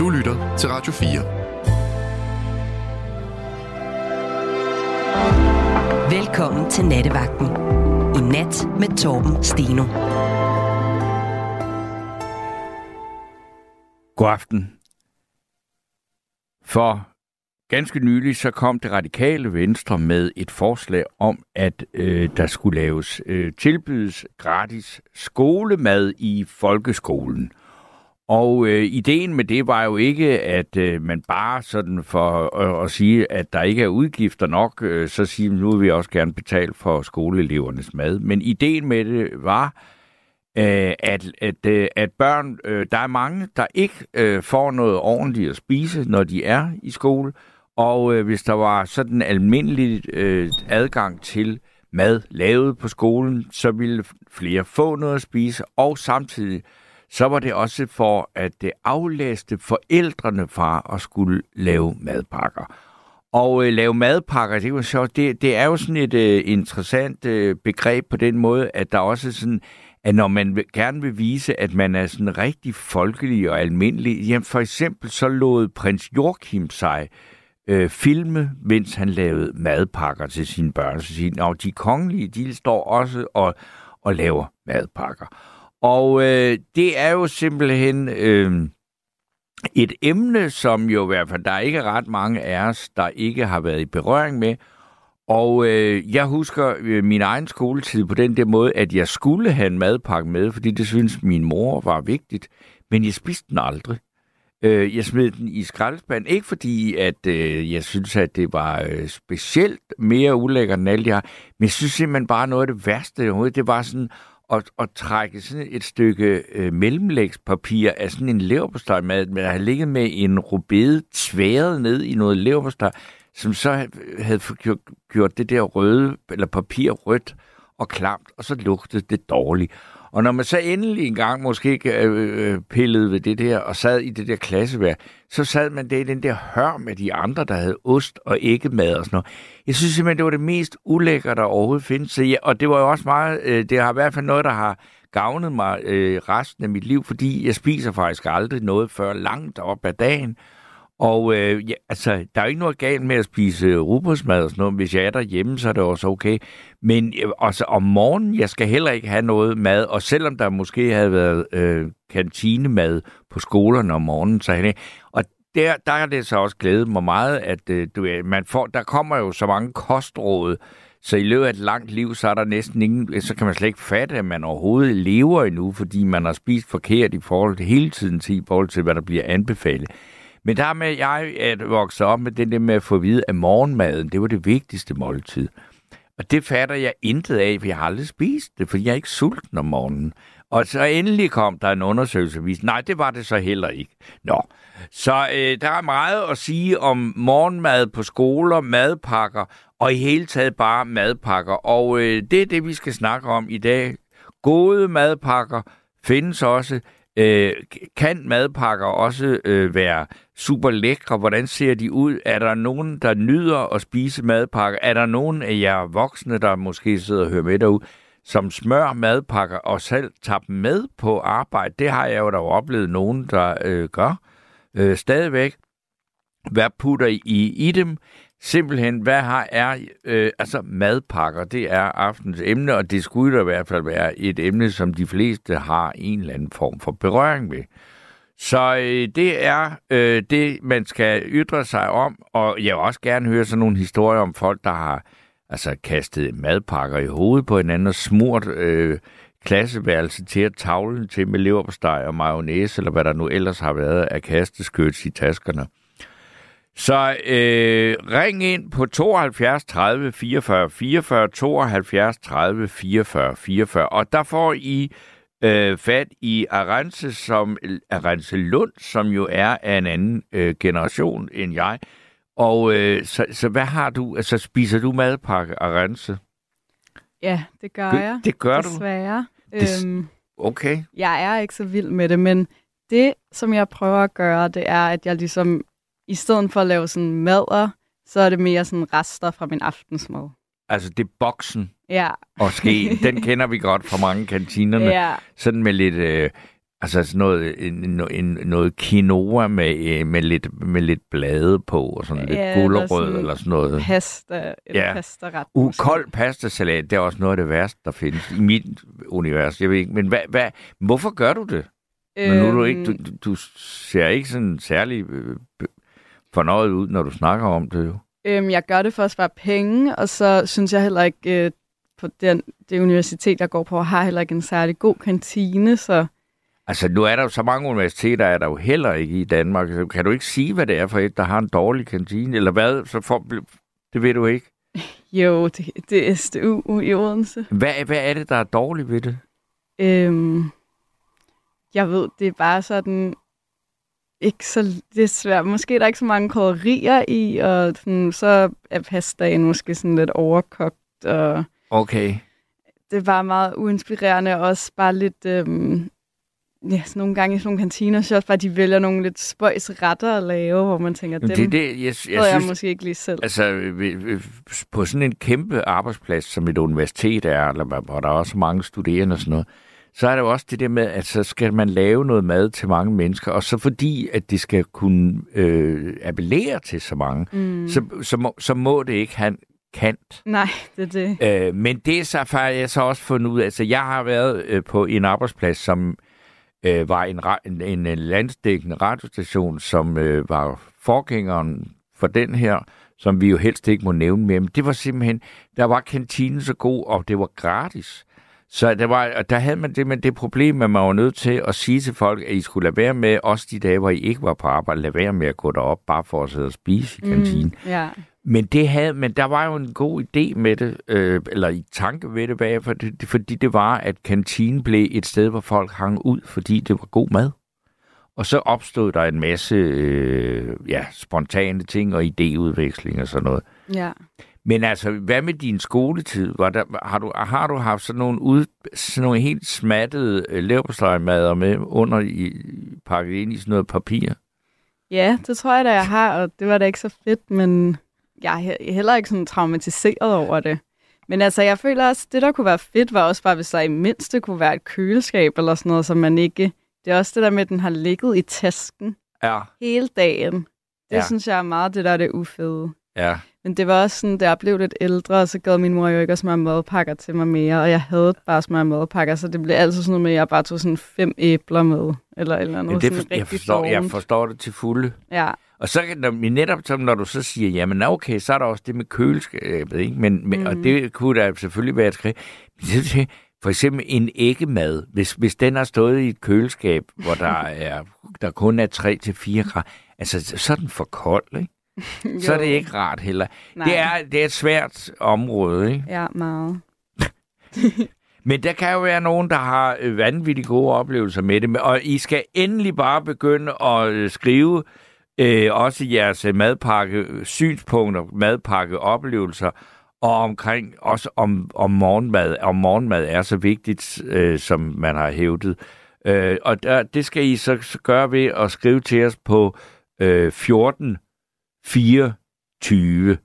Du lytter til Radio 4. Velkommen til Nattevagten. I nat med Torben Steno. God aften. For ganske nylig så kom det radikale venstre med et forslag om, at øh, der skulle laves øh, tilbydes gratis skolemad i folkeskolen. Og øh, ideen med det var jo ikke, at øh, man bare sådan for øh, at sige, at der ikke er udgifter nok, øh, så siger nu vil vi også gerne betale for skoleelevernes mad. Men ideen med det var, øh, at, at, øh, at børn, øh, der er mange, der ikke øh, får noget ordentligt at spise, når de er i skole. Og øh, hvis der var sådan almindelig øh, adgang til mad lavet på skolen, så ville flere få noget at spise, og samtidig så var det også for at det aflæste forældrene fra at skulle lave madpakker. Og øh, lave madpakker, det, var så, det, det er jo sådan et øh, interessant øh, begreb på den måde, at der også sådan, at når man vil, gerne vil vise, at man er sådan rigtig folkelig og almindelig, jamen for eksempel så lod prins Joachim sig øh, filme, mens han lavede madpakker til sine børn. Så siger, de kongelige, de står også og, og laver madpakker. Og øh, det er jo simpelthen øh, et emne, som jo i hvert fald, der er ikke ret mange af os, der ikke har været i berøring med. Og øh, jeg husker øh, min egen skoletid på den der måde, at jeg skulle have en madpakke med, fordi det synes min mor var vigtigt, men jeg spiste den aldrig. Øh, jeg smed den i skraldespanden, ikke fordi, at øh, jeg synes, at det var øh, specielt mere ulækkert end alle de her, men jeg synes simpelthen bare noget af det værste overhovedet, det var sådan at, at trække sådan et stykke øh, mellemlægspapir af sådan en leverpostej med, der har ligget med en rubede tværet ned i noget leverpostej, som så havde gjort det der røde, eller papir rødt og klamt, og så lugtede det dårligt. Og når man så endelig en gang måske øh, øh, pillede ved det der, og sad i det der klasseværk, så sad man der i den der hør med de andre, der havde ost og ikke mad og sådan noget. Jeg synes simpelthen, det var det mest ulækre, der overhovedet findes. Så ja, og det var jo også meget, øh, det har i hvert fald noget, der har gavnet mig øh, resten af mit liv, fordi jeg spiser faktisk aldrig noget før langt op ad dagen. Og øh, ja, altså, der er jo ikke noget galt med at spise øh, rugbrødsmad og sådan noget. Hvis jeg er derhjemme, så er det også okay. Men øh, også om morgenen, jeg skal heller ikke have noget mad. Og selvom der måske havde været øh, kantinemad på skolerne om morgenen, så havde Og der, der er det så også glædet mig meget, at øh, du, man får, der kommer jo så mange kostråd, så i løbet af et langt liv, så er der næsten ingen, så kan man slet ikke fatte, at man overhovedet lever endnu, fordi man har spist forkert i forhold til hele tiden til, i forhold til, hvad der bliver anbefalet. Men der med jeg at vokse op med den der med at få at vide, at morgenmaden, det var det vigtigste måltid. Og det fatter jeg intet af, for jeg har aldrig spist det, for jeg er ikke sulten om morgenen. Og så endelig kom der en undersøgelse, viste, nej, det var det så heller ikke. Nå, så øh, der er meget at sige om morgenmad på skoler, madpakker, og i hele taget bare madpakker. Og øh, det er det, vi skal snakke om i dag. Gode madpakker findes også. Øh, kan madpakker også øh, være super lækre? Hvordan ser de ud? Er der nogen, der nyder at spise madpakker? Er der nogen af jer voksne, der måske sidder og hører med derude, som smør madpakker og selv tager dem med på arbejde? Det har jeg jo da oplevet nogen, der øh, gør øh, stadigvæk. Hvad putter I i dem? simpelthen, hvad har er, øh, altså madpakker, det er aftens emne, og det skulle da i hvert fald være et emne, som de fleste har en eller anden form for berøring med. Så øh, det er øh, det, man skal ytre sig om, og jeg vil også gerne høre sådan nogle historier om folk, der har altså kastet madpakker i hovedet på hinanden og smurt øh, klasseværelse til at tavlen til med leverpostej og mayonnaise, eller hvad der nu ellers har været af kasteskøds i taskerne. Så øh, ring ind på 72 30 44 44, 72 30 44 44, og der får I øh, fat i Arance, som, Arance Lund, som jo er af en anden øh, generation end jeg. Og øh, så, så hvad har du? Altså, spiser du madpakke, Arance? Ja, det gør jeg. Det gør desværre. du? Desværre. Øhm, okay. Jeg er ikke så vild med det, men det, som jeg prøver at gøre, det er, at jeg ligesom i stedet for at lave sådan madder, så er det mere sådan rester fra min aftensmad. Altså det er boksen ja. og ske. Den kender vi godt fra mange kantinerne. Ja. Sådan med lidt, øh, Altså sådan noget, en, en, noget quinoa med, øh, med, lidt, med lidt blade på, og sådan Ja, lidt eller gulerød sådan eller sådan noget. Pasta, eller Ja. pasta-ret. Uh, kold pastasalat, det er også noget af det værste, der findes i mit univers. Jeg ved ikke, men hvad, hvad, hvorfor gør du det? Men nu er du ikke, du, Øhm, du- ser ikke sådan særlig øh, fornøjet ud, når du snakker om det jo. Øhm, jeg gør det for at spare penge, og så synes jeg heller ikke, øh, på den, det universitet, jeg går på, har heller ikke en særlig god kantine, så Altså, nu er der jo så mange universiteter, er der jo heller ikke i Danmark. Så Kan du ikke sige, hvad det er for et, der har en dårlig kantine? Eller hvad? Så for, det ved du ikke. jo, det, det er SDU i Odense. Hvad, hvad er det, der er dårligt ved det? Øhm, jeg ved, det er bare sådan, ikke så, det er svært. Måske er der ikke så mange krydderier i, og sådan, så er pastaen måske sådan lidt overkogt, og Okay. det bare meget uinspirerende, og også bare lidt, øhm, ja, sådan nogle gange i sådan nogle kantiner, så også bare, de vælger nogle lidt spøjs retter at lave, hvor man tænker, dem det det, jeg, jeg, jeg, jeg synes, måske ikke lige selv. Altså, på sådan en kæmpe arbejdsplads, som et universitet er, eller hvor- hvor der er også mange studerende og sådan noget, så er der jo også det der med, at så skal man lave noget mad til mange mennesker, og så fordi, at det skal kunne øh, appellere til så mange, mm. så, så, må, så må det ikke have kant. Nej, det er det. Øh, men det er så faktisk jeg så også fundet ud af, altså jeg har været øh, på en arbejdsplads, som øh, var en, en, en landsdækkende radiostation, som øh, var forgængeren for den her, som vi jo helst ikke må nævne mere. Men det var simpelthen, der var kantinen så god, og det var gratis. Så der, var, der havde man det med det problem, at man var nødt til at sige til folk, at I skulle lade være med, også de dage, hvor I ikke var på arbejde, lade være med at gå derop, bare for at sidde og spise i kantinen. Mm. Ja. Men, det havde, men der var jo en god idé med det, øh, eller i tanke med det bagefter, det, fordi det var, at kantinen blev et sted, hvor folk hang ud, fordi det var god mad. Og så opstod der en masse øh, ja, spontane ting og idéudveksling og sådan noget. Ja. Men altså, hvad med din skoletid? Var der, har, du, har du haft sådan nogle, ud, sådan nogle helt smattede øh, leverpostejmadder med under i, pakket ind i sådan noget papir? ja, det tror jeg da, jeg har, og det var da ikke så fedt, men jeg er he- heller ikke sådan traumatiseret over det. Men altså, jeg føler også, det der kunne være fedt, var også bare, hvis der i mindste kunne være et køleskab eller sådan noget, så man ikke... Det er også det der med, at den har ligget i tasken Ja. hele dagen. Det ja. synes jeg er meget det der er det ufede. Ja. Men det var også sådan, da jeg blev lidt ældre, så gad min mor jo ikke at smøre madpakker til mig mere, og jeg havde bare smøre madpakker, så det blev altid sådan noget med, at jeg bare tog sådan fem æbler med, eller eller andet. Ja, det sådan for, jeg, rigtig forstår, jeg forstår det til fulde. Ja, Og så men netop som når du så siger, jamen okay, så er der også det med køleskabet, ikke? Men, men, mm. og det kunne der selvfølgelig være et skridt. For eksempel en æggemad, hvis, hvis den har stået i et køleskab, hvor der er der kun er 3-4 grader, altså så er den for kold, ikke? Så er det ikke rart heller. Nej. Det er, det er et svært område, ikke? Ja, meget. Men der kan jo være nogen, der har øh, vanvittigt gode oplevelser med det. Og I skal endelig bare begynde at øh, skrive øh, også jeres øh, madpakke, synspunkter, madpakke, oplevelser, og omkring også om, om morgenmad. Om morgenmad er så vigtigt, øh, som man har hævdet. Øh, og der, det skal I så, så gøre ved at skrive til os på øh, 14 24.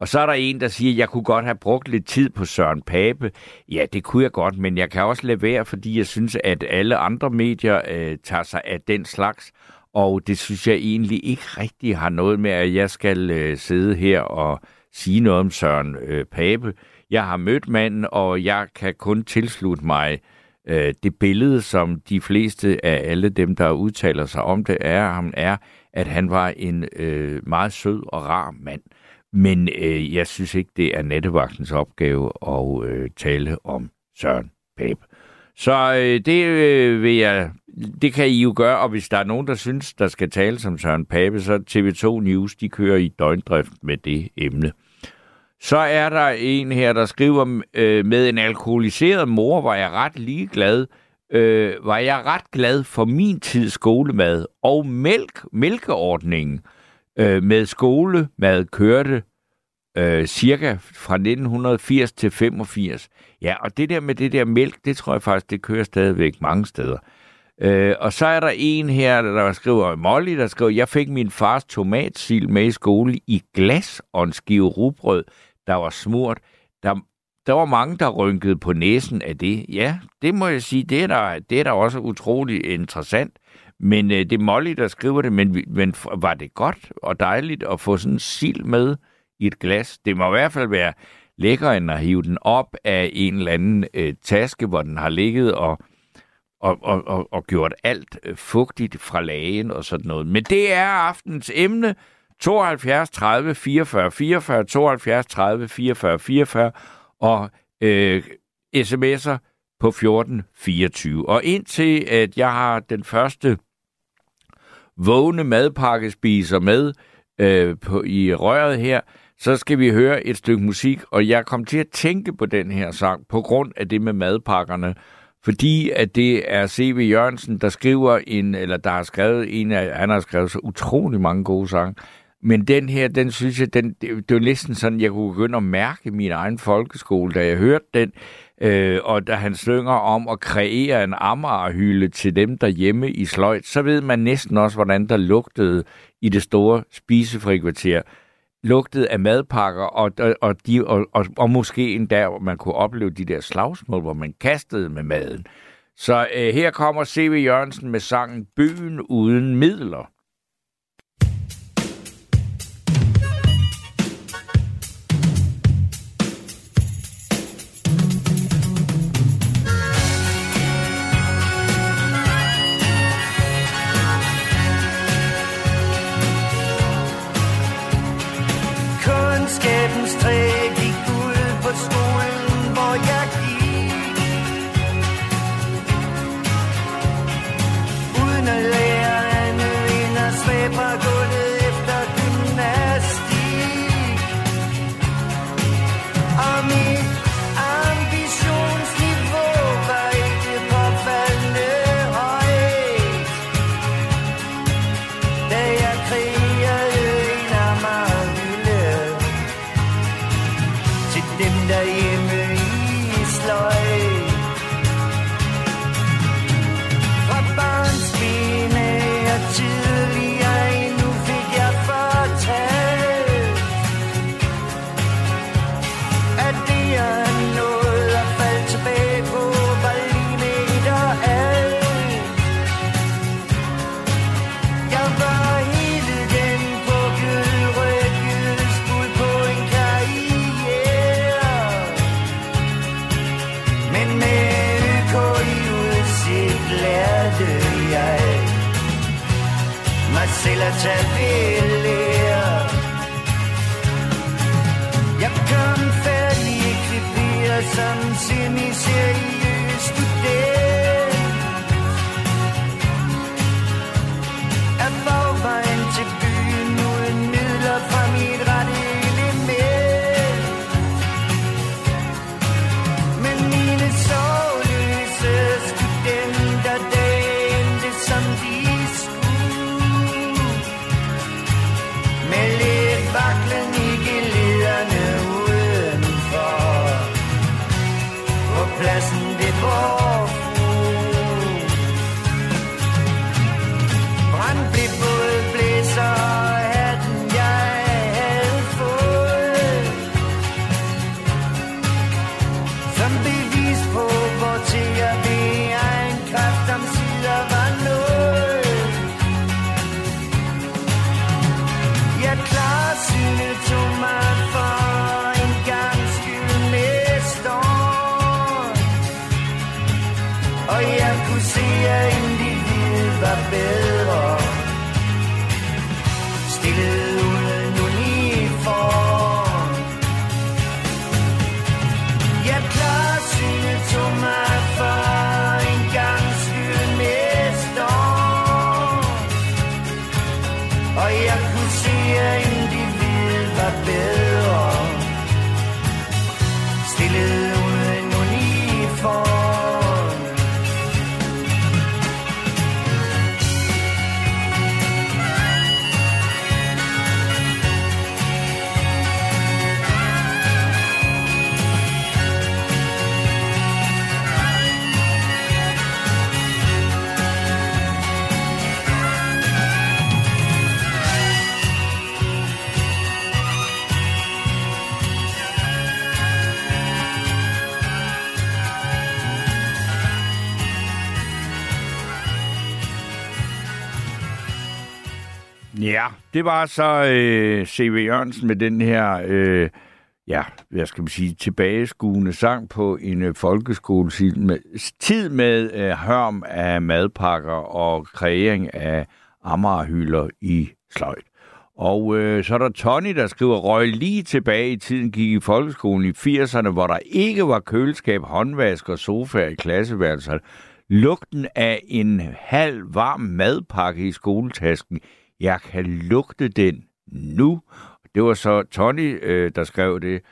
Og så er der en, der siger, at jeg kunne godt have brugt lidt tid på Søren Pape. Ja, det kunne jeg godt, men jeg kan også lade være, fordi jeg synes, at alle andre medier øh, tager sig af den slags. Og det synes jeg egentlig ikke rigtig har noget med, at jeg skal øh, sidde her og sige noget om Søren øh, Pape. Jeg har mødt manden, og jeg kan kun tilslutte mig øh, det billede, som de fleste af alle dem, der udtaler sig om det, er ham, er, at han var en øh, meget sød og rar mand. Men øh, jeg synes ikke, det er nettevagtens opgave at øh, tale om Søren Pape. Så øh, det øh, vil jeg, det kan I jo gøre, og hvis der er nogen, der synes, der skal tale som Søren Pape, så TV2 News, de kører i døgndrift med det emne. Så er der en her, der skriver, øh, med en alkoholiseret mor var jeg ret ligeglad. Øh, var jeg ret glad for min tids skolemad og mælk, mælkeordningen øh, med skolemad kørte øh, cirka fra 1980 til 85. Ja, og det der med det der mælk, det tror jeg faktisk, det kører stadigvæk mange steder. Øh, og så er der en her, der skriver, Molly, der skriver, jeg fik min fars tomatsil med i skole i glas og en skive rugbrød, der var smurt. Der, der var mange, der rynkede på næsen af det. Ja, det må jeg sige, det er der, det er der også utrolig interessant. Men øh, det er Molly, der skriver det, men, men var det godt og dejligt at få sådan en sild med i et glas? Det må i hvert fald være lækkere end at hive den op af en eller anden øh, taske, hvor den har ligget og, og, og, og, og gjort alt øh, fugtigt fra lagen og sådan noget. Men det er aftens emne. 72 30 44 44, 72 30 44 44 og øh, sms'er på 1424. Og indtil at jeg har den første vågne madpakkespiser med øh, på, i røret her, så skal vi høre et stykke musik, og jeg kom til at tænke på den her sang på grund af det med madpakkerne, fordi at det er C.V. Jørgensen, der skriver en, eller der har skrevet en af, han har skrevet så utrolig mange gode sange, men den her, den synes jeg, den, det, det var næsten sådan, jeg kunne begynde at mærke min egen folkeskole, da jeg hørte den, øh, og da han slynger om at kreere en Amagerhylde til dem der hjemme i sløjt, så ved man næsten også, hvordan der lugtede i det store spisefrikvarter lugtede af madpakker, og, og, de, og, og, og måske endda, hvor man kunne opleve de der slagsmål, hvor man kastede med maden. Så øh, her kommer C.V. Jørgensen med sangen Byen uden midler. Ja, det var så øh, C.V. Jørgensen med den her, øh, ja, hvad skal man sige, tilbageskuende sang på en øh, folkeskole med, tid med øh, hørm af madpakker og kreering af Amagerhylder i sløjt. Og øh, så er der Tony, der skriver, røg lige tilbage i tiden, gik i folkeskolen i 80'erne, hvor der ikke var køleskab, håndvask og sofa i klasseværelserne. Lugten af en halv varm madpakke i skoletasken. Jeg kan lugte den nu. Det var så Tony, øh, der skrev det.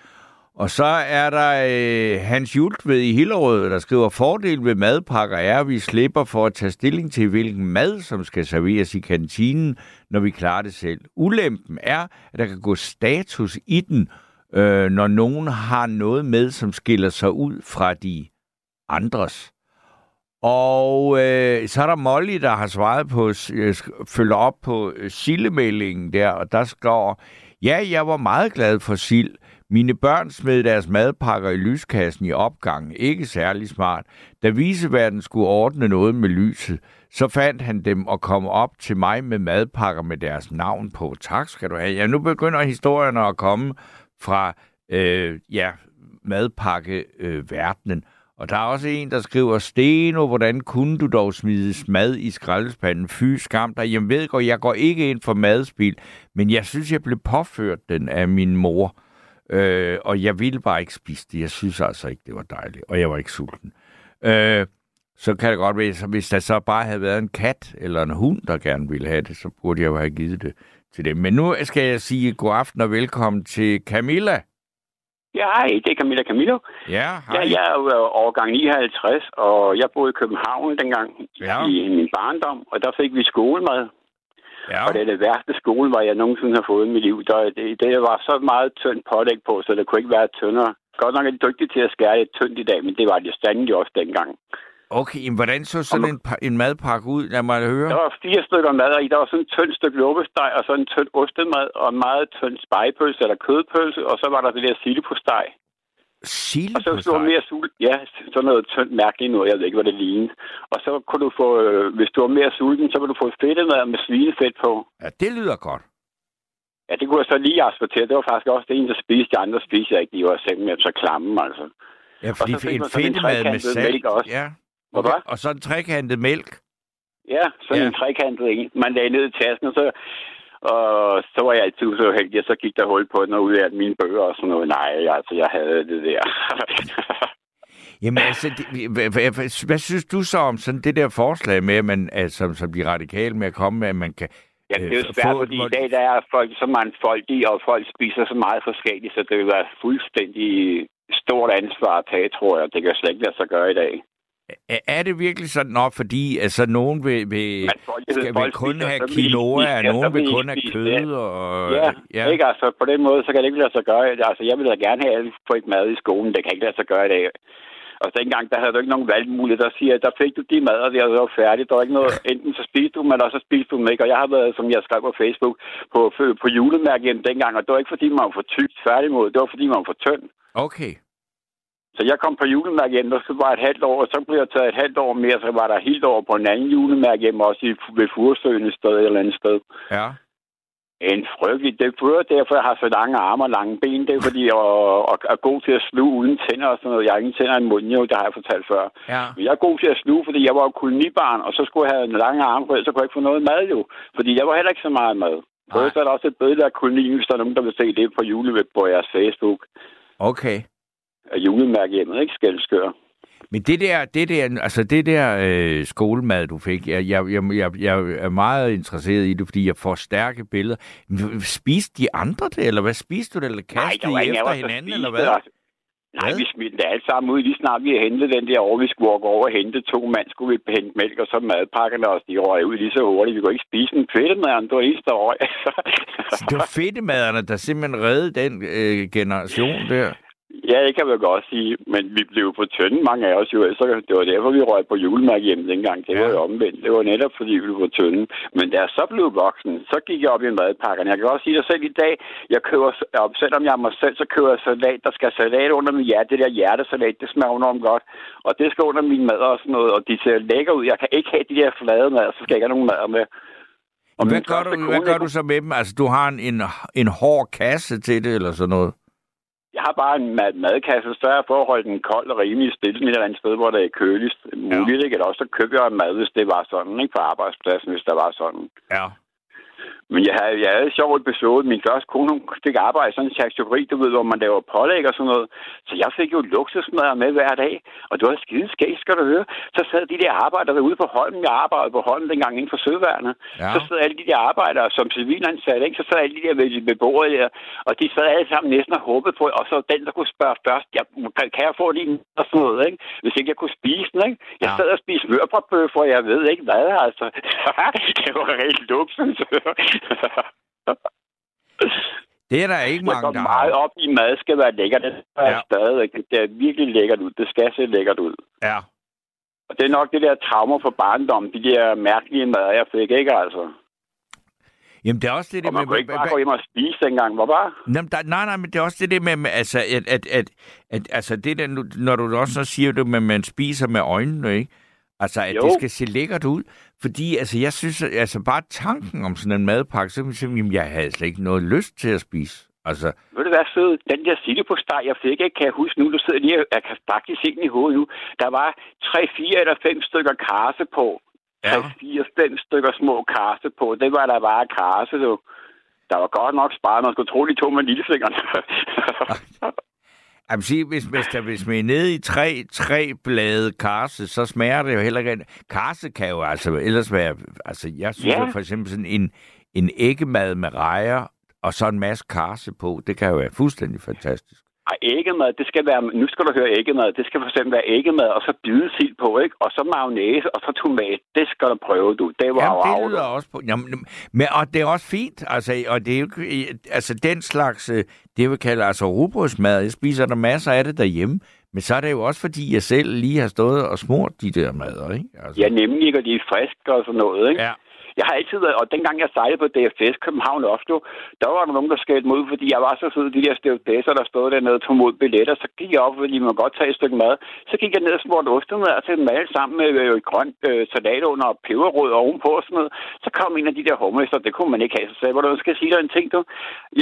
Og så er der øh, Hans Jultved i Hillerød, der skriver, fordel ved madpakker er, at vi slipper for at tage stilling til, hvilken mad, som skal serveres i kantinen, når vi klarer det selv. Ulempen er, at der kan gå status i den, øh, når nogen har noget med, som skiller sig ud fra de andres. Og øh, så er der Molly, der har svaret på, øh, følger op på øh, sildemeldingen der, og der står, ja, jeg var meget glad for sild, mine børn smed deres madpakker i lyskassen i opgangen. Ikke særlig smart. Da viseverden skulle ordne noget med lyset, så fandt han dem og kom op til mig med madpakker med deres navn på. Tak skal du have. Ja, nu begynder historierne at komme fra øh, ja, madpakkeverdenen. Øh, og der er også en, der skriver, Steno, hvordan kunne du dog smide mad i skraldespanden? Fy skam dig. Jamen ved godt, jeg går ikke ind for madspil, men jeg synes, jeg blev påført den af min mor. Øh, og jeg ville bare ikke spise det. Jeg synes altså ikke, det var dejligt. Og jeg var ikke sulten. Øh, så kan det godt være, så hvis der så bare havde været en kat eller en hund, der gerne ville have det, så burde jeg jo have givet det til dem. Men nu skal jeg sige god aften og velkommen til Camilla. Ja, hej, det er Camilla Camillo. Ja, hej. Ja, jeg er jo årgang 59, og jeg boede i København dengang ja. i min barndom, og der fik vi skolemad. Ja. Og det er det værste skole, hvor jeg nogensinde har fået i mit liv. Der, det, det var så meget tynd pålæg på, så det kunne ikke være tyndere. Godt nok er de dygtige til at skære det tyndt i dag, men det var det sandelig også dengang. Okay, men hvordan så sådan en, en madpakke ud? Lad mig høre. Der var fire stykker mad i. Der var sådan en tynd stykke lukkesteg, og så en tynd ostemad, og en meget tynd spejepølse eller kødpølse, og så var der det der sildepostej. Sildepostej? Og så hvis du var mere sulten, ja, sådan noget tyndt mærkeligt noget, jeg ved ikke, hvad det lignede. Og så kunne du få, øh, hvis du var mere sulten, så ville du få fedtemad med svinefedt på. Ja, det lyder godt. Ja, det kunne jeg så lige acceptere. Det var faktisk også det en, der spiste. De andre spiste jeg ikke. De var simpelthen så klamme, altså. Ja, fordi og så en fedtemad med salt. Også. Ja. Okay. Og så en trekantet mælk. Ja, sådan ja. en trekantet en. Man lagde ned i tassen, og så, og så var jeg altid så heldig, og så gik der hul på den, og ud af mine bøger og sådan noget. Nej, altså, jeg havde det der. Jamen altså, det, hvad, hvad, hvad synes du så om sådan det der forslag med, at man, altså, som de radikale med at komme med, at man kan Ja, det er jo øh, svært, fordi i dag der er folk så folk i, og folk spiser så meget forskelligt, så det vil være fuldstændig stort ansvar at tage, tror jeg. Det kan slet ikke lade sig gøre i dag. Er det virkelig sådan op, fordi altså, nogen vil, vil, skal, vil kun have quinoa, og nogen vil kun have kød? Og, ja, ja, ikke altså. På den måde, så kan det ikke lade sig gøre. Altså, jeg vil da gerne have at få et mad i skolen. Det kan ikke lade sig gøre i dag. Og dengang, der havde du ikke nogen valgmulighed. Der siger, der fik du de mad, og det var færdigt. Der var ikke noget, enten så spiste du dem, eller så spiste du dem ikke. Og jeg har været, som jeg skrev på Facebook, på, på julemærket dengang, og det var ikke fordi, man var for tykt færdigmod. Det var fordi, man var for tynd. Okay. Så jeg kom på julemærke hjem, og så var et halvt år, og så blev jeg taget et halvt år mere, så var der helt over på en anden julemærke hjem, også i, ved Furesøen et sted eller andet sted. Ja. En frygtelig. Det er derfor, jeg har så lange arme og lange ben. Det er fordi, jeg er god til at sluge uden tænder og sådan noget. Jeg har ingen tænder i munden, jo, det har jeg fortalt før. Ja. Men jeg er god til at sluge, fordi jeg var kolonibarn, og så skulle jeg have en lange arme, for så kunne jeg ikke få noget mad jo. Fordi jeg var heller ikke så meget mad. Så er der også et billede af kolonien, hvis der er nogen, der vil se det på juleweb på jeres Facebook. Okay af julemærkehjemmet, ikke? Skelskør. Men det der, det der, altså det der øh, skolemad, du fik, jeg, jeg, jeg, jeg er meget interesseret i det, fordi jeg får stærke billeder. Spiste de andre det, eller hvad spiste du det, eller kastede Nej, I efter hinanden, eller hvad? Altså. Nej, hvad? vi smidt det alt sammen ud. Lige snart vi hentede den der over, vi skulle gå over og hente to mand, skulle vi hente mælk, og så madpakkerne, og de røg ud lige så hurtigt. Vi kunne ikke spise en fedtemaderne, det var eneste år. så det var fedtemaderne, der simpelthen reddede den øh, generation der? Ja, det kan man godt sige, men vi blev på tynde, mange af os jo. Så det var derfor, vi røg på julemærke hjem dengang. Det var jo omvendt. Det var netop, fordi vi blev på tynde. Men da jeg så blev voksen, så gik jeg op i madpakkerne. Jeg kan også sige dig selv i dag, jeg køber, selvom jeg er mig selv, så køber jeg salat. Der skal salat under min hjerte. Det der hjertesalat, det smager enormt godt. Og det skal under min mad og sådan noget. Og de ser lækker ud. Jeg kan ikke have de der flade mad, så skal jeg ikke have nogen mad med. Og hvad gør, du, hvad gør du så med dem? Altså, du har en, en, en hård kasse til det, eller sådan noget? Jeg har bare en mad- madkasse, så er for at holde den kold og rimelig stille et eller andet sted, hvor det er køligst muligt. Ikke? Eller også så køber jeg mad, hvis det var sådan, ikke? På arbejdspladsen, hvis der var sådan. Ja. Men jeg havde, jeg havde en sjov episode. Min første kone hun fik arbejde i sådan en charcuterie, du ved, hvor man laver pålæg og sådan noget. Så jeg fik jo luksusmad med hver dag. Og det var skide skægt, skal du høre. Så sad de der arbejdere ude på Holmen. Jeg arbejdede på Holmen dengang inden for Søværnet. Ja. Så sad alle de der arbejdere som civilansatte, ikke? Så sad alle de der ved, ved bordet der. Og de sad alle sammen næsten og håbede på, og så den, der kunne spørge først, jeg, kan, kan jeg få lige en og sådan noget, ikke? Hvis ikke jeg kunne spise den, ikke? Jeg Ja. sad og spiste mørbrødbøffer, jeg ved ikke hvad, altså. det var rigtig luksus. Det er der ikke mange, går der meget har. op i, mad skal være lækkert. Det er Ja. stadigvæk. Det er virkelig lækkert ud. Det skal se lækkert ud. Ja. Og det er nok det der traumer for barndommen. De der mærkelige mad, jeg fik, ikke altså? Jamen, det er også det, Og der man kunne ikke bare gå hjem og spise dengang. Hvor bare? Nå, men der, nej, nej, men det er også det der med, med altså, at, at, at, at, altså det der, når du også så siger det, at man spiser med øjnene, ikke? Altså, at Jo. det skal se lækkert ud. Fordi, altså, jeg synes, at- altså, bare tanken om sådan en madpakke, så kan man sige, jeg havde slet ikke noget lyst til at spise. Altså, Ved du hvad, sød? Den der steg, jeg fik ikke, kan jeg huske nu. Du sidder lige, jeg kan faktisk se den i hovedet nu. Der var 3, 4 eller 5 stykker karse på. 3, Ja. 4, 5 stykker små karse på. Det var der bare karse, du. Der var godt nok sparet. Man skulle tro, de tog med lillefingeren. jeg vil sige, hvis, hvis, der, hvis man er nede i tre, tre blade karse, så smager det jo heller ikke. Karse kan jo altså ellers være... Altså, jeg synes Ja. jo for eksempel sådan en, en æggemad med rejer, og så en masse karse på, det kan jo være fuldstændig fantastisk. Ej, æggemad, det skal være, nu skal du høre æggemad, det skal for eksempel være æggemad, og så bidesild på, ikke? Og så mayonnaise, og så tomat. Det skal du prøve, du. Det var Jamen, det lyder også på... Jamen, men, og det er også fint, altså, og det er jo altså, den slags, øh, det vi kalder altså rugbrødsmad, jeg spiser der masser af det derhjemme, men så er det jo også, fordi jeg selv lige har stået og smurt de der mader, ikke? Altså, Ja, nemlig, og de er friske og sådan noget, ikke? ja. Jeg har altid været, og dengang jeg sejlede på DFS København Oslo, der var der nogen, der skældte mig ud, fordi jeg var så sød, de der stewardesser, der stod dernede og tog mod billetter. Så gik jeg op, fordi man godt tage et stykke mad. Så gik jeg ned og smurte ostemad og til dem alle sammen med øh, øh grønt øh, salat under og peberrød ovenpå og sådan noget. Så kom en af de der hummester, det kunne man ikke have. Så sagde hvordan skal jeg sige dig en ting, du.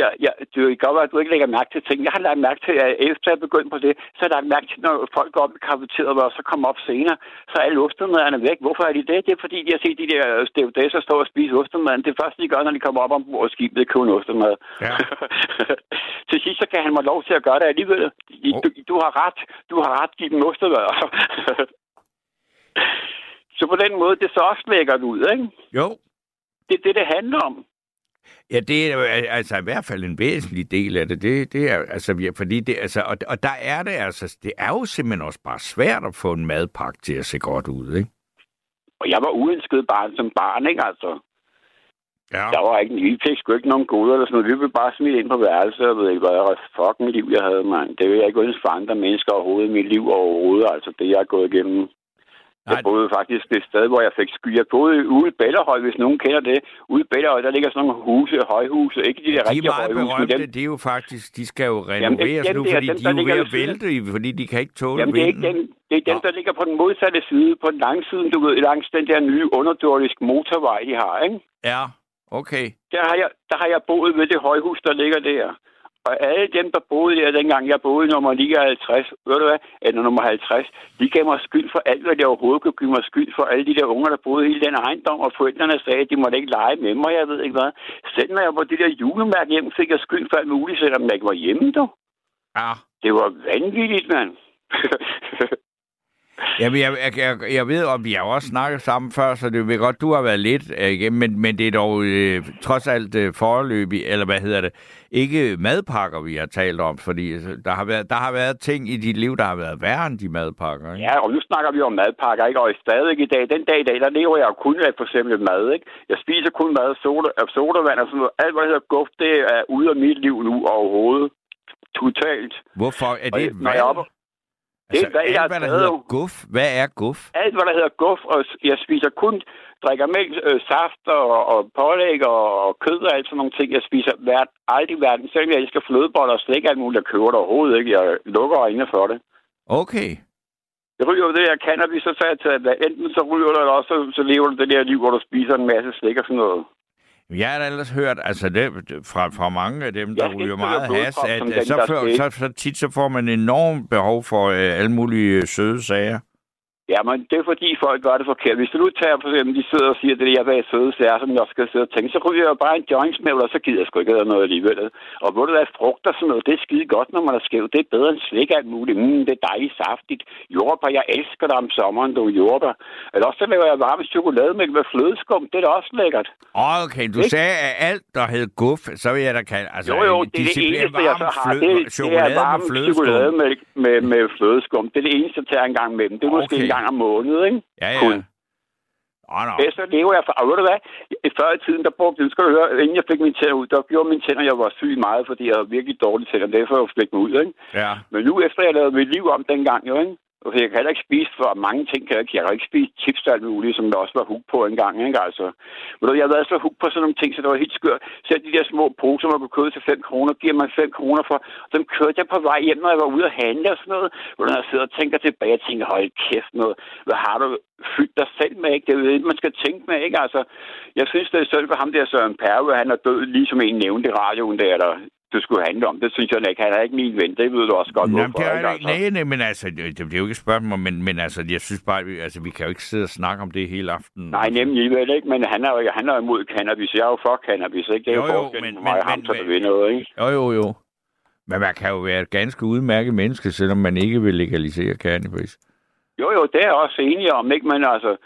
Ja, ja, du er jo godt, at du ikke lægger mærke til ting. Jeg har lagt mærke til, at efter jeg begyndte på det, så har jeg lagt mærke til, når folk går op i kafeteriet, og så kommer op senere, så er alle væk. Hvorfor er de det? Det er fordi, de har set de der stewardesser stå og spise ostemaden. Det første, de gør, når de kommer op ombord og skibet, er kun ostemad. Ja. til sidst, så kan han mig lov til at gøre det alligevel. Oh. Du, du har ret. Du har ret. Giv dem ostemad. så på den måde, det så også lækkert ud, ikke? Jo, Det er det, det handler om. Ja, det er altså i hvert fald en væsentlig del af det. Det, det er altså, ja, fordi det, altså, og, og der er det altså, det er jo simpelthen også bare svært at få en madpakke til at se godt ud, ikke? Og jeg var uønsket barn som barn, ikke altså? Ja. Der var ikke, vi fik sgu ikke nogen goder eller sådan noget. Vi blev bare smidt ind på værelset. Jeg ved ikke, hvad fucking liv, jeg havde, mand. Det vil jeg ikke ønske for andre mennesker overhovedet i mit liv overhovedet. Altså, det jeg har gået igennem. Jeg boede faktisk et sted, hvor jeg fik sky. Jeg boede ude i Bellerhøj, hvis nogen kender det. Ude i Bellerhøj, der ligger sådan nogle huse, højhuse. Ikke de der De er rigtige højhuse, men berømte, dem, det er jo faktisk, de skal jo Jamen, renoveres nu, fordi dem, de er jo ved at vælte, fordi de kan ikke tåle Jamen, det er ikke dem, det er dem, der ligger på den modsatte side, på den lange side, du ved, langs den der nye underjordiske motorvej, de har, ikke? Ja, okay. Der har, jeg, der har jeg boet ved det højhus, der ligger der. Og alle dem, der boede der, dengang jeg boede nummer 59, ved du hvad, eller nummer 50, de gav mig skyld for alt, hvad de overhovedet kunne give mig skyld for. Alle de der unger, der boede i hele den ejendom, og forældrene sagde, at de måtte ikke lege med mig, jeg ved ikke hvad. Selv når jeg var på det der julemærke hjem, fik jeg skyld for alt muligt, selvom jeg ikke var hjemme, du. Ja. Det var vanvittigt, mand. Jamen, jeg, jeg, jeg, jeg ved, og vi har også snakket sammen før, så det vil godt, du har været lidt øh, igennem, men, men det er dog øh, trods alt øh, foreløbig, eller hvad hedder det, ikke madpakker, vi har talt om, fordi øh, der har, været, der har været ting i dit liv, der har været værre end de madpakker, ikke? Ja, og nu snakker vi om madpakker, ikke? Og stadig i dag, den dag i dag, der lever jeg kun af for eksempel mad, ikke? Jeg spiser kun mad, soda, øh, sodavand og sådan noget. Alt, hvad der hedder guf, det er ude af mit liv nu overhovedet. Totalt. Hvorfor er Og det et når jeg er oppe- Det jeg alt, hvad der hedder jo. guf, hvad er guf? Alt, hvad der hedder guf, og jeg spiser kun, drikker mælk, øh, saft og, og pålæg og, og kød og alt sådan nogle ting. Jeg spiser hvert, aldrig verden. Selvom jeg elsker flødeboller og slik alt muligt, jeg køber det overhovedet ikke. Jeg lukker øjnene for det. Okay. Jeg ryger det der cannabis, så tager jeg til, at enten så ryger du, eller også så, så lever du det der liv, hvor du spiser en masse slik og sådan noget. Jeg har da ellers hørt, altså det, fra, fra mange af dem, der ryger meget has, at som øh, så, før, så, så tit så får man enormt behov for øh, alle mulige øh, søde sager. Ja, men det er fordi folk gør det forkert. Hvis du nu tager for eksempel, de sidder og siger, at det er jeg vil søde sager, som jeg skal sidde og tænke, så ryger jeg bare en jointsmævl, og så gider jeg sgu ikke have noget alligevel. Og hvor det er frugt og sådan noget, det er skide godt, når man er skæv. Det er bedre end slik alt muligt. Mm, det er dejligt saftigt. Jordbær, jeg elsker det om sommeren, du jordbær. Eller også så laver jeg varme chokolademælk med flødeskum. Det er da også lækkert. Okay, du Ikke? sagde, at alt, der hed guf, så vil jeg da kalde... Altså, Jo, jo, det er det eneste, jeg så har. Det, det er chokolade med varm flødeskum. chokolademælk med, med flødeskum. Det er det eneste, jeg tager en gang med dem. Det er måske Okay. en gang om måneden, ikke? Ja, ja. Kun. Åh, nå. Ellers så lever jeg for... Og ved du hvad? I Før i tiden, der brugte nu skal du høre, inden jeg fik mine tænder ud, der gjorde mine tænder, jeg var syg meget, fordi jeg havde virkelig dårlige tænder. Derfor jeg fik dem ud, ikke? Ja. Men nu efter jeg lavede mit liv om dengang, jo, ikke? Og jeg kan heller ikke spise for mange ting. Kan jeg, ikke. jeg kan ikke spise chips og alt muligt, som der også var hug på engang. Ikke? Altså, men jeg har været så hug på sådan nogle ting, så det var helt skørt. Så de der små poser, man kunne købe til 5 kroner, giver man 5 kroner for. Og dem kørte jeg på vej hjem, når jeg var ude at handle og sådan noget. Hvor jeg sidder og tænker tilbage og tænker, hold kæft noget. Hvad har du fyldt dig selv med? Ikke? Det er jo det, man skal tænke med. Ikke? Altså, jeg synes, det er synd for ham der Søren Perve, han er død, ligesom en nævnte i radioen der, der det skulle handle om. Det synes jeg ikke. Han er ikke min ven. Det ved du også godt, Jamen, hvorfor. det er ikke? Altså. nej, nej, men altså, det, det, er jo ikke et spørgsmål, men, men altså, jeg synes bare, vi, altså, vi kan jo ikke sidde og snakke om det hele aften. Nej, nemlig vel ikke, men han er jo han er imod cannabis. Jeg er jo for cannabis, ikke? Det er jo, Jo, jo, men- på mig men- ham, men- ved noget, ikke? Jo, jo, jo. Men man kan jo være et ganske udmærket menneske, selvom man ikke vil legalisere cannabis. Jo, jo, det er jeg også enig om, ikke? Men altså,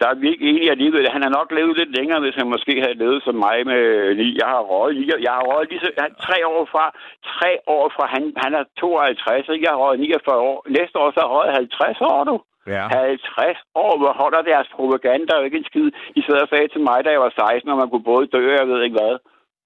der er vi ikke enige alligevel. Han har nok levet lidt længere, hvis han måske havde levet som mig med ni. Jeg har røget, jeg har røget lige så, han, tre år fra, tre år fra, han, han er 52, ikke? Jeg har røget 49 år. Næste år så har jeg røget 50 år, du. Ja. 50 år, hvor holder deres propaganda jo ikke en skid. De sidder og sagde til mig, da jeg var 16, og man kunne både dø, og jeg ved ikke hvad.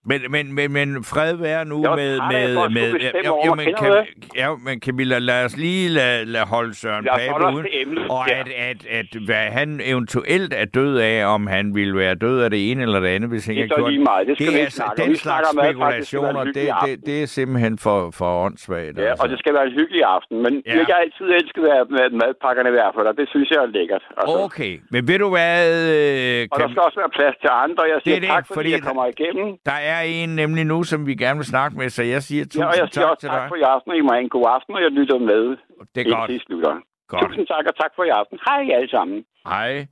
Men, men, men, men fred være nu er med... med, med jo, jo, mig. men, kan, ja, men Camilla, lad os lige lade, lade holde Søren Pape uden. til emnet. Og Ja. at, at, at, hvad han eventuelt er død af, om han ville være død af det ene eller det andet, hvis han Det ikke har gjort meget. Det skal det er altså, den slags spekulationer, det, det, det er simpelthen for, for åndssvagt. Ja, altså. og det skal være en hyggelig aften. Men Ja. ja. jeg har altid elsket at at madpakkerne i hvert fald, og det synes jeg er lækkert. Altså. Okay, men ved du hvad... Øh, Og der skal også være plads til andre. Jeg siger Det er det, tak, fordi, fordi jeg kommer igennem. der er en nemlig nu, som vi gerne vil snakke med, så jeg siger tusind Ja, og jeg siger tak til tak dig. for i aften, I må have en god aften, og jeg lytter med. Det er godt. I slutter. godt. Tusind tak, og tak for i aften. Hej alle sammen. Hej.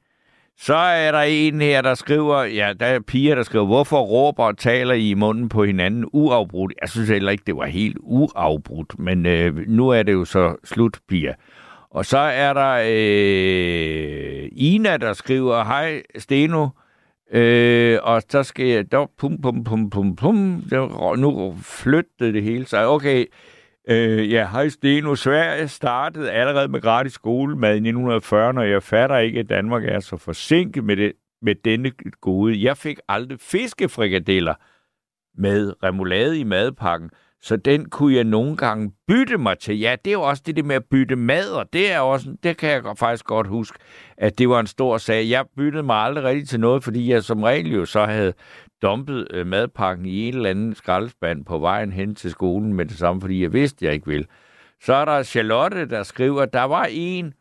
Så er der en her, der skriver, ja, der er piger, der skriver, hvorfor råber og taler I i munden på hinanden uafbrudt? Jeg synes heller ikke, det var helt uafbrudt, men øh, nu er det jo så slut, piger. Og så er der øh, Ina, der skriver, hej Steno, øh, og så skal jeg, der, pum, pum, pum, pum, pum, der, nu flyttede det hele sig. Okay, Øh, ja, hej Steno. Sverige startede allerede med gratis skolemad i 1940, og jeg fatter ikke, at Danmark er så forsinket med, det, med denne gode. Jeg fik aldrig fiskefrikadeller med remoulade i madpakken, så den kunne jeg nogle gange bytte mig til. Ja, det er jo også det der med at bytte mad, og det er også, det kan jeg faktisk godt huske, at det var en stor sag. Jeg byttede mig aldrig rigtig til noget, fordi jeg som regel jo så havde dumpet øh, madpakken i en eller anden skraldespand på vejen hen til skolen med det samme, fordi jeg vidste, jeg ikke ville. Så er der Charlotte, der skriver, der var en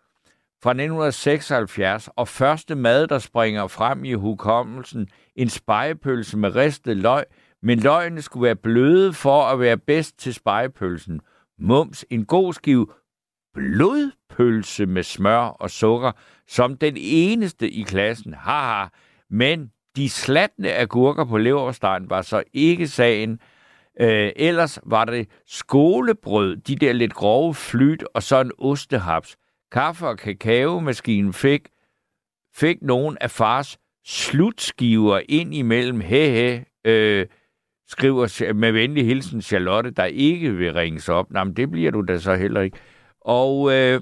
fra 1976, og første mad, der springer frem i hukommelsen, en spejepølse med ristet løg, men løgene skulle være bløde for at være bedst til spejepølsen. Mums, en god skive blodpølse med smør og sukker, som den eneste i klassen. Haha. Men de slatne agurker på leverpostejden var så ikke sagen. Øh, ellers var det skolebrød, de der lidt grove flyt, og så en ostehaps. Kaffe- og kakaomaskinen fik, fik nogen af fars slutskiver ind imellem. Hehe, øh, skriver med venlig hilsen Charlotte, der ikke vil ringes op. Nå, men det bliver du da så heller ikke. Og øh,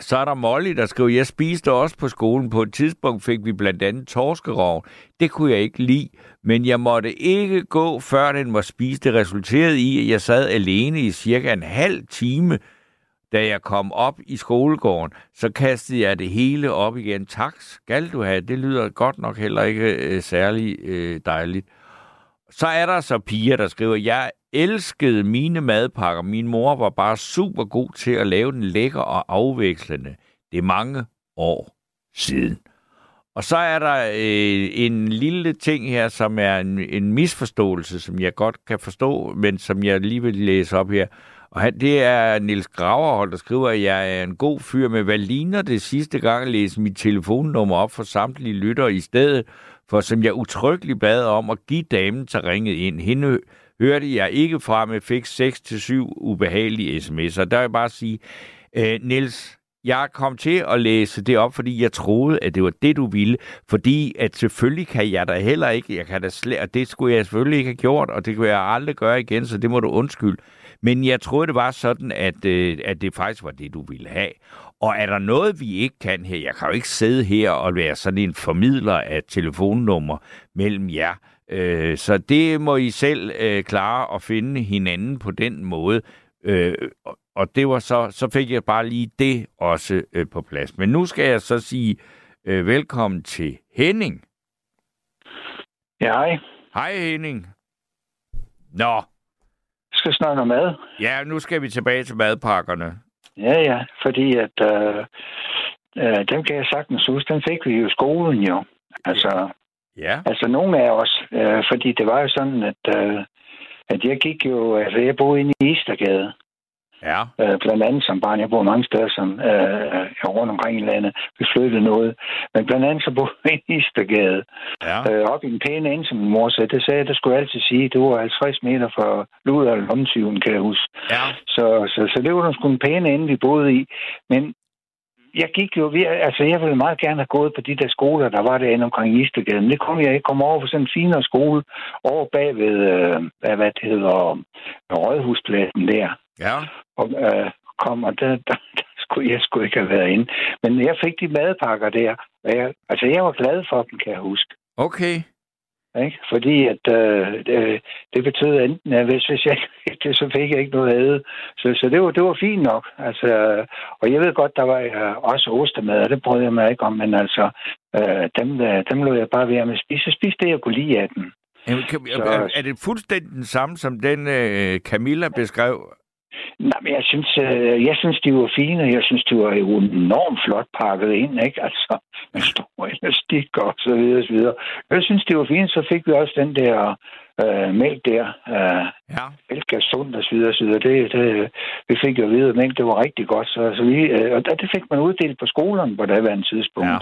så er der Molly, der skriver, jeg spiste også på skolen. På et tidspunkt fik vi blandt andet torskerov. Det kunne jeg ikke lide, men jeg måtte ikke gå, før den var spist. Det resulterede i, at jeg sad alene i cirka en halv time, da jeg kom op i skolegården. Så kastede jeg det hele op igen. Tak skal du have. Det lyder godt nok heller ikke øh, særlig øh, dejligt. Så er der så piger, der skriver, jeg elskede mine madpakker. Min mor var bare super god til at lave den lækker og afvekslende. Det er mange år siden. Og så er der øh, en lille ting her, som er en, en misforståelse, som jeg godt kan forstå, men som jeg lige vil læse op her. Og han, det er Nils Graverhold, der skriver, at jeg er en god fyr, med hvad ligner det sidste gang at læse mit telefonnummer op for samtlige lytter i stedet for, som jeg utryggeligt bad om at give damen til ringet ind. Hende hørte jeg ikke fra, men fik 6-7 ubehagelige sms'er. Der vil jeg bare sige, øh, Nils, jeg kom til at læse det op, fordi jeg troede, at det var det, du ville. Fordi at selvfølgelig kan jeg da heller ikke, jeg kan da slet, og det skulle jeg selvfølgelig ikke have gjort, og det kunne jeg aldrig gøre igen, så det må du undskylde. Men jeg troede, det var sådan, at, øh, at det faktisk var det, du ville have. Og er der noget, vi ikke kan her? Jeg kan jo ikke sidde her og være sådan en formidler af telefonnummer mellem jer. Øh, så det må I selv øh, klare at finde hinanden på den måde. Øh, og det var så, så fik jeg bare lige det også øh, på plads. Men nu skal jeg så sige øh, velkommen til Henning. Ja, hej. Hej Henning. Nå. Skal snakke om mad. Ja, nu skal vi tilbage til madpakkerne. Ja, ja, fordi at øh, øh, dem kan jeg sagtens huske, den fik vi jo i skolen jo. Altså, Ja. altså nogle af os, øh, fordi det var jo sådan, at, øh, at jeg gik jo, altså jeg boede inde i Istergade, Ja. øh, blandt andet som barn. Jeg boede mange steder som, øh, rundt omkring i landet. Vi flyttede noget. Men blandt andet så boede jeg inde i Istergade. Ja. Øh, op i en pæne ende, som min mor sagde. Det sagde jeg, det skulle jeg altid sige. Det var 50 meter fra Luder og Lomtyven, kan jeg huske. Ja. Så, så, så det var sgu en pæne ende, vi boede i. Men jeg gik jo, vi- altså jeg ville meget gerne have gået på de der skoler, der var derinde omkring Istergaden. Det kom jeg ikke. kom over på sådan en finere skole over bag ved, øh, hvad, hvad det hedder, Rådhuspladsen der. Ja. Og øh, kom, og der, der, der skulle jeg skulle ikke have været inde. Men jeg fik de madpakker der. Og jeg, altså jeg var glad for dem, kan jeg huske. Okay. Ikke? Fordi at øh, det, det betød enten, at hvis, hvis jeg ikke det, så fik jeg ikke noget æde. Så, så det, var, det var fint nok. Altså, og jeg ved godt, der var øh, også ostemad, og det brød jeg mig ikke om, men altså, øh, dem, øh, dem lå jeg bare ved med at spise. Så spiste det, jeg kunne lide af dem. Jamen, kan, Så- er, er det fuldstændig den samme, som den øh, Camilla beskrev? Nej, men jeg synes, øh, jeg synes, de var fine. Jeg synes, de var jo enormt flot pakket ind, ikke? Altså, med stor elastik og så videre, og så videre. Jeg synes, de var fine. Så fik vi også den der øh, mælk der. Øh, Ja. mælk er sundt og så videre, og så videre. Det, det, vi fik jo at vide, at mælk, det var rigtig godt. Så, så vi, øh, og det fik man uddelt på skolerne på daværende tidspunkt. Ja.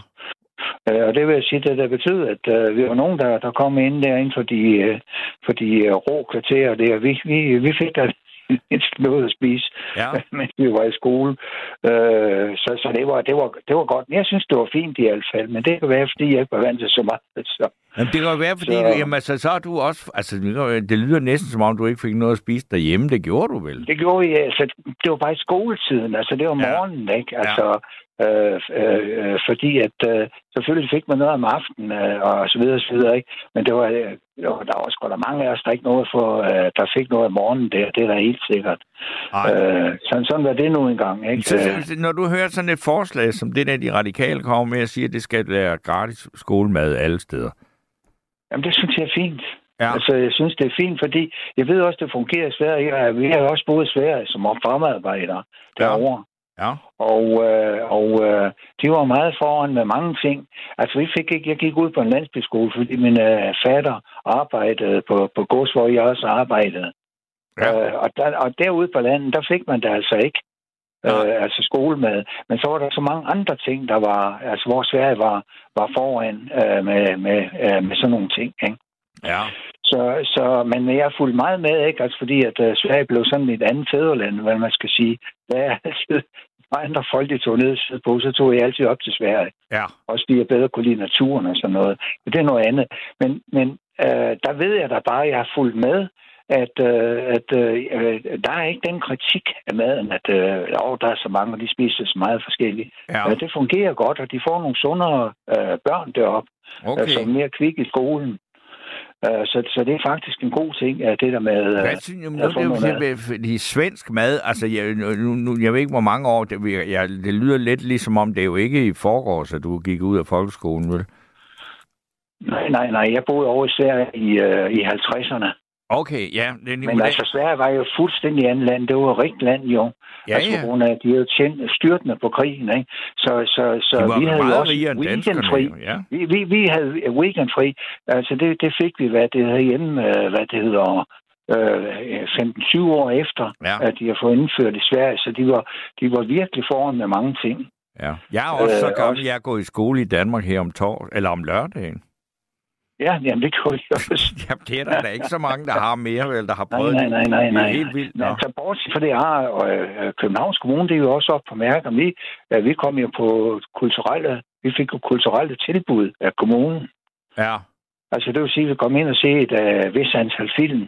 Øh, og det vil jeg sige, det der betød, at øh, vi var nogen, der, der kom ind derinde for de, øh, for de øh, rå kvarterer der. Vi, vi, vi fik der mindst noget at spise, Ja. mens vi var i skole. Øh, så så det, var, det, var, det var godt. Jeg synes, det var fint i hvert fald. Men det kan være, fordi jeg ikke var vant til så meget. Så. Jamen, det kan være, fordi Så- så... jamen, altså, så er du også... Altså, det lyder næsten, som om du ikke fik noget at spise derhjemme. Det gjorde du vel? Det gjorde vi, altså, det var bare i skoletiden, altså det var Ja. morgenen, ikke? Altså, øh, øh, øh, fordi at øh, selvfølgelig fik man noget om aftenen øh, og så videre, og så videre, ikke? Men det var, øh, jo, der var sgu da mange af os, der ikke noget for, øh, der fik noget om morgenen der, det er da helt sikkert. Ej. Øh, sådan, sådan var det nu engang, ikke? Så, Øh, så, når du hører sådan et forslag, som det der, de radikale kommer med at sige, at det skal være gratis skolemad alle steder. Jamen, det synes jeg er fint. Ja. Altså, jeg synes, det er fint, fordi jeg ved også, det fungerer i Sverige. Vi har også boet i Sverige som fremadarbejder derovre. Ja. Og, øh, og øh, de var meget foran med mange ting. Altså, vi fik ikke, jeg gik ud på en landsbyskole, fordi min øh, fatter arbejdede på, på gods, hvor jeg også arbejdede. Ja. Øh, og, der, og derude på landet, der fik man det altså ikke. Nej. Øh, altså skolemad. Men så var der så mange andre ting, der var, altså hvor Sverige var, var foran øh, med, med, øh, med sådan nogle ting. Ikke? Ja. Så, så, men jeg har fulgt meget med, ikke? Altså fordi, at uh, Sverige blev sådan et andet fædreland, hvad man skal sige. Der er altid når andre folk, de tog ned på, så tog jeg altid op til Sverige. Ja. Også fordi jeg bedre kunne lide naturen og sådan noget. Men det er noget andet. Men, men øh, der ved jeg da bare, at jeg har fulgt med, at, øh, at øh, der er ikke den kritik af maden, at øh, oh, der er så mange, og de spiser så meget forskelligt. Ja. Øh, det fungerer godt, og de får nogle sundere øh, børn deroppe, okay. Okay. som er mere kvik i skolen. Øh, så, så det er faktisk en god ting, at det der med... Øh, Hvad synes jeg, nu, det er fordi, svensk mad, altså jeg, nu, nu, jeg ved ikke, hvor mange år, det, jeg, jeg, det lyder lidt ligesom om, det er jo ikke i forgårs, at du gik ud af folkeskolen, vel? Nej, nej, nej. Jeg boede over i Sverige i, øh, i 50'erne. Okay, ja. Det, Men altså, Sverige var jo fuldstændig andet land. Det var rigt land, jo. ja, altså, ja. grund af, at de havde tjent styrtende på krigen, ikke? Så, så, så vi havde jo også weekendfri. Ja. Vi, vi, vi havde weekendfri. Altså, det, det fik vi, hvad det hedder hjemme, øh, hvad det hedder, øh, 15-20 år efter, Ja. at de har fået indført i Sverige. Så de var, de var virkelig foran med mange ting. Ja. Jeg er også så Øh, gammel, også- jeg går i skole i Danmark her om tors, eller om lørdagen. Ja, jamen, det kunne de også. Jamen, det er der, er ikke så mange, der har mere, eller der har Nej, prøvet nej, nej, nej, det. nej. Det er helt vildt. Nå. Nå. Så bortset fra det har øh, Københavns Kommune, det er jo også op på mærker. Vi, ja, vi kom jo på kulturelle, vi fik jo kulturelle tilbud af kommunen. Ja. Altså det vil sige, at vi kom ind og se et uh, vis antal film.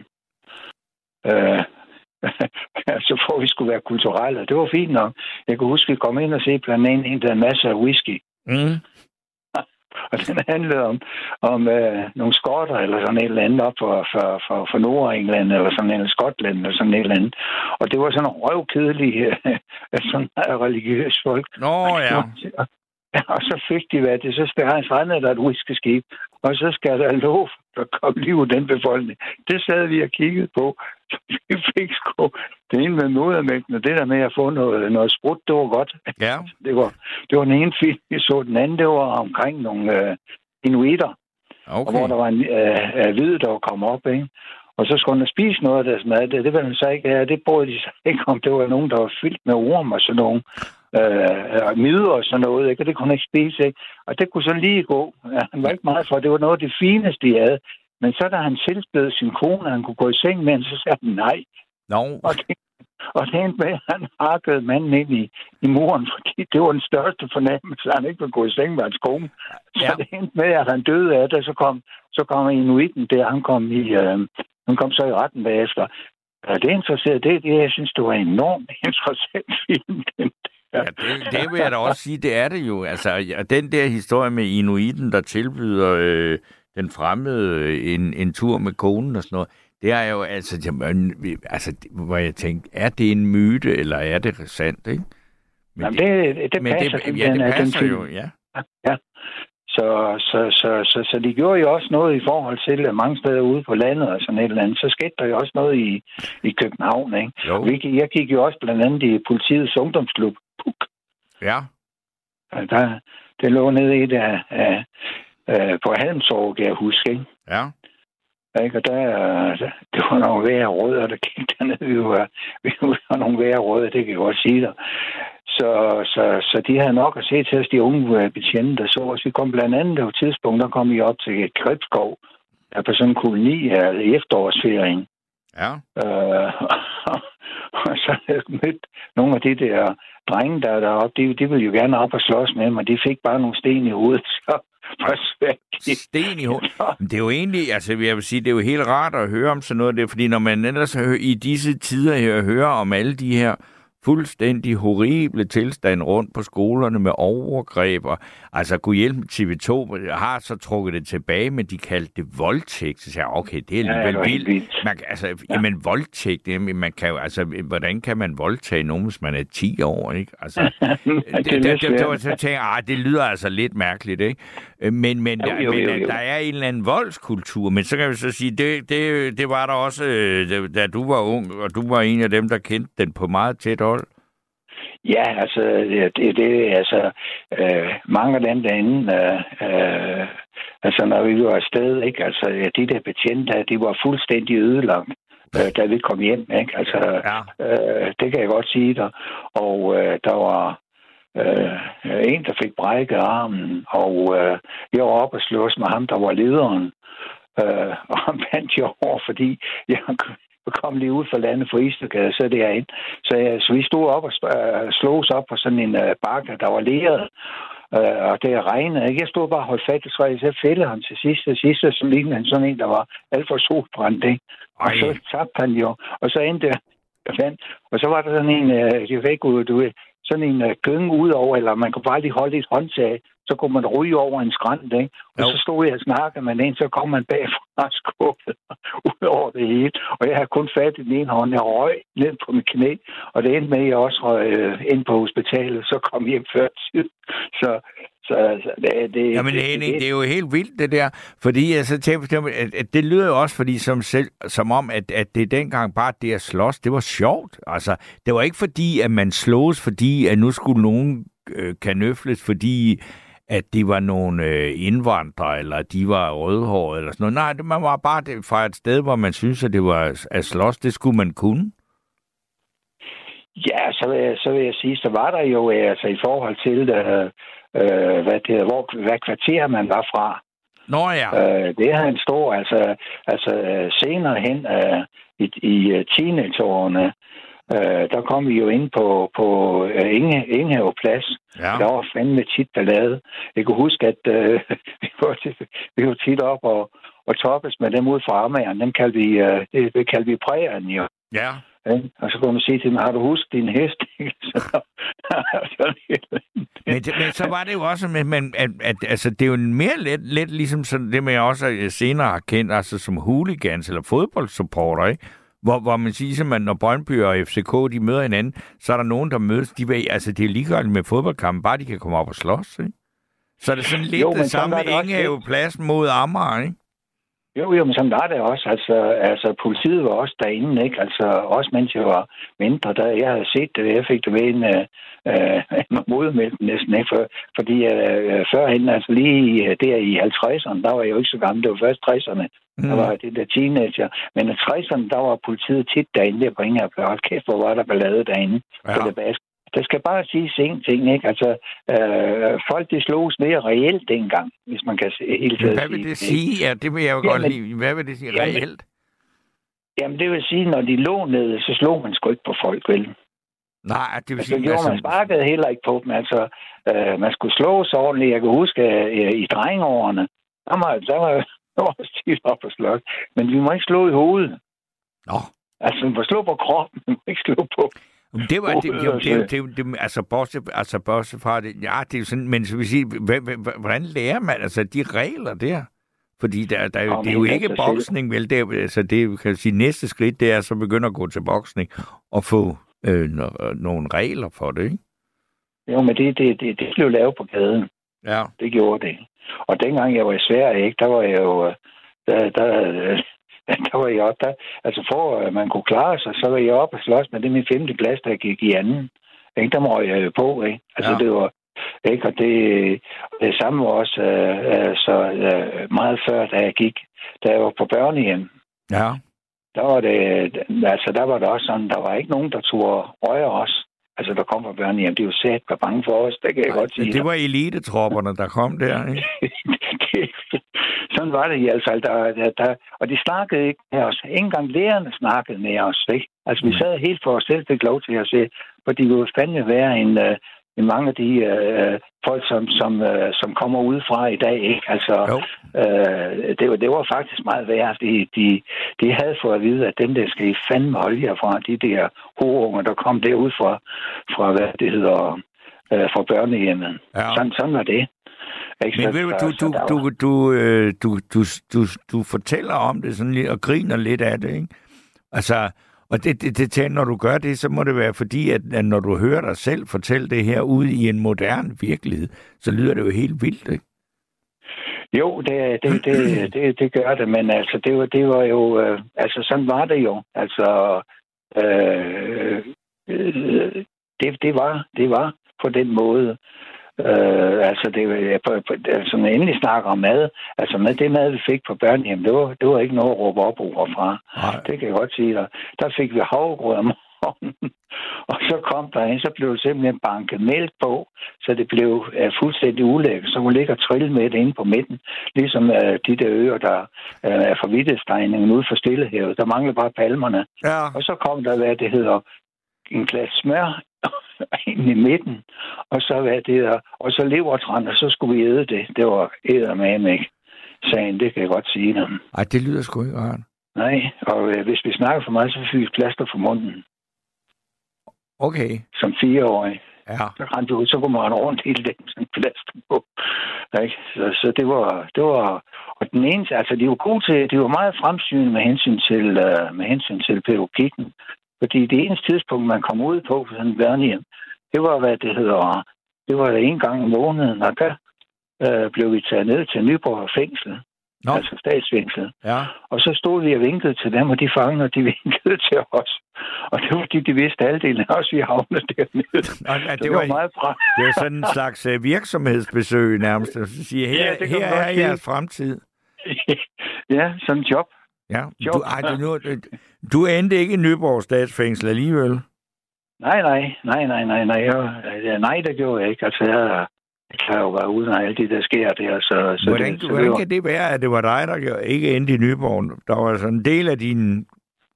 Uh, så for at vi skulle være kulturelle. Det var fint nok. Jeg kan huske, at vi kom ind og se blandt andet en, der havde masser af whisky. Mm. Og den handlede om, om øh, nogle skotter eller sådan et eller andet op for, for, for, for Nordengland eller sådan eller Skotland eller sådan et eller andet. Og det var sådan en røvkedelig øh, sådan religiøs folk. Nå, ja. Og så fik de, hvad det, så skal han strande der et whiskyskib, og så skal der lov, der kom liv i den befolkning. Det sad vi og kiggede på. Vi fik sgu det ene med modermægten, og det der med at få noget, noget sprut, det var godt. Ja. Det var, det var den ene film, vi så. Den anden, det var omkring nogle øh, inuiter, okay. og hvor der var en øh, øh, hvid, der var kommet op, ikke? Og så skulle han spise noget af deres mad. Det, det ville han så ikke have. Det brød de sig ikke om. Det var nogen, der var fyldt med orm og sådan nogle øh, og midler og sådan noget. Ikke? Og det kunne han ikke spise. Ikke? Og det kunne så lige gå. Ja, han var ikke meget for. Det var noget af det fineste, de havde. Men så da han tilbød sin kone, han kunne gå i seng med hende, så sagde han nej. Nå, Og det, og det endte med, at han hakkede manden ind i, i muren, fordi det var den største fornemmelse, at han ikke ville gå i seng med hans kone. Så Ja. det endte med, at han døde af det, så kom, så kom inuiten der, han kom, i, øh, han kom så i retten bagefter. Og det interesserede, det, det, jeg synes, det var en enormt interessant film. Den Ja, det, det vil jeg da også sige, det er det jo. Altså, den der historie med inuiten, der tilbyder øh, den fremmede øh, en, en tur med konen og sådan noget, det er jo altså, jamen, altså, hvor jeg tænkte, er det en myte, eller er det sandt, ikke? Men Jamen, det, det, det men passer det, ja, det den passer film. jo, ja. Ja. Så, så, så, så, så de gjorde jo også noget i forhold til at mange steder ude på landet og sådan et eller andet. Så skete der jo også noget i, i København, ikke? Jo, Vi, jeg gik jo også blandt andet i politiets ungdomsklub. Puk. ja. Og Der, det lå nede i der af, af, på Halmsorg, kan jeg huske, ikke? Ja. Ikke? Og der, det var nogle værre rødder, der gik dernede. Vi var, vi var nogle værre rødder, det kan jeg godt sige dig. Så, så, så de havde nok at se til os, de unge betjente, der så os. Vi kom blandt andet på et tidspunkt, der kom vi op til Gribskov, der på sådan en koloni i efterårsferien. Ja. Øh, og så jeg mødt nogle af de der drenge, der er deroppe. De, de ville jo gerne op og slås med mig. De fik bare nogle sten i hovedet, så. Sten i hovedet. Det er jo egentlig, altså jeg vil sige, det er jo helt rart at høre om sådan noget der, fordi når man ellers hører, i disse tider her hører om alle de her fuldstændig horrible tilstand rundt på skolerne med overgreb. Og, altså, kunne hjælpe TV2 har så trukket det tilbage, men de kaldte det voldtægt. Så jeg, okay, det er Ja, alligevel det var helt vildt. vildt. Man, altså, ja. jamen, voldtægt, jamen, man kan jo, altså, hvordan kan man voldtage nogen, hvis man er 10 år, ikke? Altså, det, det, det, det, det, tænkte jeg, ah, det lyder altså lidt mærkeligt, ikke? Øh, Men, men, Jo, der, jo, men jo, øh, jo. der er en eller anden voldskultur, men så kan vi så sige, det, det, det var der også, øh, da- du var ung, og du var en af dem, der kendte den på meget tæt hold. Ja, altså, det, det, altså, øh, mange af dem derinde, øh, øh, altså, når vi var afsted, ikke, altså, de der betjente, de var fuldstændig ødelagt, øh, da vi kom hjem, ikke, altså, Ja. øh, det kan jeg godt sige dig, og øh, der var øh, en, der fik brækket armen, og øh, jeg var oppe og slås med ham, der var lederen, øh, og han vandt jo over, fordi jeg kom lige ud fra landet for Istergade, så derinde. Så, jeg, så vi stod op og øh, slås op på sådan en øh, bakke, der var leret, øh, og det regnede. Ikke? Jeg stod bare og holdt fat i træet, så fældede han til sidst, og sidst, så lignede han sådan en, der var alt for solbrændt. Ikke? Og Ej. så tabte han jo, og så endte jeg fandt, og så var der sådan en, øh, jeg ved ikke, ud, du ved, sådan en øh, gynge ud over, eller man kunne bare lige holde et håndtag, så kunne man ryge over en skrant, ikke? Og Jo. så stod jeg og snakkede med en, så kom man bagfra skubbede ud over det hele. Og jeg havde kun fat i den ene hånd, jeg røg ned på mit knæ, og det endte med, at jeg også røg øh, ind på hospitalet, så kom jeg hjem før tid. Så, Så altså, det, det, Jamen, det, det, det er jo helt vildt, det der. Fordi altså, tænk, at, at det lyder jo også fordi, som, selv, som om, at, at det dengang bare det at slås, det var sjovt. Altså, det var ikke fordi, at man slås, fordi at nu skulle nogen øh, kanøfles, fordi at de var nogle øh, indvandrere, eller de var rødhårede, eller sådan noget. Nej, det, man var bare det, fra et sted, hvor man synes, at det var at slås, det skulle man kunne. Ja, så vil, jeg, så vil jeg sige, så var der jo altså i forhold til, øh, øh, hvad, det, hvor, hvad kvarter man var fra. Nå ja. Øh, det er en stor, altså, altså senere hen øh, i, i teenageårene, øh, der kom vi jo ind på, på Inge, Ingehave Plads. Ja. Der var fandme tit ballade. Jeg kan huske, at øh, vi, var tit, vi var tit op og, og toppes med dem ud fra Amager. Dem kaldte vi, øh, det, det kaldte vi prægeren jo. Ja. Ja, og så kunne man sige til dem, har du husket din hest? men, det, men så var det jo også, med, men, at, at, altså, det er jo mere let, let ligesom sådan det, jeg også senere har kendt, altså som hooligans eller fodboldsupporter, ikke? Hvor, hvor man siger, at når Brøndby og FCK de møder hinanden, så er der nogen, der mødes. De vil, altså, det er ligegyldigt med fodboldkampen, bare de kan komme op og slås. Ikke? Så er det sådan lidt jo, det samme med Ingehave plads mod Amager, ikke? Jo, jo, men sådan var det også. Altså, altså politiet var også derinde, ikke? Altså, også mens jeg var mindre, der jeg havde set det, jeg fik det ved en, øh, en modermælk næsten, ikke? For, fordi øh, førhen, altså lige øh, der i 50'erne, der var jeg jo ikke så gammel, det var først 60'erne, mm. der var det der teenager. Men i 60'erne, der var politiet tit derinde der på Ingerbørg. Kæft, hvor var der ballade derinde ja. på det basket der skal bare sige ting, ikke? Altså, øh, folk de slogs mere reelt dengang, hvis man kan helt sige Hvad vil det sige? Ja, det vil jeg jo jamen, godt lide. Hvad vil det sige jamen, reelt? Jamen, det vil sige, når de lå nede, så slog man sgu ikke på folk, vel? Nej, det vil altså, sige... Altså, man sparkede heller ikke på dem. Altså, øh, man skulle slå så ordentligt. Jeg kan huske, øh, i drengeårene, der var, der var, var tit op og slås. Men vi må ikke slå i hovedet. Nå. Altså, man må slå på kroppen, man må ikke slå på det var, det, det, det, det, altså, bortset, altså, bortset fra det, ja, det er sådan, men så vil sige, hvordan lærer man, altså, de regler der? Fordi der, der, Jamen, det er jo ikke boksning, vel? Det, altså, det kan sige, næste skridt, det er så begynde at gå til boksning og få øh, nogle regler for det, ikke? Jo, men det, det, det, det blev lavet på gaden. Ja. Det gjorde det. Og dengang jeg var i Sverige, ikke, der var jeg jo... Der, der, der var jeg op der. Altså for at man kunne klare sig, så var jeg op og slås med det min femte plads, der gik i anden. Ikke? Der må jeg jo på, ikke? Altså ja. det var, ikke? Og det, det samme var også uh, så uh, meget før, da jeg gik, da jeg var på børnehjem. Ja. Der var det, altså der var det også sådan, der var ikke nogen, der turde røre os. Altså, der kom fra børnehjem. Det er jo sæt var bange for os, det kan jeg Ej, godt sige. Det var elitetropperne, der kom der, ikke? det, sådan var det i hvert fald. Der, der, der, og de snakkede ikke med os. Ikke engang lærerne snakkede med os. Ikke? Altså, vi mm. sad helt for os selv, fik lov til at se, for de ville fandme være en, uh, en mange af de uh, folk, som, som, uh, som kommer ud fra i dag. Ikke? Altså, uh, det, var, det var faktisk meget værd. De, de, de havde fået at vide, at dem der skal I fandme holde jer fra, de der hovedunger, der kom derud fra, fra hvad det hedder, uh, fra børnehjemmet. Ja. Sådan, sådan var det. Ikke? Men ved du, du, du, du, øh, du, du, du, du fortæller om det sådan lidt, og griner lidt af det, ikke? Altså, og det, det, det, når du gør det, så må det være fordi, at, at når du hører dig selv fortælle det her ud i en moderne virkelighed, så lyder det jo helt vildt, ikke? Jo, det, det, det, det, det gør det, men altså, det var, det var jo, øh, altså sådan var det jo. Altså, øh, øh, det, det, var, det var på den måde. Øh, altså, det, altså, når jeg endelig snakker om mad, altså med det mad, vi fik på børnehjem, det var, det var ikke noget at råbe op fra. Nej. Det kan jeg godt sige dig. Der fik vi havregrød om morgenen, og så kom der ind, så blev det simpelthen banket mælk på, så det blev uh, fuldstændig ulækkert. Så hun ligger trille med det inde på midten, ligesom uh, de der øer, der uh, er for vidtestegningen ude for Stillehavet. Der mangler bare palmerne. Ja. Og så kom der, hvad det hedder, en glas smør ind i midten, og så hvad det der, og så levertræn, og så skulle vi æde det. Det var med ikke? Sagen, det kan jeg godt sige dem. Ej, det lyder sgu ikke rart. Nej, og øh, hvis vi snakker for meget, så fik vi plaster for munden. Okay. Som fireårig. Ja. Så rendte ud, så kunne man rundt hele den sådan plaster på. Ikke? Så, så, det var, det var, og den eneste, altså de var gode til, de var meget fremsynende med hensyn til, uh, med hensyn til pædagogikken. Fordi det eneste tidspunkt, man kom ud på for sådan en børnehjem, det var, hvad det hedder, det var en gang om måneden, og der øh, blev vi taget ned til Nyborg fængsel. Nå. Altså statsfængsel. Ja. Og så stod vi og vinkede til dem, og de fanger, de vinkede til os. Og det var fordi, de vidste halvdelen af os, vi havnede dernede. Og, ja, Så det, var, meget bra. det var sådan en slags uh, virksomhedsbesøg nærmest. Så siger, her, Ja, det her er jeres fremtid. ja, sådan en job. Ja. Du, ej, du, nu, du endte ikke i Nyborg statsfængsel alligevel. Nej, nej, nej, nej, nej, nej. Jeg, nej, det gjorde jeg ikke. Altså, jeg, kan jo være uden af alt det, der sker der. Så, så Hvordan, det, så hvordan det var, kan det være, at det var dig, der gjorde- ikke endte i Nyborg? Der var sådan en del af dine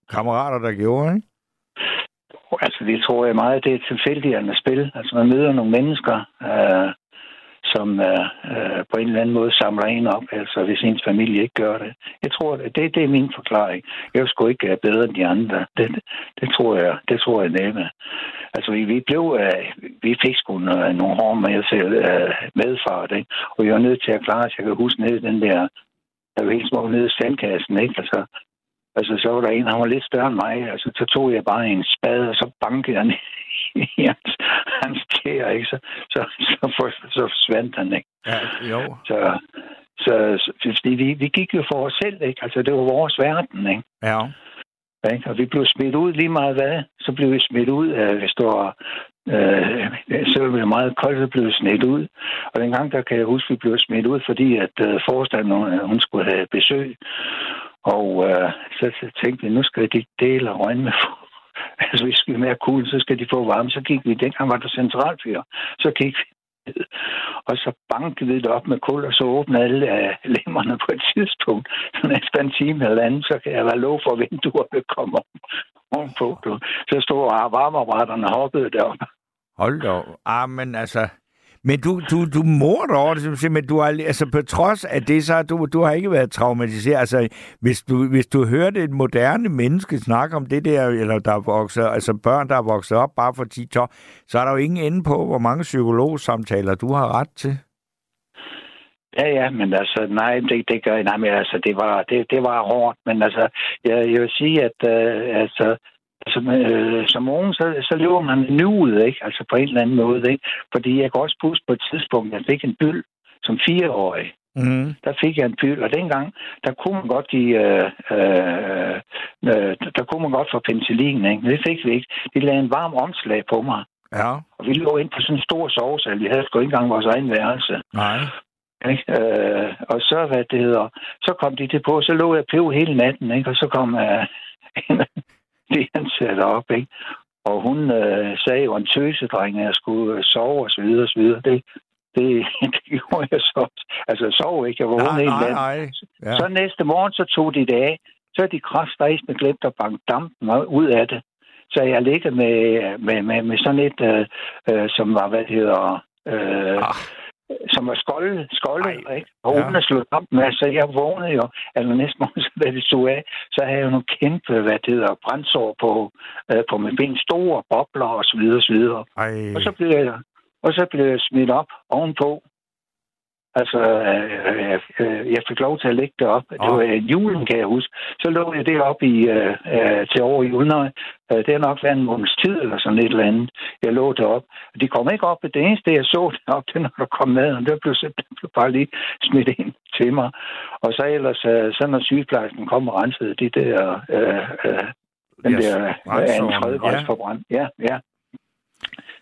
kammerater, der gjorde, ikke? Altså, det tror jeg meget, det er tilfældighedernes spil. Altså, man møder nogle mennesker, øh, som øh, øh, på en eller anden måde samler en op, altså hvis ens familie ikke gør det. Jeg tror, det, det, det er min forklaring. Jeg er sgu ikke øh, bedre end de andre. Det, det, det tror jeg, det tror jeg næppe. Altså, vi, vi blev, øh, vi fik sgu nogle, nogle hårde med, øh, medfart, ikke? Og jeg var nødt til at klare, at jeg kan huske ned i den der, der var helt små nede i sandkassen, ikke? Altså, Altså, så var der en, han var lidt større end mig. Altså, så tog jeg bare en spade, og så bankede han i hans, hans kære, ikke? Så, så, så, for, så forsvandt han, ikke? Ja, jo. Så, så, så fordi vi, vi gik jo for os selv, ikke? Altså, det var vores verden, ikke? Ja. Ikke? Og vi blev smidt ud lige meget hvad. Så blev vi smidt ud, øh, hvis det var... Øh, så var det meget koldt, så blev vi smidt ud. Og dengang, der kan jeg huske, vi blev smidt ud, fordi at øh, forstanderen, hun skulle have besøg. Og øh, så, så tænkte vi, nu skal de dele røgne med Altså, hvis vi er mere cool, så skal de få varme. Så gik vi, dengang var der centralfyr, så gik vi ned, og så bankede vi det op med kul, og så åbnede alle uh, lemmerne på et tidspunkt. Så efter en time eller anden, så kan jeg være lov for, at vinduerne kommer ovenpå. Så stod varmeapparaterne hoppede deroppe. Hold da. Ah, men altså... Men du, du, du morder over det, simpelthen. Du har, altså, på trods af det, så har du, du har ikke været traumatiseret. Altså, hvis du, hvis du hørte et moderne menneske snakke om det der, eller der er vokset, altså børn, der er vokset op bare for 10 år, så er der jo ingen ende på, hvor mange psykologsamtaler du har ret til. Ja, ja, men altså, nej, det, det gør nej, men altså, det var, det, det var hårdt, men altså, jeg, jeg vil sige, at øh, altså, altså, øh, som unge, så, så lever man nuet, ikke? Altså på en eller anden måde, ikke? Fordi jeg kan også huske på et tidspunkt, at jeg fik en byld som fireårig. Mm. Der fik jeg en byld, og dengang, der kunne man godt give, øh, øh, øh, der kunne man godt få penicillin, ikke? Men det fik vi ikke. De lagde en varm omslag på mig, Ja. og vi lå ind på sådan en stor sovesal. Vi havde sgu ikke engang vores egen værelse. Nej. Ikke? Øh, og så, hvad det hedder, så kom de til på, så lå jeg pev hele natten, ikke? og så kom øh, en af de ansatte op, ikke? og hun øh, sagde jo en tøsedreng, at jeg skulle øh, sove og så videre og så videre. Det, det, det gjorde jeg så. Altså, jeg sov ikke, jeg var Nej, nej, nej. Ja. Så næste morgen, så tog de det af. Så er de kraftræsende glemt at banke dampen ud af det. Så jeg ligger med, med, med, med sådan et, øh, øh, som var, hvad det hedder, øh, Ah. Som var skoldet, skoldet Ej. ikke? Og Ja. uden at slå dampen af, så jeg vågnede jo, eller næste morgen, da det stod af, så havde jeg nogle kæmpe, hvad det hedder, brændsår på, øh, på mine ben, store bobler og så videre, og så videre. Ej. Og så blev jeg, og så blev jeg smidt op ovenpå. Altså, øh, øh, øh, jeg fik lov til at lægge det op. Det var øh, julen, kan jeg huske. Så lå jeg deroppe i, øh, øh, til over i julen. Øh, det har nok været en måneds tid eller sådan et eller andet. Jeg lå deroppe. De kom ikke op. Det eneste, jeg så deroppe, det er, når der kom. Og det blev simpelthen bare lige smidt ind til mig. Og så ellers, øh, så når sygeplejersken kom og rensede de der... Øh, øh, den Yes, der øh, en tredje ja. Ja, ja.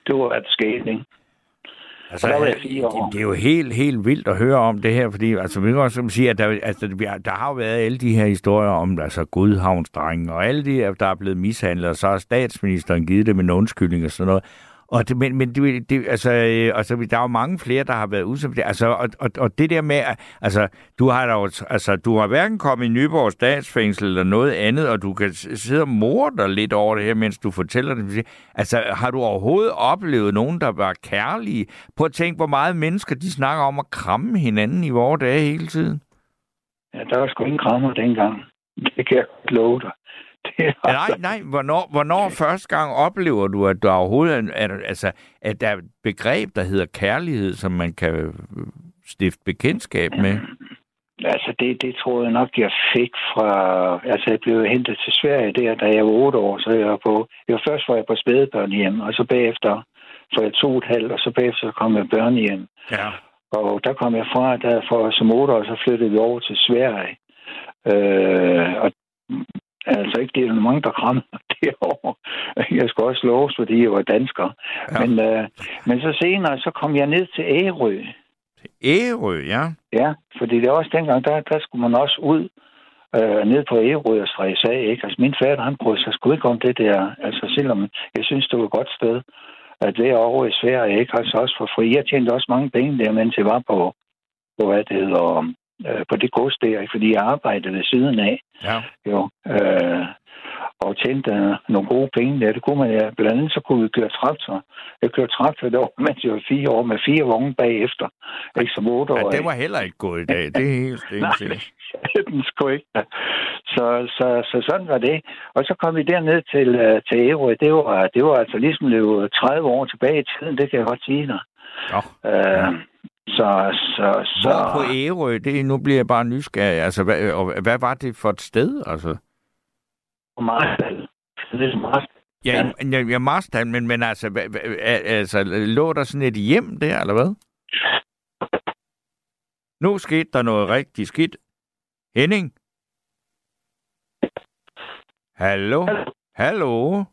Det var, hvad der skete, ikke? Altså, Og der var jeg det, fire år. det er jo helt, helt vildt at høre om det her, fordi altså, vi kan også sige, at der, altså, der har jo været alle de her historier om altså, Gudhavnsdrengen, og alle de, der er blevet mishandlet, og så har statsministeren givet dem en undskyldning og sådan noget. Og det, men, men det, det, altså, øh, altså, der er jo mange flere, der har været udsat for det. Altså, og, og, og det der med, altså, du har, da jo, altså, du har hverken kommet i Nyborg statsfængsel eller noget andet, og du kan sidde og morde dig lidt over det her, mens du fortæller det. Altså, har du overhovedet oplevet nogen, der var kærlige? Prøv at tænke, hvor meget mennesker, de snakker om at kramme hinanden i vores dage hele tiden. Ja, der var sgu ingen krammer dengang. Det kan jeg love dig. Nej, nej. Hvornår, hvornår første gang oplever du, at der overhovedet er, altså, at der er et begreb, der hedder kærlighed, som man kan øh, stifte bekendtskab med? Altså, det, det tror jeg nok, jeg fik fra... Altså, jeg blev hentet til Sverige der, da jeg var otte år, så jeg var på... Jeg var først var jeg på spædebørnehjem, og så bagefter for jeg to og et halvt, og så bagefter kom jeg i børnehjem. Ja. Og der kom jeg fra, der for som otte år, så flyttede vi over til Sverige. Øh, og altså ikke, det er mange, der krammer derovre. Jeg skulle også låse, fordi jeg var dansker. Ja. Men, øh, men så senere, så kom jeg ned til Ærø. Ærø, ja. Ja, fordi det var også dengang, der, der skulle man også ud øh, ned på Ærø og strække af. Ikke? Altså, min fader, han brød sig sgu ikke om det der. Altså, selvom jeg synes, det var et godt sted at være over i Sverige, ikke? Altså også for fri. Jeg tjente også mange penge der, mens jeg var på, på hvad det hedder, øh, på det gods der, fordi jeg arbejdede ved siden af. Ja. Jo, øh, og tjente øh, nogle gode penge der. Det kunne man, ja. Blandt andet så kunne vi køre traktor. Jeg kørte traktor derovre, mens jeg var fire år med fire vogne bagefter. Ikke som otte år. Ja, det var heller ikke gået i dag. Det er helt Nej, den skulle ikke. Så, så, så sådan var det. Og så kom vi derned til, uh, til Ærø. Det var, det var altså ligesom det 30 år tilbage i tiden, det kan jeg godt sige dig. Ja. Uh, så, så, så... Hvor på Ærø? Det, nu bliver jeg bare nysgerrig. Altså, hvad, og hvad var det for et sted? Altså? Marstal. Det er Marstal. Ja, ja, ja Marstal, men, men altså, hva, altså, lå der sådan et hjem der, eller hvad? Nu skete der noget rigtig skidt. Henning? Hallo? Hallo?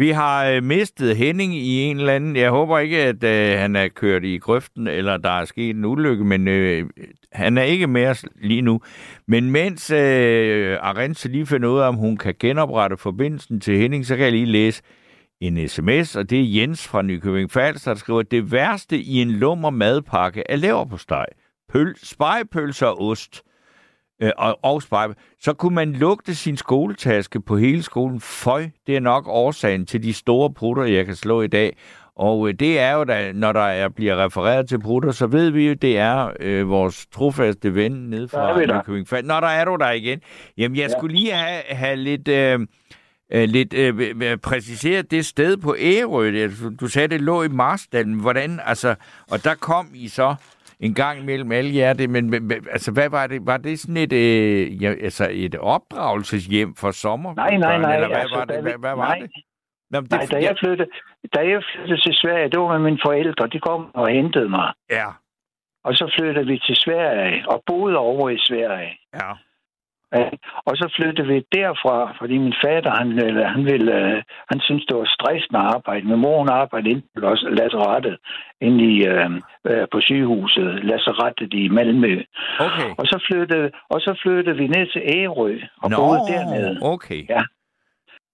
Vi har øh, mistet Henning i en eller anden... Jeg håber ikke, at øh, han er kørt i grøften, eller der er sket en ulykke, men øh, han er ikke med os lige nu. Men mens øh, Arendse lige finder ud af, om hun kan genoprette forbindelsen til Henning, så kan jeg lige læse en sms, og det er Jens fra Nykøbing Falster, der skriver, det værste i en lummer madpakke er leverpostej, pøl, spejpølser og ost øh, og, og spejpe, så kunne man lugte sin skoletaske på hele skolen. Føj, det er nok årsagen til de store prutter, jeg kan slå i dag. Og øh, det er jo, da, når der er, bliver refereret til prutter, så ved vi jo, det er øh, vores trofaste ven nede fra Nykøbing. Nå, der er du der igen. Jamen, jeg ja. skulle lige have, have lidt... Øh, øh, lidt øh, præciseret det sted på Ærø. Du sagde, det lå i Marsdalen. Hvordan, altså, og der kom I så en gang mellem alle jer det, men, men altså, hvad var det? Var det sådan et, øh, ja, altså et opdragelseshjem for sommer? Nej, nej, nej. Eller hvad altså, var det? Hvad, hvad var nej. det? Nå, det, Nej, da jeg, flyttede, da jeg flyttede til Sverige, det var med mine forældre. De kom og hentede mig. Ja. Og så flyttede vi til Sverige og boede over i Sverige. Ja. Ja, og så flyttede vi derfra, fordi min fader, han, eller, han, ville, uh, han syntes, det var stressende at arbejde. Min mor, hun arbejdede ind på lazarettet inde i, uh, uh, på sygehuset, lazarettet i Malmø. Okay. Og så flyttede, og så flyttede vi ned til Ærø og Nå, boede dernede. okay. Ja.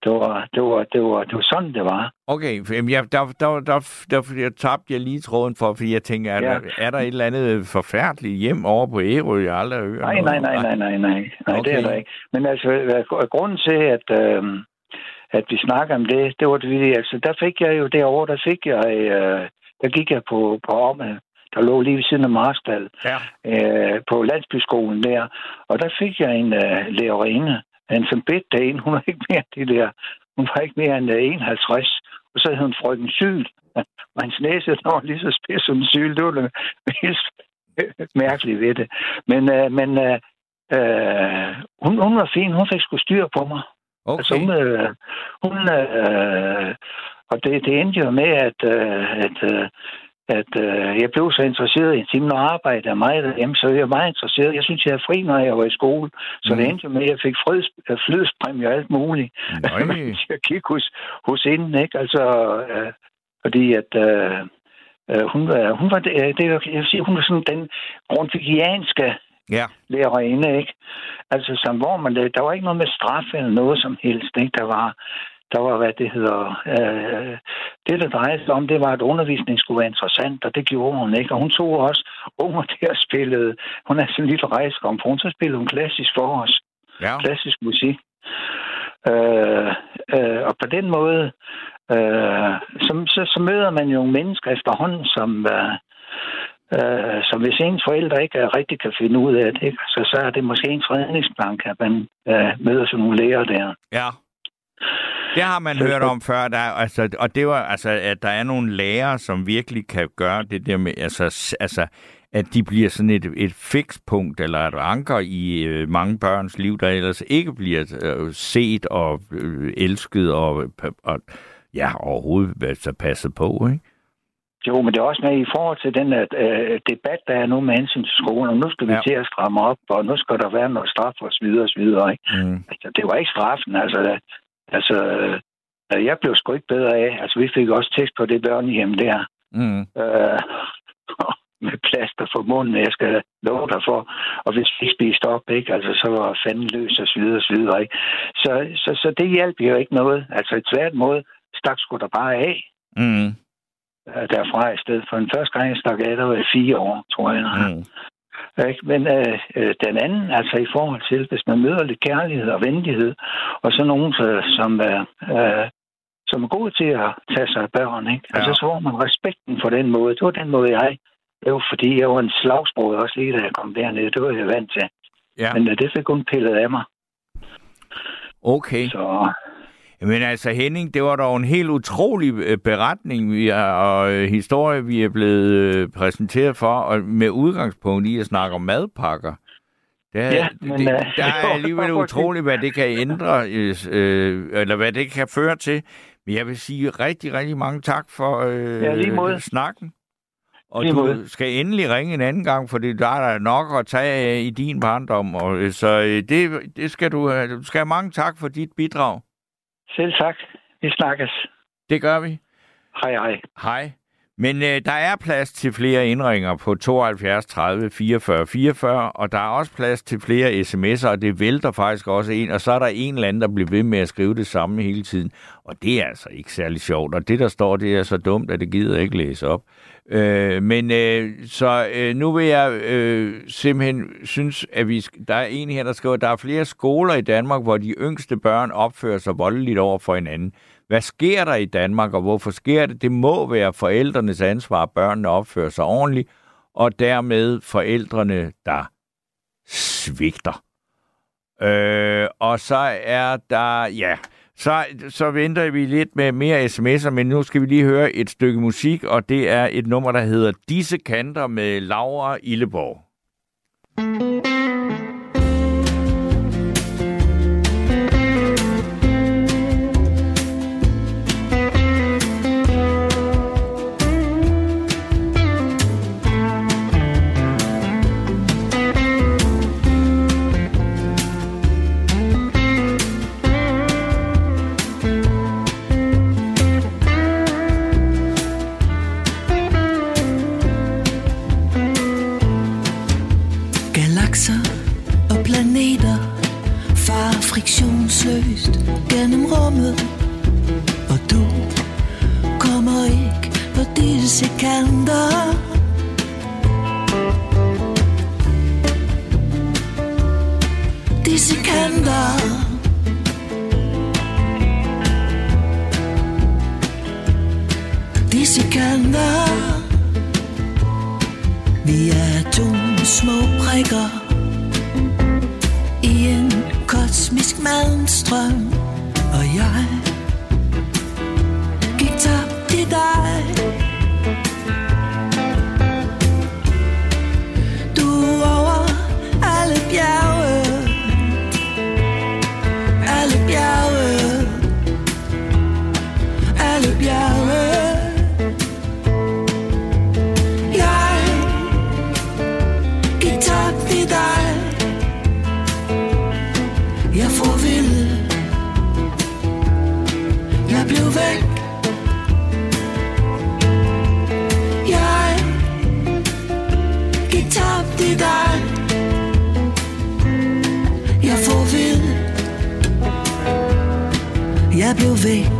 Det var, det, var, det, var, det var sådan, det var. Okay, jeg, der, der, der, der, der tabte jeg lige tråden for, fordi jeg tænker, er, Ja. der, er der et eller andet forfærdeligt hjem over på Ærø, jeg aldrig hørt Nej, nej, nej, nej, nej, nej. Nej, Okay. det er der ikke. Men altså, grunden til, at, øh, at vi snakker om det, det var det, fordi, altså, der fik jeg jo derovre, der fik jeg, øh, der gik jeg på, på Omme, der lå lige ved siden af Marstal, Ja. øh, på landsbyskolen der, og der fik jeg en øh, lærerinde, en som bedte en, hun var ikke mere det der, hun var ikke mere end øh, 51, og så hed hun frøken Syl. Og hans næse, der var lige så spids som en syl. Det var det mest mærkeligt ved det. Men, øh, men øh, øh, hun, hun var fin. Hun fik sgu styr på mig. Okay. Altså, hun, øh, hun øh, og det, det endte jo med, at, øh, at, øh, at øh, jeg blev så interesseret i timen og arbejde af mig derhjemme, så jeg var meget interesseret. Jeg synes, jeg er fri, når jeg var i skole. Så Mm. det endte med, at jeg fik freds, øh, flødspræmie og alt muligt. Jeg gik hos, hos hende, ikke? Altså, øh, fordi at øh, øh, hun, var, hun var, det, øh, det, jeg vil sige, hun var sådan den grundvigianske Ja. lærerinde, ikke? Altså, som hvor man, der var ikke noget med straf eller noget som helst, ikke? Der var, der var, hvad det hedder, øh, det, der drejede sig om, det var, at undervisningen skulle være interessant, og det gjorde hun, ikke? Og hun tog også unger der og spillede, hun er sådan en lille hun så spillede hun klassisk for os Ja. klassisk musik. Øh, øh, og på den måde, øh, så, så, så møder man jo mennesker efterhånden, som, øh, øh, som hvis ens forældre ikke rigtig kan finde ud af det, ikke? Så, så er det måske ens redningsplank, at man øh, møder sådan nogle læger der. Ja. Det har man Så- hørt om før, der, er- altså, og det var altså, at der er nogle lærere, som virkelig kan gøre det der med, altså, altså at de bliver sådan et, et fikspunkt eller et anker i øh, mange børns liv, der ellers ikke bliver øh, set og øh, elsket og, og ja, overhovedet altså, passet på, ikke? Jo, men det er også med i forhold til den uh, debat, der er nu med hensyn til skolen. Nu skal vi ja. til at stramme op, og nu skal der være noget straf og så og så videre. Ikke? Mm. Altså, det var ikke straffen. Altså, altså, jeg blev sgu ikke bedre af. Altså, vi fik også test på det børnehjem der. Mm. Uh, med plaster for munden, jeg skal love dig for. Og hvis vi spiste op, ikke? Altså, så var fanden løs og så videre, og så videre, ikke? Så, så, så det hjælper jo ikke noget. Altså, i tværtimod stak skulle der bare af. Mm. Derfra i stedet for den første gang, jeg stak af, der var fire år, tror jeg. Mm. Ikke? Men øh, øh, den anden, altså i forhold til, hvis man møder lidt kærlighed og venlighed, og så nogen, som er, øh, som er gode til at tage sig af børn, ikke? Ja. Altså, så får man respekten for den måde. Det var den måde, jeg det var fordi, jeg var en slagsbror også lige, da jeg kom dernede. Det var jeg vant til. Ja. Men øh, det fik kun pillet af mig. Okay. Så... Men altså Henning, det var dog en helt utrolig øh, beretning vi er, og øh, historie, vi er blevet præsenteret for, og med udgangspunkt i at snakke om madpakker. Det er, ja, men, det, der er alligevel utroligt, hvad det kan ændre, øh, eller hvad det kan føre til. Men jeg vil sige rigtig, rigtig mange tak for øh, ja, snakken. Og du måde. skal endelig ringe en anden gang, for der er nok at tage i din barndom. Og, øh, så øh, det, det skal du have. Du skal have mange tak for dit bidrag. Selv tak. Vi snakkes. Det gør vi. Hej, hej. Hej. Men øh, der er plads til flere indringer på 72 30 44 44, og der er også plads til flere sms'er, og det vælter faktisk også en, og så er der en eller anden, der bliver ved med at skrive det samme hele tiden, og det er altså ikke særlig sjovt, og det, der står, det er så dumt, at det gider jeg ikke læse op. Øh, men øh, så øh, nu vil jeg øh, simpelthen synes, at vi der er en her, der skriver, at der er flere skoler i Danmark, hvor de yngste børn opfører sig voldeligt over for hinanden. Hvad sker der i Danmark, og hvorfor sker det? Det må være forældrenes ansvar, at børnene opfører sig ordentligt, og dermed forældrene, der svigter. Øh, og så er der, ja, så, så venter vi lidt med mere sms'er, men nu skal vi lige høre et stykke musik, og det er et nummer, der hedder Disse kanter med Laura Illeborg. Disse rækker I en kosmisk malmstrøm Og jeg abriu veio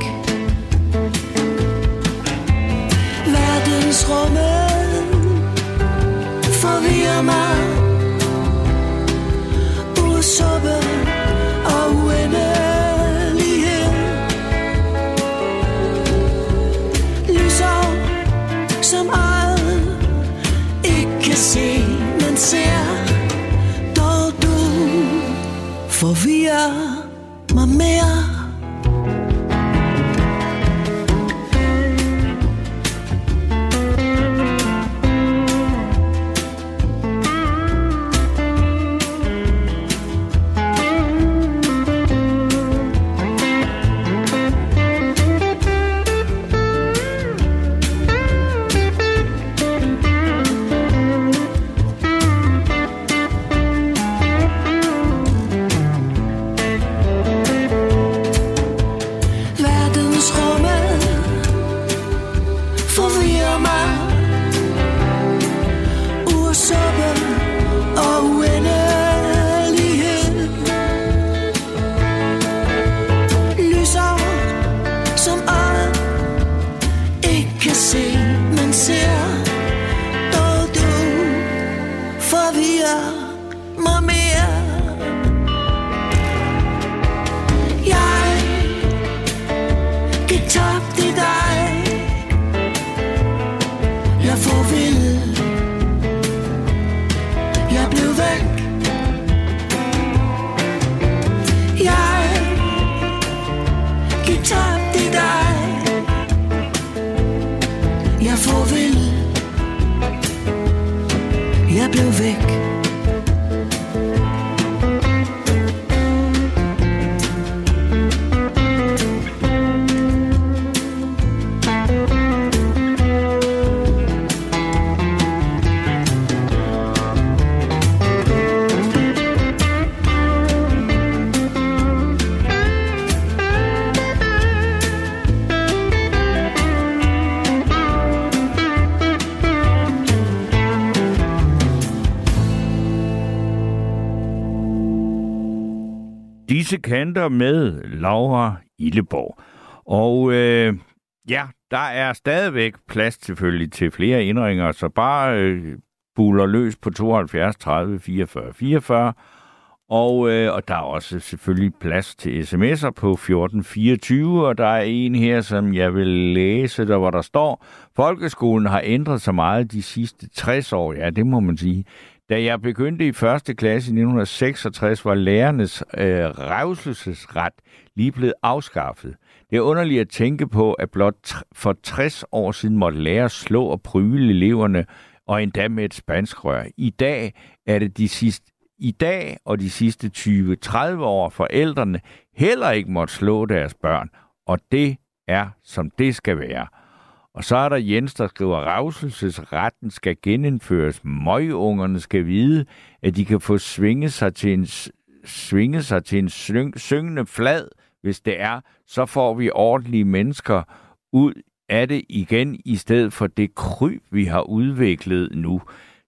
kanter med Laura Illeborg. Og øh, ja, der er stadigvæk plads selvfølgelig til flere indringer, så bare øh, buler løs på 72 30 44 44. Og, øh, og der er også selvfølgelig plads til sms'er på 1424, og der er en her, som jeg vil læse, der hvor der står, Folkeskolen har ændret sig meget de sidste 60 år. Ja, det må man sige. Da jeg begyndte i første klasse i 1966, var lærernes øh, revselsesret lige blevet afskaffet. Det er underligt at tænke på, at blot for 60 år siden måtte lærer slå og pryle eleverne, og endda med et spansk rør. I dag er det de sidste i dag og de sidste 20-30 år forældrene heller ikke måtte slå deres børn, og det er, som det skal være. Og så er der Jens, der skriver, revselsesretten skal genindføres. Møgungerne skal vide, at de kan få svinget sig til en, svinge sig til en syng, syngende flad, hvis det er. Så får vi ordentlige mennesker ud af det igen, i stedet for det kryb, vi har udviklet nu.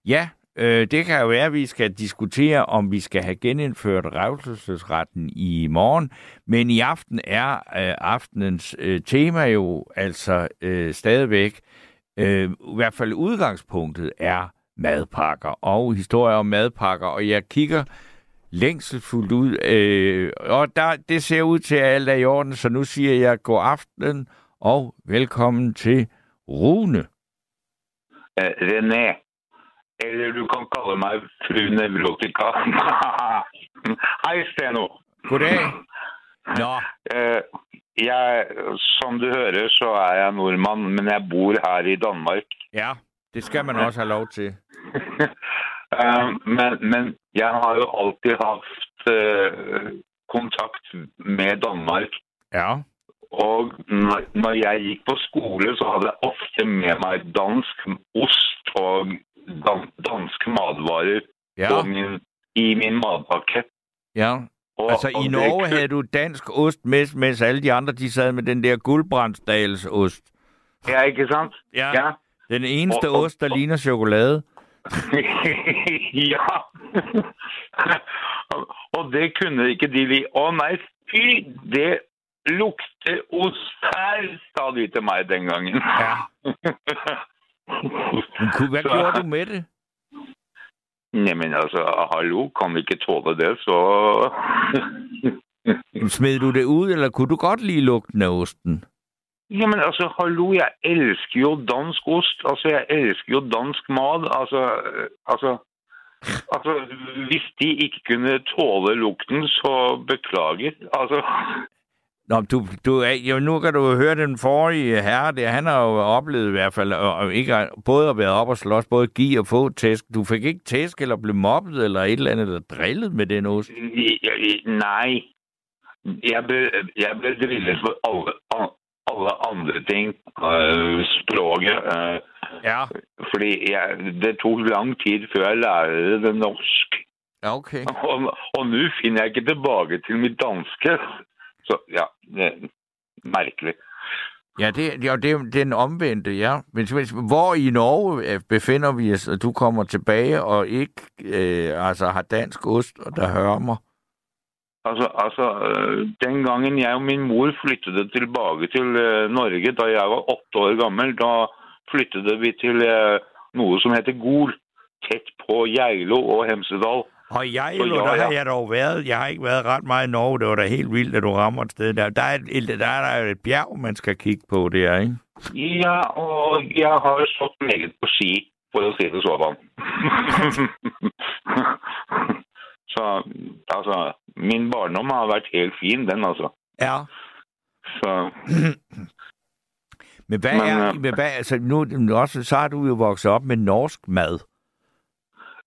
Ja, Øh, det kan jo være, at vi skal diskutere, om vi skal have genindført revselsesretten i morgen. Men i aften er øh, aftenens øh, tema jo altså øh, stadigvæk, øh, i hvert fald udgangspunktet er madpakker og historier om madpakker. Og jeg kigger længselfuldt ud, øh, og der, det ser ud til, at alt er i orden, så nu siger jeg god aften og velkommen til Rune. Øh, René. Eller du kan kalle meg fru Nevrotika. Hei, Steno. God dag. Nå. Eh, jeg, som du hører, så er jeg nordmann, men jeg bor her i Danmark. Ja, det skal man også have lov til. Eh, men, men jeg har jo alltid haft uh, kontakt med Danmark. Ja. Og når, jeg gikk på skole, så hadde jeg ofte med meg dansk ost og danske matvarer ja. min, i min madpakke. Ja, og, altså og i Norge det... havde du dansk ost, mens, mens alle de andre, de sad med den der guldbrandsdals ost. Ja, ikke sant? Ja, ja. den eneste og, og, ost, der og, ligner chokolade. ja. og det kunne ikke de lide. Å nei, fy, det lukter ost her, sa de til meg den gangen. Ja. Hvad så, gjorde du med det? Jamen altså, hallo, vi ikke tåle det, så... Smed du det ud, eller kunne du godt lide lugten af osten? Jamen altså, hallo, jeg elsker jo dansk ost. Altså, jeg elsker jo dansk mad. Altså, altså, altså hvis de ikke kunne tåle lugten, så beklager. Altså... Nå, du, du, jo, nu kan du høre den forrige herre der, han har jo oplevet i hvert fald, og ikke, både at være op og slås, både give og få tæsk. Du fik ikke tæsk, eller blev mobbet, eller et eller andet, eller drillet med den ost? Nej. Jeg blev, jeg blev drillet for alle, alle andre ting. Uh, språket. Uh, ja. Fordi jeg, det tog lang tid før jeg lærte det norsk. Ja, okay. Og, og nu finner jeg ikke tilbake til mit danske. Så ja, mærkeligt. Ja, det, ja, det er den omvendte, ja. Men hvor i Norge øh, befinder vi os, og du kommer tilbage og ikke øh, altså har dansk ost, og der hører mig? Altså, altså, øh, den gangen jeg og min mor flyttede tilbage til øh, Norge, da jeg var åtte år gammel, da flyttede vi til noget, som heter Gol, tæt på Geilo og Hemsedal. Og jeg, jo, der har jeg dog været. Jeg har ikke været ret meget i Norge. Det var da helt vildt, at du rammer et sted der. Der er, et, der er der et bjerg, man skal kigge på der, ikke? Ja, og jeg har stået meget på ski, for at se det sådan. så, altså, min barndom har været helt fin, den altså. Ja. Så... Men hvad men, er, men hvad, altså nu, også, så har du jo vokset op med norsk mad.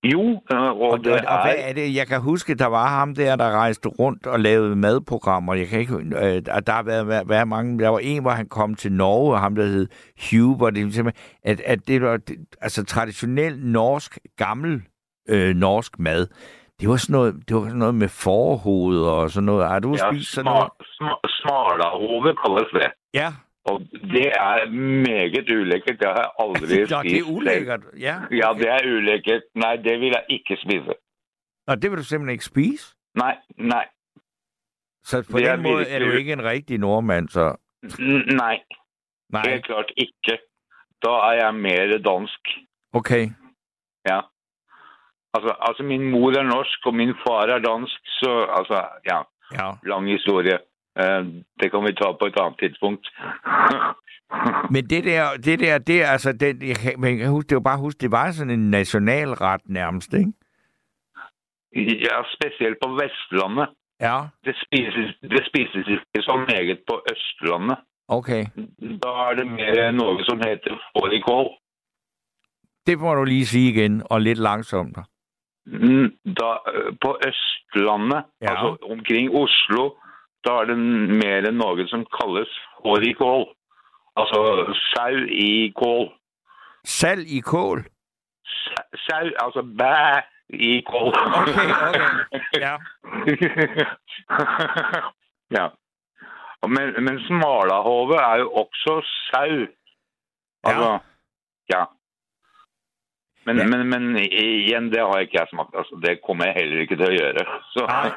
Jo, øh, og, og, det og, og hvad er det? Jeg kan huske, der var ham der, der rejste rundt og lavede madprogrammer. Jeg kan ikke, øh, der har været, været mange. Der var en, hvor han kom til Norge, og ham der hed hvor det simpelthen, at, at det var altså traditionel norsk, gammel øh, norsk mad. Det var sådan noget, det var sådan noget med forhoved og sådan noget. Har du ja, spist sådan noget? Smalahove kaldes det. Ja, og det er meget ulækkert. Det har jeg aldri spist. ja, det er ulækkert, ja. Ja, det er ulækkert. Nej, det vil jeg ikke spise. Nå, det vil du simpelthen ikke spise? Nej, nej. Så på Det den måde er du ikke en rigtig nordmand, så... N- Nei, Nej, helt klart ikke. Da er jeg mer dansk. okay. Ja. Altså, altså, min mor er norsk, og min far er dansk, så altså, ja, Ja. lang historie. Eh, det kan vi ta på et annet tidspunkt. Men det der, det der, det altså... Den, jeg kan, men jeg kan huske, det var bare huske, det var sådan en nationalret nærmest, ikke? ja, spesielt på Vestlandet. Ja, Det spises, det spises ikke så meget på Østlandet. okay. Da er det mer noe som heter fårikål. Det må du lige sige igen, og lidt langsomt. Mm, Da, eh, på Østlandet, Ja. altså omkring Oslo, da er det mer noe som kalles fårikål. Altså sau i kål. Salg i kål. Sa- Sau, altså bæ i kål. Okay, okay. Ja. ja. Men, men smalahove er jo også sau. Altså, ja. Men, Ja. men, men igjen, det har ikke jeg smakt. Altså, det kommer jeg heller ikke til å gjøre. Så, Nej.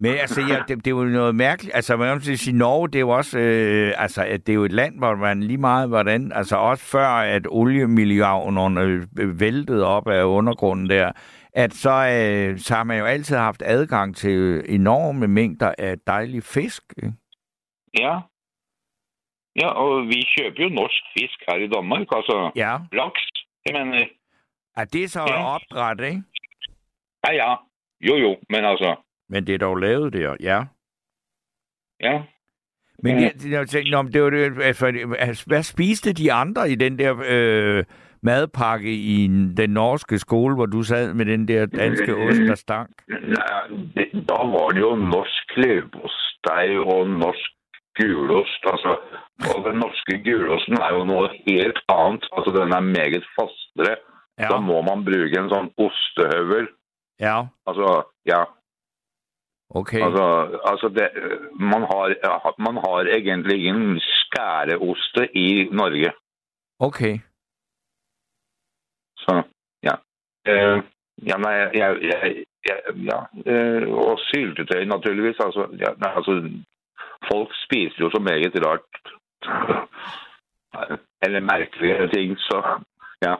Men altså, ja, det, det er jo noget mærkeligt. Altså, man kan sige, Norge, det er jo også, øh, altså, at det er jo et land, hvor man lige meget, hvordan, altså også før, at oliemilliarderne øh, væltede op af undergrunden der, at så, øh, så har man jo altid haft adgang til enorme mængder af dejlig fisk. Ikke? ja. ja, og vi kjøper jo norsk fisk her i Danmark. Altså Ja. laks. Jeg mener, Er det så Ja. opdræt, ikke? ja ja. Jo jo, men altså, Men det er dog lavet der, ja. ja. Men jeg, jeg tænkte, nå, det var det, altså, hvad spiste de andre i den der øh, madpakke i den norske skole, hvor du sad med den der danske ost, der stank? Nei, det, da var det jo norsk leverpostei og norsk gulost. Altså, og den norske gulosten er jo noe helt annet. Altså, den er meget fastere. Ja, Da må man bruke en sånn ostehøvel. ja Altså, ja. Okay. Altså, altså det, man, har, man har egentlig ingen skæreoste i Norge. Okay. Så, ja. Eh, ja, nei, jeg, jeg, jeg Ja. Eh, og syltetøy, naturligvis. Altså, ja, nei, altså Folk spiser jo så meget rart. Eller merkelige ting, så ja.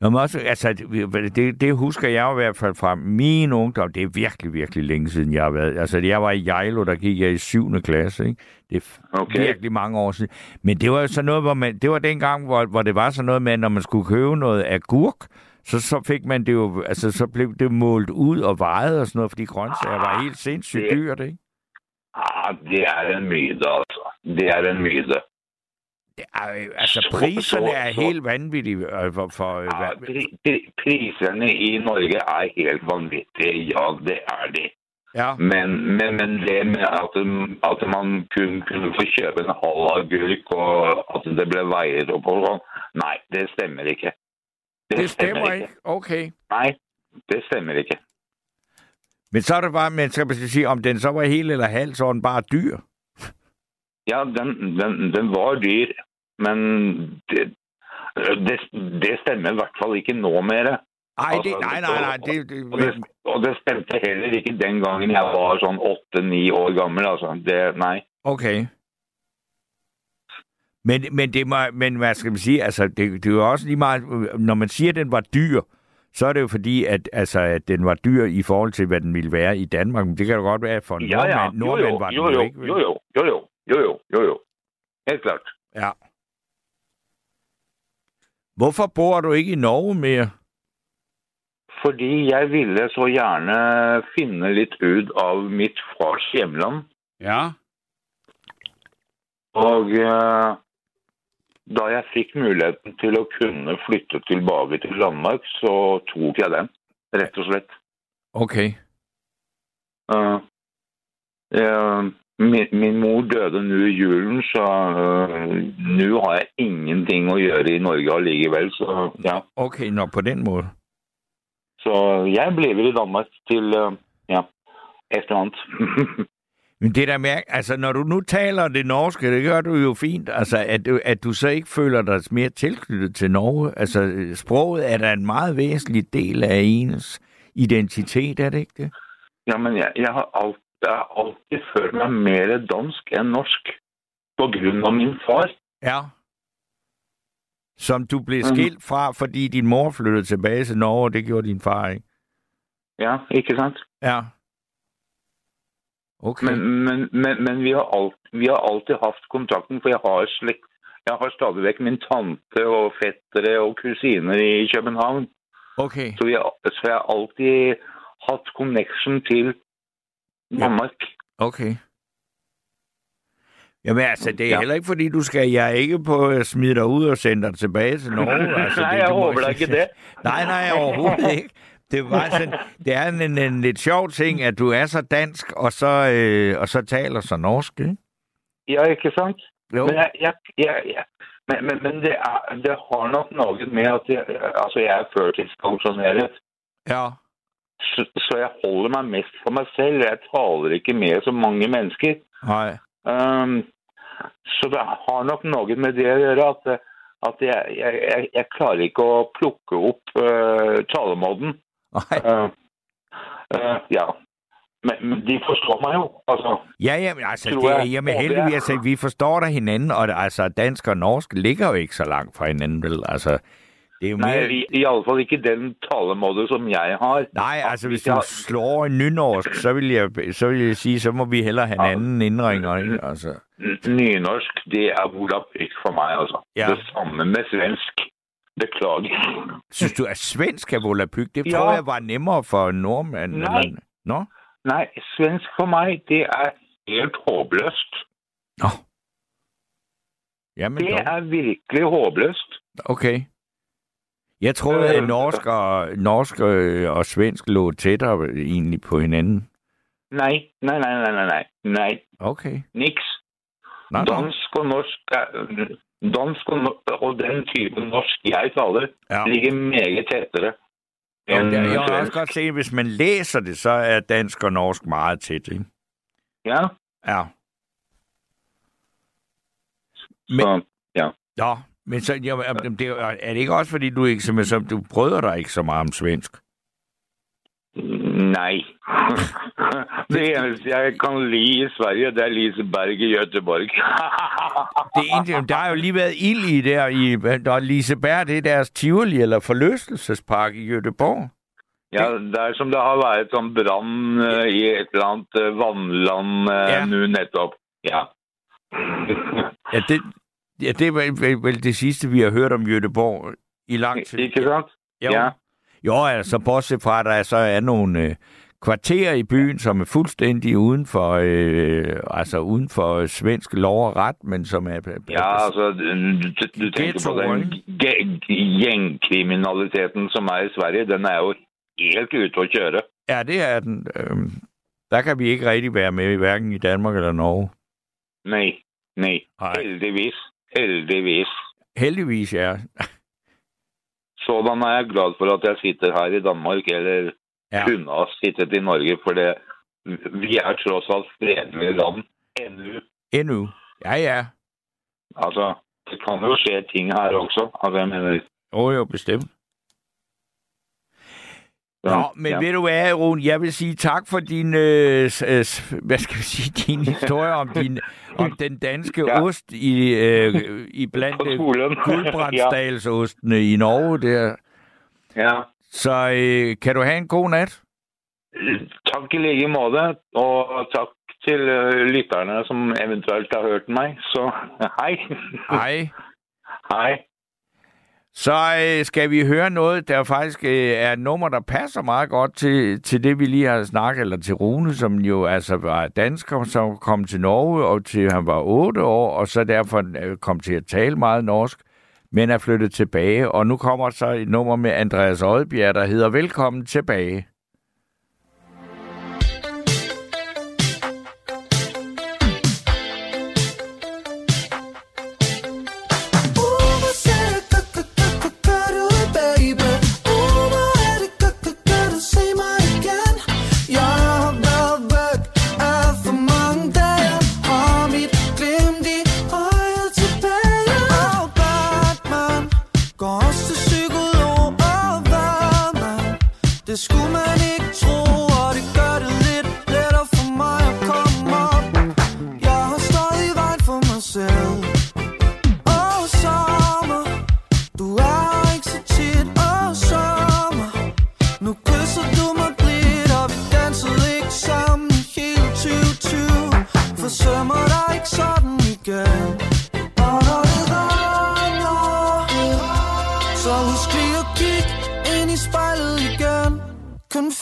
Nå, men også, altså, det, det, det husker jeg jo i hvert fald fra min ungdom. Det er virkelig, virkelig længe siden, jeg har været. Altså, jeg var i Jejlo, der gik jeg i 7. klasse, ikke? Det er Okay. virkelig mange år siden. Men det var jo sådan noget, hvor man, det var dengang, hvor, hvor det var sådan noget med, at når man skulle købe noget agurk, så, så fik man det jo, altså, så blev det målt ud og vejet og sådan noget, fordi grøntsager var helt sindssygt det- dyrt, ikke? Ah, det er en myte, altså. Det er en myte. Det er, altså, Så- priserne er helt vanvittige øh, for... for Ja, hvad- pri, pri, prisene i Norge er helt vanvittige. Ja, det er de. ja, Men, men, men det med at, at man kun kunne få kjøpe en halv agurk, og at det ble veiet opp og sånn, nei, det stemmer ikke. det stemmer ikke. Okay. Nei, det stemmer ikke. Men så er det bare, men skal man sige, om den så var hel eller halv, så var den bare dyr. Ja, den, den, den var dyr, men det, det, det stemmer i hvert fall ikke nå mer. Ej, det, nej, nej, nej. Det, det, Og det, og det stemte heller ikke den gangen jeg var sånn åtte-ni år gammel, altså. Det, nei. okay. Men, men, det må, men hvad skal man sige, altså, det, det er jo også lige meget, når man siger, at den var dyr, så er det jo fordi, at, altså, at den var dyr i forhold til, hvad den ville være i Danmark. Men det kan jo godt være, at for en Ja, ja. nordmand, Jo, nordmand jo, var den jo, jo ikke. jo, jo, jo, jo, jo, jo, jo, jo. Helt klart. Ja. Hvorfor bor du ikke i Norge mere? Fordi jeg ville så gjerne finne litt ut av mitt fars hjemland. Ja. Og eh, da jeg fikk muligheten til å kunne flytte tilbake til Danmark, så tok jeg den, rett og slett. Okay. Eh, eh, min, min mor døde nå i julen, så eh, nå har jeg ingenting å gjøre i Norge allikevel. Så ja. Okay, nå, på den måde. Så jeg blir vel i Danmark til eh, ja, et eller annet. Men det der mærke, altså når du nu taler det norske, det gør du jo fint, altså at du, at du så ikke føler dig mere tilknyttet til Norge. Altså sproget er da en meget væsentlig del af ens identitet, er det ikke det? Ja, men jeg, jeg har alt, jeg har alltid følt meg mer dansk enn norsk. På grunn av min far. Ja. Som du blev Mhm. skilt fra, fordi din mor flyttede tilbage til Norge, det gjorde din far ikke? Ja, ikke sant? Ja. Okay. Men, men, men, men vi, har alt, vi har alltid haft kontakten, for jeg har slekt jeg har stadig vekk min tante og fettere og kusiner i København. okay. Så, jeg, så jeg har alltid hatt connection til Danmark. Okay. Jamen altså, det er Ja. heller ikke fordi, du skal... Jeg er ikke på at smide dig ud og sende dig tilbage til Norge. Altså, Nej, det, jeg må- håber ikke det. nej, nej, overhovedet ikke. Det, var sådan, det er en, en, en lidt sjov ting, at du er så dansk, og så, øh, og så taler så norsk, ikke? Ja, ikke sant? Jo. Men, jeg, jeg, jeg, jeg, men, men, men det, er, det har nok noe med at jeg, altså jeg er førtidspensjoneret. Ja. Så, så jeg holder meg mest for meg selv. Jeg taler ikke med så mange mennesker. Nej. Um, så det har nok noe med det å gjøre at, at jeg, jeg, jeg, jeg klarer ikke å plukke opp uh, talemåten. Nej. Uh, uh, ja. Men, men de forstår meg jo. Altså, Ja, jamen, altså, Tror det, jamen heldigvis, altså, vi forstår da hinanden, og altså, dansk og norsk ligger jo ikke så langt fra hinanden, vel? Altså, det er jo mere... i, i alle fall ikke den talemåte som jeg har. Nej, altså hvis du slår over i nynorsk, så vil jeg, så vil jeg sige, så må vi hellere have en anden indringer, ikke? Altså, Nynorsk, det er volapyk for meg, altså. Ja. Det samme med svensk. Beklager. synes du, at svensk er volapyk? Det Ja. tror jeg var nemmere for nordmænd. Nej. Eller... Nå? Nei, svensk for meg, det er helt håpløst. Nå. Jamen Det dog. er virkelig håpløst. Okay. Jeg troede, at Øh, norsk og, norsk og, og svensk lå tættere egentlig på hinanden. Nei, nei, nei, nei, nei, nei. nei. Okay. Niks. Nå, nå. Dansk og norsk er, Dansk og, og den typen norsk jeg taler, Ja. ligger meget tættere Ja, det, jeg har også godt set, at hvis man læser det, så er dansk og norsk meget tæt, ikke? Ja, Ja. så ja. Nå, men så, ja, men det, er det ikke også, fordi du ikke, som, som, du brøder dig ikke så meget om svensk? Nei. Det eneste jeg kan lide i Sverige, det er Liseberg i Göteborg. Det er egentlig, der har jo lige været ild i der, i, der er Liseberg, det er deres Tivoli eller forlystelsespark i Göteborg. Ja, det er som det har vært sånn brann eh, i et eller annet eh, vannland uh, Ja. nå nettopp. Ja. Ja, det, ja, det er vel, vel, vel det sidste, vi har hørt om Göteborg i lang tid. Ikke sant? Jo, Ja. jo altså bortset fra, at der så er nogle øh, kvarterer i byen, som er fuldstændig uden for, øh, altså uden for svensk lov og ret, men som er... Ja, altså, du, du, tenker på den gjengkriminaliteten som er i Sverige, den er jo helt ute å kjøre. Ja, det er den. Øhm, der kan vi ikke rigtig være med, hverken i Danmark eller Norge. Nei. Nej. Heldigvis. Heldigvis. Heldigvis, ja. Sådan er jeg glad for at jeg sitter her i Danmark, eller Ja, kunne ha sittet i Norge, for det, vi er trods alt fredelige land ennå. endnu. Ja, ja. Altså, det kan jo skje ting her også. Altså, jeg mener... Jo, jo, bestemt. Så, Nå, men ja. ved du hvad, Rune, jeg vil sige tak for din, øh, øh, hvad skal vi sige, din historie om, din, om den danske ja. Ja. ost i, øh, i blandt øh, guldbrandsdalsostene i Norge der. ja. Så øh, kan du have en god nat? Takk i like måte, og takk til eh, lytterne som eventuelt har hørt meg. Så hei. Hej. Hei. Så øh, skal vi høre noget, der faktisk øh, er et nummer, der passer meget godt til, til det, vi lige har snakket, eller til Rune, som jo altså var dansker, som kom til Norge, og til han var 8 år, og så derfor øh, kom til at tale meget norsk, men er flyttet tilbage. Og nu kommer så et nummer med Andreas Oddbjerg, der hedder Velkommen tilbage.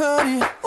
tell you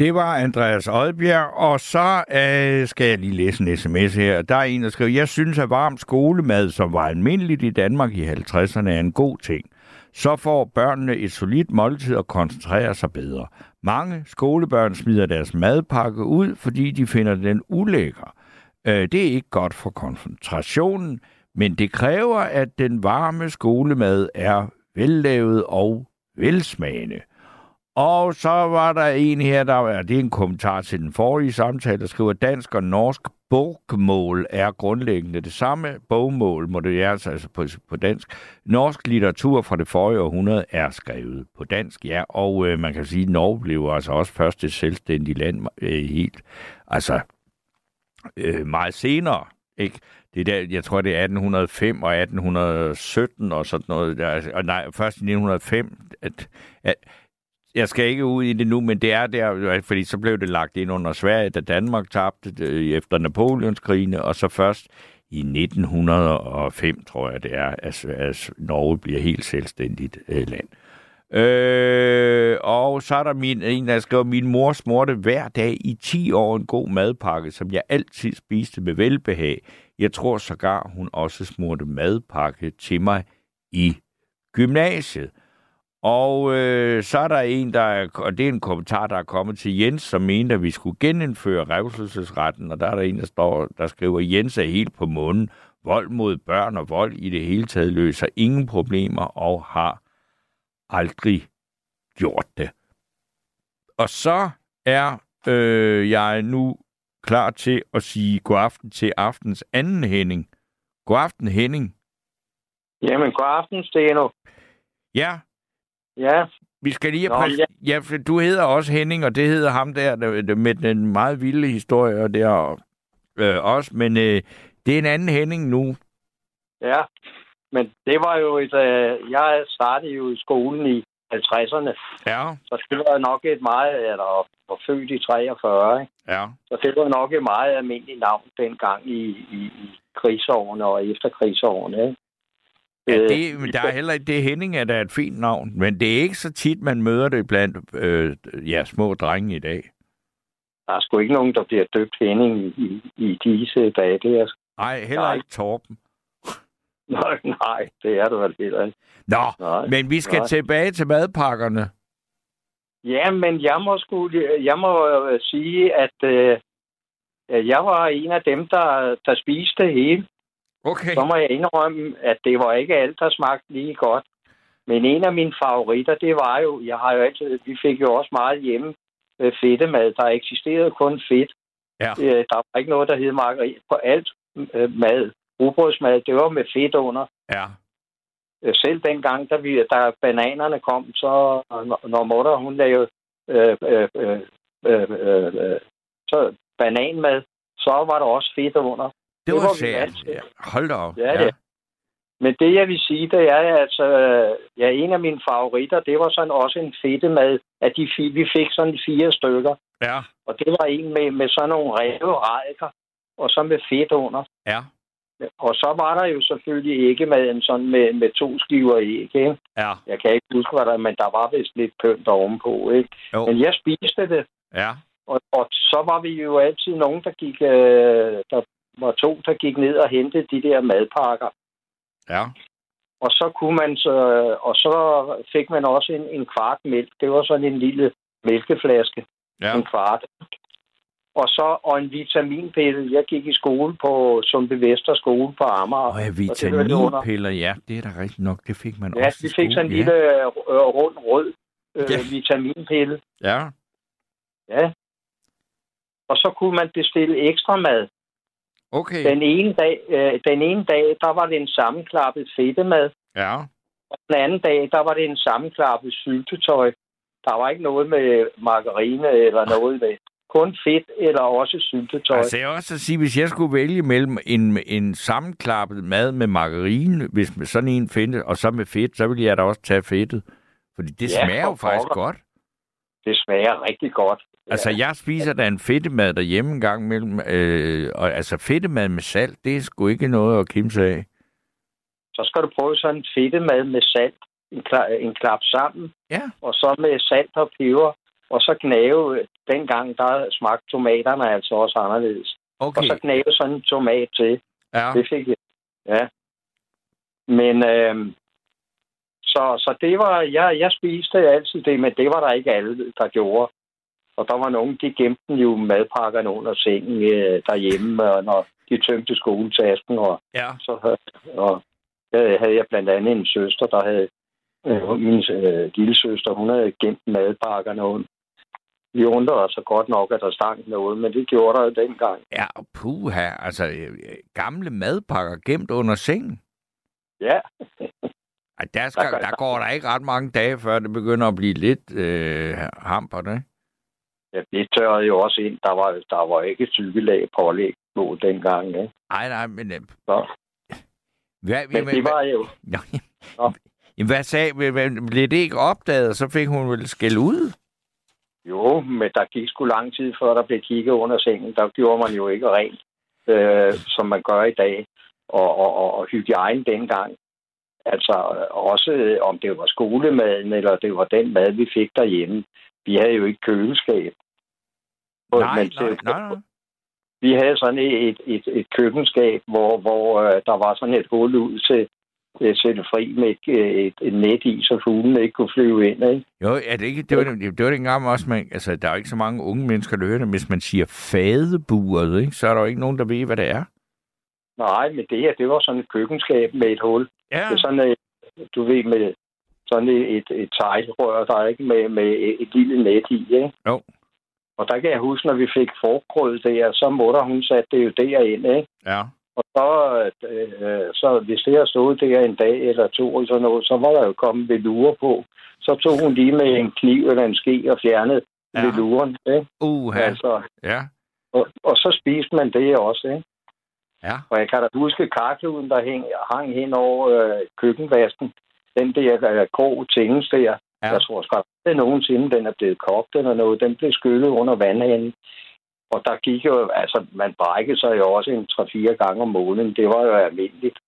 Det var Andreas Oddbjerg, og så øh, skal jeg lige læse en sms her. Der er en, der skriver, jeg synes, at varm skolemad, som var almindeligt i Danmark i 50'erne, er en god ting. Så får børnene et solidt måltid og koncentrerer sig bedre. Mange skolebørn smider deres madpakke ud, fordi de finder den ulækker. Øh, det er ikke godt for koncentrationen, men det kræver, at den varme skolemad er vellavet og velsmagende. Og så var der en her, der er, det er en kommentar til den forrige samtale, der skriver, dansk og norsk bogmål er grundlæggende det samme. Bogmål må det være altså på, på dansk. Norsk litteratur fra det forrige århundrede er skrevet på dansk, ja. Og øh, man kan sige, at Norge blev altså også først et selvstændigt land øh, helt, altså øh, meget senere, ikke? Det der, jeg tror, det er 1805 og 1817 og sådan noget. Der, altså, og nej, først i 1905, at, at jeg skal ikke ud i det nu, men det er der, øh, fordi så blev det lagt ind under Sverige, da Danmark tabte det efter Napoleonskrigene, og så først i 1905, tror jeg det er, at, at Norge bliver helt selvstændigt øh, land. Øh, og så er der min, en, der skriver, min mor smurte hver dag i 10 år en god madpakke, som jeg altid spiste med velbehag. Jeg tror sågar, hun også smurte madpakke til mig i gymnasiet. Og øh, så er der en, der er, og det er en kommentar, der er kommet til Jens, som mente, at vi skulle genindføre revselsesretten, og der er der en, der, står, der skriver, Jens er helt på munden. Vold mod børn og vold i det hele taget løser ingen problemer og har aldrig gjort det. Og så er øh, jeg nu klar til at sige god aften til aftens anden Henning. God aften, Henning. Jamen, god aften, Steno. Ja, Ja, Vi skal lige Nå, præs- ja. for du hedder også Henning, og det hedder ham der, der, der med den meget vilde historie og der øh, også, men øh, det er en anden Henning nu. ja. Men det var jo et... Øh, jeg startede jo i skolen i 50'erne, Ja, så det var nok et meget... Eller var født i 43, ikke? ja. Så det var nok et meget almindeligt navn dengang i, i, i krigsårene og efter krigsårene, ikke? Ja Øh, det, men der er heller ikke det Henning, er da et fint navn, men det er ikke så tit, man møder det blandt øh, ja, små drenge i dag. Der er sgu ikke nogen, der bliver døbt Henning i, i, disse dage. Det er, Nej, heller Nej. ikke Torben. nej, nej, det er det vel heller ikke. Nå, Nej, men vi skal nej. tilbage til madpakkerne. Ja, men jeg må, sgu, jeg må øh, sige, at øh, jeg var en af dem, der, der spiste hele. Okay. Så må jeg indrømme, at det var ikke alt, der smagte lige godt. Men en af mine favoritter, det var jo, jeg har jo altid, vi fik jo også meget hjemme fedtemad. Der eksisterede kun fedt. Ja. Øh, der var ikke noget, der hed margarin på alt øh, mad. Rugbrødsmad, det var med fedt under. Ja. Øh, Selv dengang, da, vi, da bananerne kom, så når, mutter, hun lavede øh, øh, øh, øh, øh, så bananmad, så var der også fedt under. Det var var sært. Ja. Hold da op. Ja, det- Men det, jeg vil sige, det er, at altså, ja, en af mine favoritter, det var sådan også en fedtemad, at de, vi fik sådan fire stykker. Ja, Og det var en med, med sådan nogle revet rækker, og så med fedt under. ja, Og så var der jo selvfølgelig ikke med sådan med, med to skiver æg, ikke? ja. Jeg kan ikke huske, hvad der, men der var vist lidt pynt ovenpå, ikke? Jo, Men jeg spiste det, ja, og, og så var vi jo altid nogen, der gik, øh, der var to, der gik ned og hentede de der madpakker. ja. Og så kunne man så, og så fik man også en, en kvart mælk. Det var sådan en lille mælkeflaske, Ja, en kvart. Og så og en vitaminpille. Jeg gik i skole på Sundby Vester skole på Amager. og ja, vitaminpiller, ja, det er da rigtigt nok. Det fik man Ja, også i vi fik sådan en skole, lille øh, rund rød øh, Ja. vitaminpille. Ja, Ja. Og så kunne man bestille ekstra mad. Okay. Den ene dag, øh, den ene dag, der var det en sammenklappet fedtemad. Ja, Og den anden dag, der var det en sammenklappet syltetøj. Der var ikke noget med margarine eller noget med. Kun fedt eller også syltetøj. altså jeg også sige, hvis jeg skulle vælge mellem en, en sammenklappet mad med margarine, hvis sådan en findes, og så med fedt, så ville jeg da også tage fedtet. Fordi det Ja, smager jo faktisk godt. Det smager rigtig godt. Altså, jeg spiser da en fedtemad derhjemme en gang imellem. Øh, og altså, fedtemad med salt, det er sgu ikke noget at kimse af. Så skal du prøve sådan en fedtemad med salt. En, kla- en klap sammen. Ja. Og så med salt og peber. Og så gnave. Dengang, der smagte tomaterne altså også anderledes. Okay. Og så gnave sådan en tomat til. Ja. Det fik jeg. Ja. Men øh, så, så det var, jeg, jeg spiste altid det, men det var der ikke alle, der gjorde. Og der var nogen, de gemte jo madpakkerne under sengen øh, derhjemme, og når de tømte skoletasken, og Ja. så og der havde jeg blandt andet en søster, der havde, øh, min øh, lille søster, hun havde gemt madpakkerne under. Vi undrede os så godt nok, at der stank noget, men det gjorde der jo dengang. Ja, puha. Altså, øh, gamle madpakker gemt under sengen. Ja, Ej, der, skal, Der gør- der går der ikke ret mange dage, før det begynder at blive lidt øh, hampert, ikke? Ja, det tørrede jo også ind. Der var, der var ikke cykellag pålæg på dengang. Ikke? Ej, nej, men... Øh, Så, hvad, men det var jo... Nå, jamen, hvad sagde... Blev det ikke opdaget, så fik hun vel skæld ud? Jo, men der gik sgu lang tid, før der blev kigget under sengen. Der gjorde man jo ikke rent, øh, som man gør i dag. Og, og, og, og hygiejne dengang. Altså øh, også, øh, om det var skolemaden, eller det var den mad, vi fik derhjemme. Vi havde jo ikke køleskab. Nej, Men nej, nej, nej. Vi havde sådan et, et, et køkkenskab, hvor, hvor øh, der var sådan et hul ud til at sætte fri med et, et, et net i, så fuglene ikke kunne flyve ind. Ikke? Jo, er det ikke... Det var, det, det var dengang også, man, altså, der er jo ikke så mange unge mennesker, der hører det. Hvis man siger fadeburet, ikke, så er der jo ikke nogen, der ved, hvad det er. Nej, men det her, det var sådan et køkkenskab med et hul. Ja, Det er sådan et, du ved, med sådan et, et, et teglrør, der er ikke med, med et, lille net i, ikke? Jo. Og der kan jeg huske, når vi fik frugtgrød der, så mutter hun satte det jo derind, ikke? ja. Og så, øh, så hvis det har stået der en dag eller to eller sådan noget, så var der jo kommet velure på. Så tog hun lige med en kniv eller en ske og fjernede Ja. ja. veluren, ikke? Uha. Altså, Ja. og, og så spiste man det også, ikke? Ja. Og jeg kan da huske karkluden, der hæng, hang hen over øh, køkkenvasken. Den der grå tingens der. Ja. Jeg tror sgu aldrig nogensinde, den er blevet kogt eller noget. Den blev skyllet under vandhanen. Og der gik jo, altså man brækkede sig jo også en 3-4 gange om måneden. Det var jo almindeligt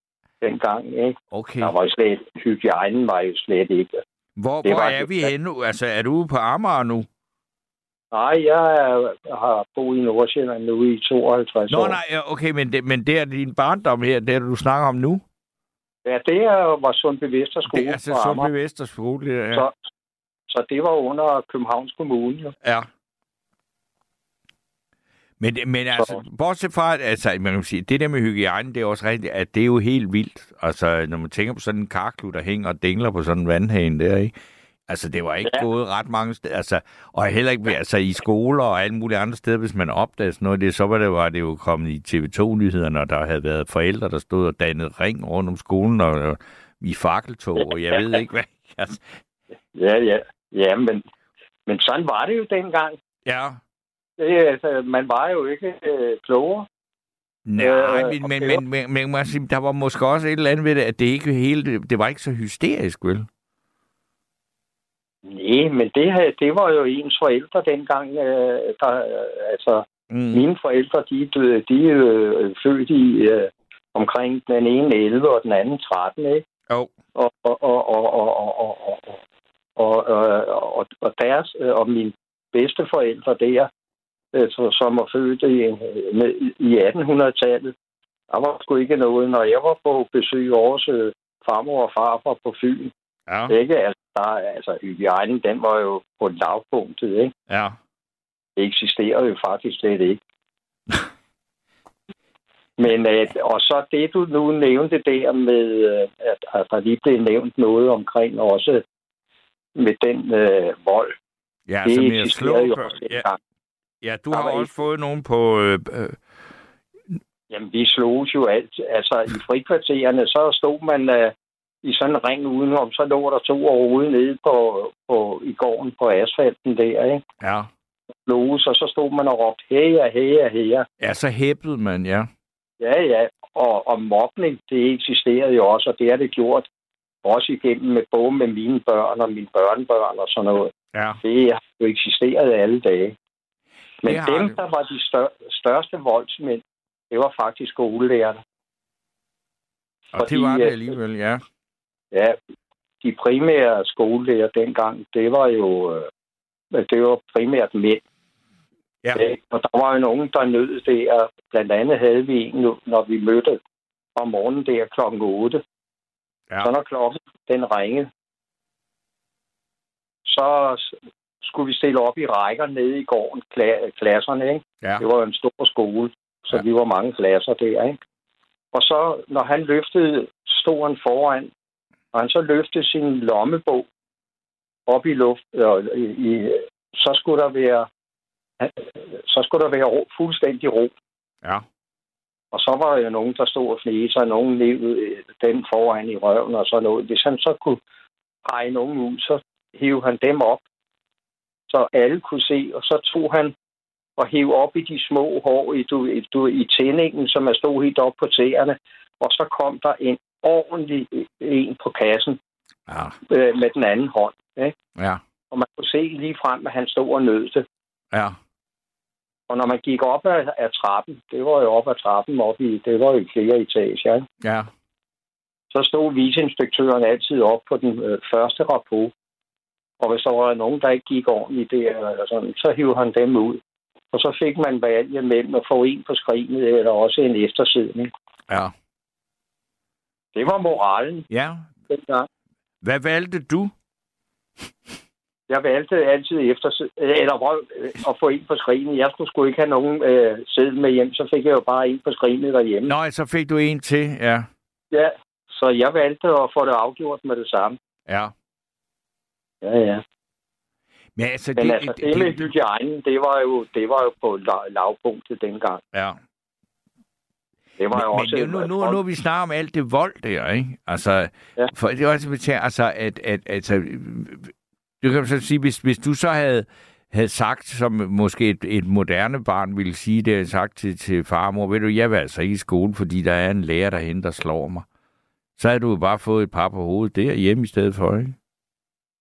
dengang, ikke? Okay. Der var slet, hygiejnen var jo slet ikke. Hvor, det hvor var er vi henne nu? Altså, er du ude på Amager nu? Nej, jeg er- har boet i Nordsjælland nu i 52 Nå, år. nej, ja, okay, men det, men det er din barndom her, det er det, du snakker om nu? Ja, det er, var Sundby Vesterskole Det er altså. Sundby Vesterskole, det er. Så, så det var under Københavns Kommune. Jo. Ja. Men, men altså, bortset fra, at altså, man kan sige, det der med hygiejne, det er også rigtigt, at det er jo helt vildt. Altså, når man tænker på sådan en karklud, der hænger og dingler på sådan en vandhane der, ikke? Altså, det var ikke ja. Gået ret mange steder. Altså, og heller ikke altså, i skoler og alle mulige andre steder, hvis man opdagede sådan noget, det, så var det, var det jo kommet i TV2-nyhederne, og der havde været forældre, der stod og dannede ring rundt om skolen og, og i fakkeltog, og jeg ved ikke hvad. Altså, Ja, ja. Ja, men, men sådan var det jo dengang. ja, Det, altså, man var jo ikke øh, klogere. Nej, Øh, men, men, men, men, men, men der var måske også et eller andet ved det, at det ikke helt, det var ikke så hysterisk, vel? Nej, men det, her, det var jo ens forældre dengang. Øh, der, øh, altså, Mm. mine forældre, de, er de er øh, født i øh, omkring den ene 11 og den anden 13, ikke? Jo. Og, og, og, og, og, og, og, og, og, og, og, deres, øh, og mine bedsteforældre der, øh, som var født i, øh, i 1800-tallet, der var sgu ikke noget. Når jeg var på besøg hos øh, farmor og farfar på Fyn, Ja. ikke? Altså, der, altså hygiejnen, den var jo på lavpunktet, ikke? Ja. Det eksisterer jo faktisk slet ikke. Men øh, og så det, du nu nævnte der med, øh, at, at der lige blev nævnt noget omkring også med den øh, vold. Ja, det som jeg eksisterede slår jo også Ja, ja, du Der har også fået nogen på... Øh, øh, Jamen, vi slogs jo alt. Altså, i frikvartererne, så stod man øh, i sådan en ring udenom, så lå der to overhovedet nede på, på, i gården på asfalten der, ikke? ja. Sloges, og så stod man og råbte, heja, heja, heja. ja, så hæppede man, ja. Ja, ja. Og, og mobning, det eksisterede jo også, og det har det gjort. Også igennem med både med mine børn og mine børnebørn og sådan noget. Ja. Det har jo eksisteret alle dage. Men Det dem, det. der var de stør, største voldsmænd, det var faktisk skolelærerne. Og Fordi, det var det øh, alligevel, ja. Ja, de primære skolelærer dengang, det var jo øh, det var primært mænd. Ja. Og der var jo nogen, der nød det, og blandt andet havde vi en, når vi mødte om morgenen der klokken 8. Ja. Så når klokken den ringede, så skulle vi stille op i rækker nede i gården, kla- klasserne, ikke? Ja. Det var jo en stor skole, så Ja. vi var mange klasser der, ikke? Og så, når han løftede, stod han foran, og han så løftede sin lommebog op i luft, og i, så skulle der være så skulle der være ro, fuldstændig ro. Ja. Og så var der jo nogen, der stod og flæste, og nogen levede den foran i røven og sådan noget. Hvis han så kunne pege nogen ud, så hævde han dem op, så alle kunne se, og så tog han og hævde op i de små hår i, du, i, du, i tændingen, som er stod helt op på tæerne, og så kom der en ordentlig en på kassen Ja. øh, med den anden hånd. Ikke? Ja. Og man kunne se lige frem, at han stod og nød det. Ja. Og når man gik op ad, ad trappen, det var jo op ad trappen, op i, det var jo i flere etager, ikke? Ja. så stod viceinspektøren altid op på den øh, første rapport. Og hvis der var nogen, der ikke gik ordentligt der, eller sådan, så hiv han dem ud. Og så fik man valget mellem at få en på skrinet, eller også en eftersidning. Ja. Det var moralen Ja. dengang. Hvad valgte du? Jeg valgte altid efter, eller øh, at få en på skrinet. Jeg skulle sgu ikke have nogen øh, sædel med hjem, så fik jeg jo bare en på skrinet derhjemme. Nå, så fik du en til, ja. Ja, så jeg valgte at få det afgjort med det samme. Ja. Ja, ja. Men altså, Men det, altså, det med hygiejnen, det var jo, det var jo på la- lavpunktet dengang. Ja. Det var jo Men, også... men nu, nu, nu, vi snakker om alt det vold der, ikke? Altså, ja. For det er også altså, at, at altså, du kan så sige, hvis, hvis du så havde, havde sagt, som måske et, et moderne barn ville sige, det havde sagt til, til far og mor, ved du, jeg vil altså ikke i skole, fordi der er en lærer derhen, der slår mig. Så havde du jo bare fået et par på hovedet der hjemme i stedet for, ikke?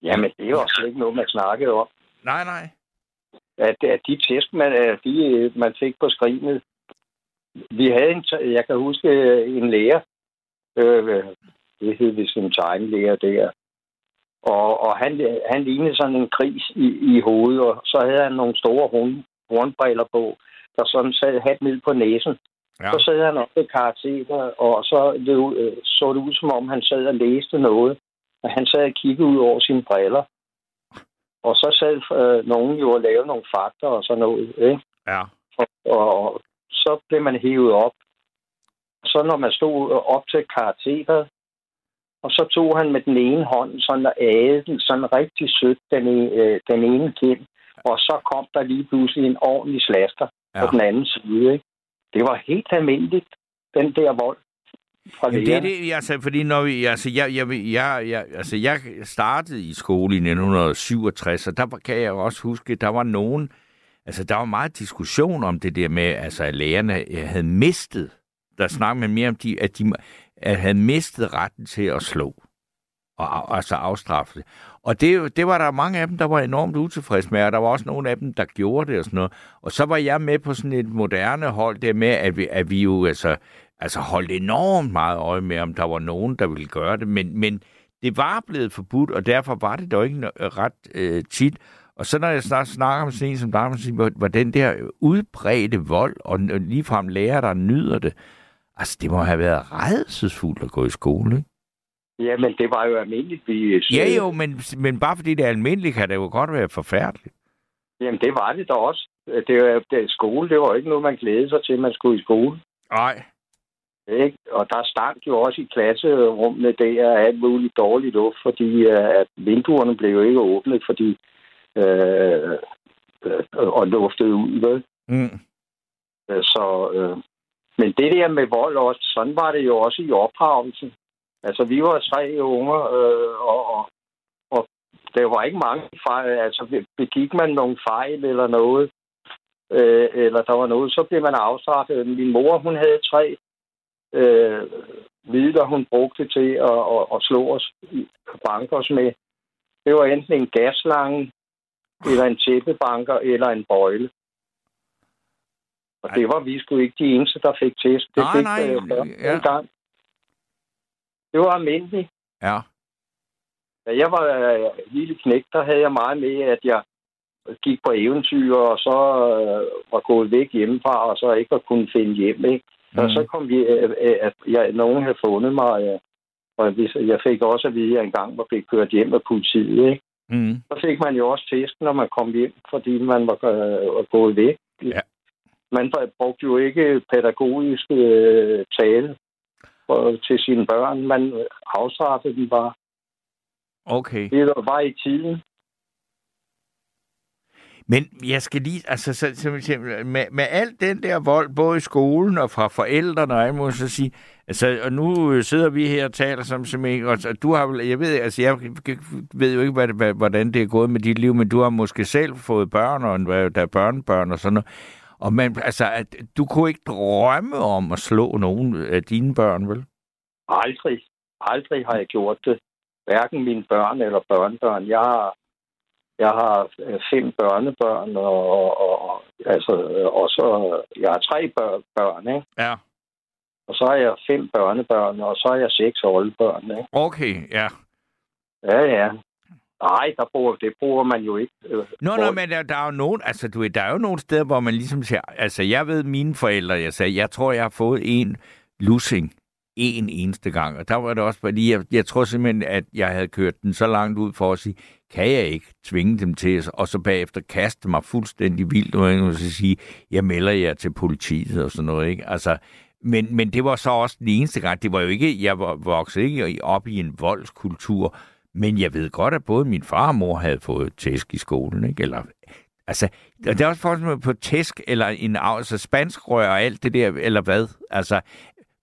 Jamen, det er jo også ikke noget, man snakkede om. Nej, nej. At, at de test, man, de, øh, man fik på skrinet, vi havde en, jeg kan huske øh, en lærer, øh, det hed vist en tegnlærer der, og, og han, han lignede sådan en gris i, i hovedet, og så havde han nogle store horn, hornbriller på, der sådan sad hat ned på næsen. Ja. Så sad han op ved karakterer, og så det, øh, så det ud, som om han sad og læste noget. Og han sad og kiggede ud over sine briller. Og så sad øh, nogen jo og lavede nogle fakta og sådan noget. Ikke? Ja. Og, og så blev man hævet op. Så når man stod op til karakterer, og så tog han med den ene hånd sådan og agede den sådan rigtig sødt, den, e- øh, den ene kind. Og så kom der lige pludselig en ordentlig slasker Ja. på den anden side. Ikke? Det var helt almindeligt, den der vold fra Jamen, det er det, altså, fordi når vi, altså, jeg, jeg, jeg, jeg, altså, jeg startede i skole i 1967, og der kan jeg også huske, der var nogen, altså, der var meget diskussion om det der med, altså, at lægerne øh, havde mistet, der snakkede man mere om, de, at de at havde mistet retten til at slå og altså afstraffe det. Og det, det var der mange af dem, der var enormt utilfredse med, og der var også nogle af dem, der gjorde det og sådan noget. Og så var jeg med på sådan et moderne hold der med, at vi, at vi jo altså, altså holdt enormt meget øje med, om der var nogen, der ville gøre det. Men, men det var blevet forbudt, og derfor var det dog ikke ret øh, tit. Og så når jeg snart snakker med sådan en som dig, siger, hvor, hvor den der udbredte vold, og ligefrem lærer, der nyder det, altså det må have været redselsfuldt at gå i skole, ikke? Ja, men det var jo almindeligt. Vi, Ja jo, men, men bare fordi det er almindeligt, kan det jo godt være forfærdeligt. Jamen, det var det da også. Det var, det, skole, det var ikke noget, man glædede sig til, at man skulle i skole. Nej. Ikke? Og der stank jo også i klasserummene der alt muligt dårlig luft, fordi øh, at vinduerne blev jo ikke åbnet, fordi øh, øh, og luftet ud. Vel? Mm. Øh, Så, øh, men det der med vold også, sådan var det jo også i opdragelsen. Altså, vi var tre unger, øh, og, og, og der var ikke mange fejl. Altså, begik man nogle fejl eller noget, øh, eller der var noget, så blev man afstraffet. Min mor, hun havde tre øh, midler, hun brugte til at, at, at slå os, banke os med. Det var enten en gaslange, eller en tæppebanker, eller en bøjle. Og Ej. det var vi sgu ikke de eneste, der fik test. Det Nej, fik nej, først ja. en gang. Det var almindeligt. Ja. Da jeg var øh, lille knæk, der havde jeg meget med, at jeg gik på eventyr, og så øh, var gået væk hjemmefra, og så ikke at kunne finde hjem. Ikke? Og Mm. så kom vi, øh, øh, at jeg, nogen havde fundet mig, øh, og jeg fik også at vide, at jeg engang var blevet kørt hjem af politiet. Ikke? Mm. Så fik man jo også test, når man kom hjem, fordi man var, øh, gået væk. Ja. Man brugte jo ikke pædagogisk øh, tale for, til sine børn. Man afstraffede dem bare. Okay. Det var i tiden. Men jeg skal lige, altså så, så, så, med, med al den der vold, både i skolen og fra forældrene, og jeg må så sige, altså, og nu sidder vi her og taler som simpelthen, og så- du har vel, jeg ved, altså jeg ved jo ikke, hvad, hvad, hvordan det er gået med dit liv, men du har måske selv fået børn, og en- der er børnebørn og sådan noget. Og man, altså, at, du kunne ikke drømme om at slå nogen af dine børn, vel? Aldrig. Aldrig har jeg gjort det. Hverken mine børn eller børnebørn. Jeg har, jeg har øh, fem børnebørn, og, og, og, altså, øh, og så jeg har tre børn, børn ikke? Ja. og så har jeg fem børnebørn, og så har jeg seks oldebørn. Ikke? Okay, ja. Ja, ja. Nej, der bruger, det bruger man jo ikke. Øh, Nå, nå, men der, der er jo nogen, altså du der er jo nogle steder, hvor man ligesom siger, altså jeg ved mine forældre, jeg sagde, jeg tror, jeg har fået en lussing en eneste gang, og der var det også, fordi jeg, jeg tror simpelthen, at jeg havde kørt den så langt ud for at sige, kan jeg ikke tvinge dem til, og så bagefter kaste mig fuldstændig vildt, og så sige, jeg melder jer til politiet og sådan noget, ikke? Altså, men, men det var så også den eneste gang. Det var jo ikke, jeg var vokset ikke op i en voldskultur, men jeg ved godt, at både min far og mor havde fået tæsk i skolen, ikke? Eller, altså, og det er også forskel på tæsk eller en altså spanskrør og alt det der, eller hvad? Altså,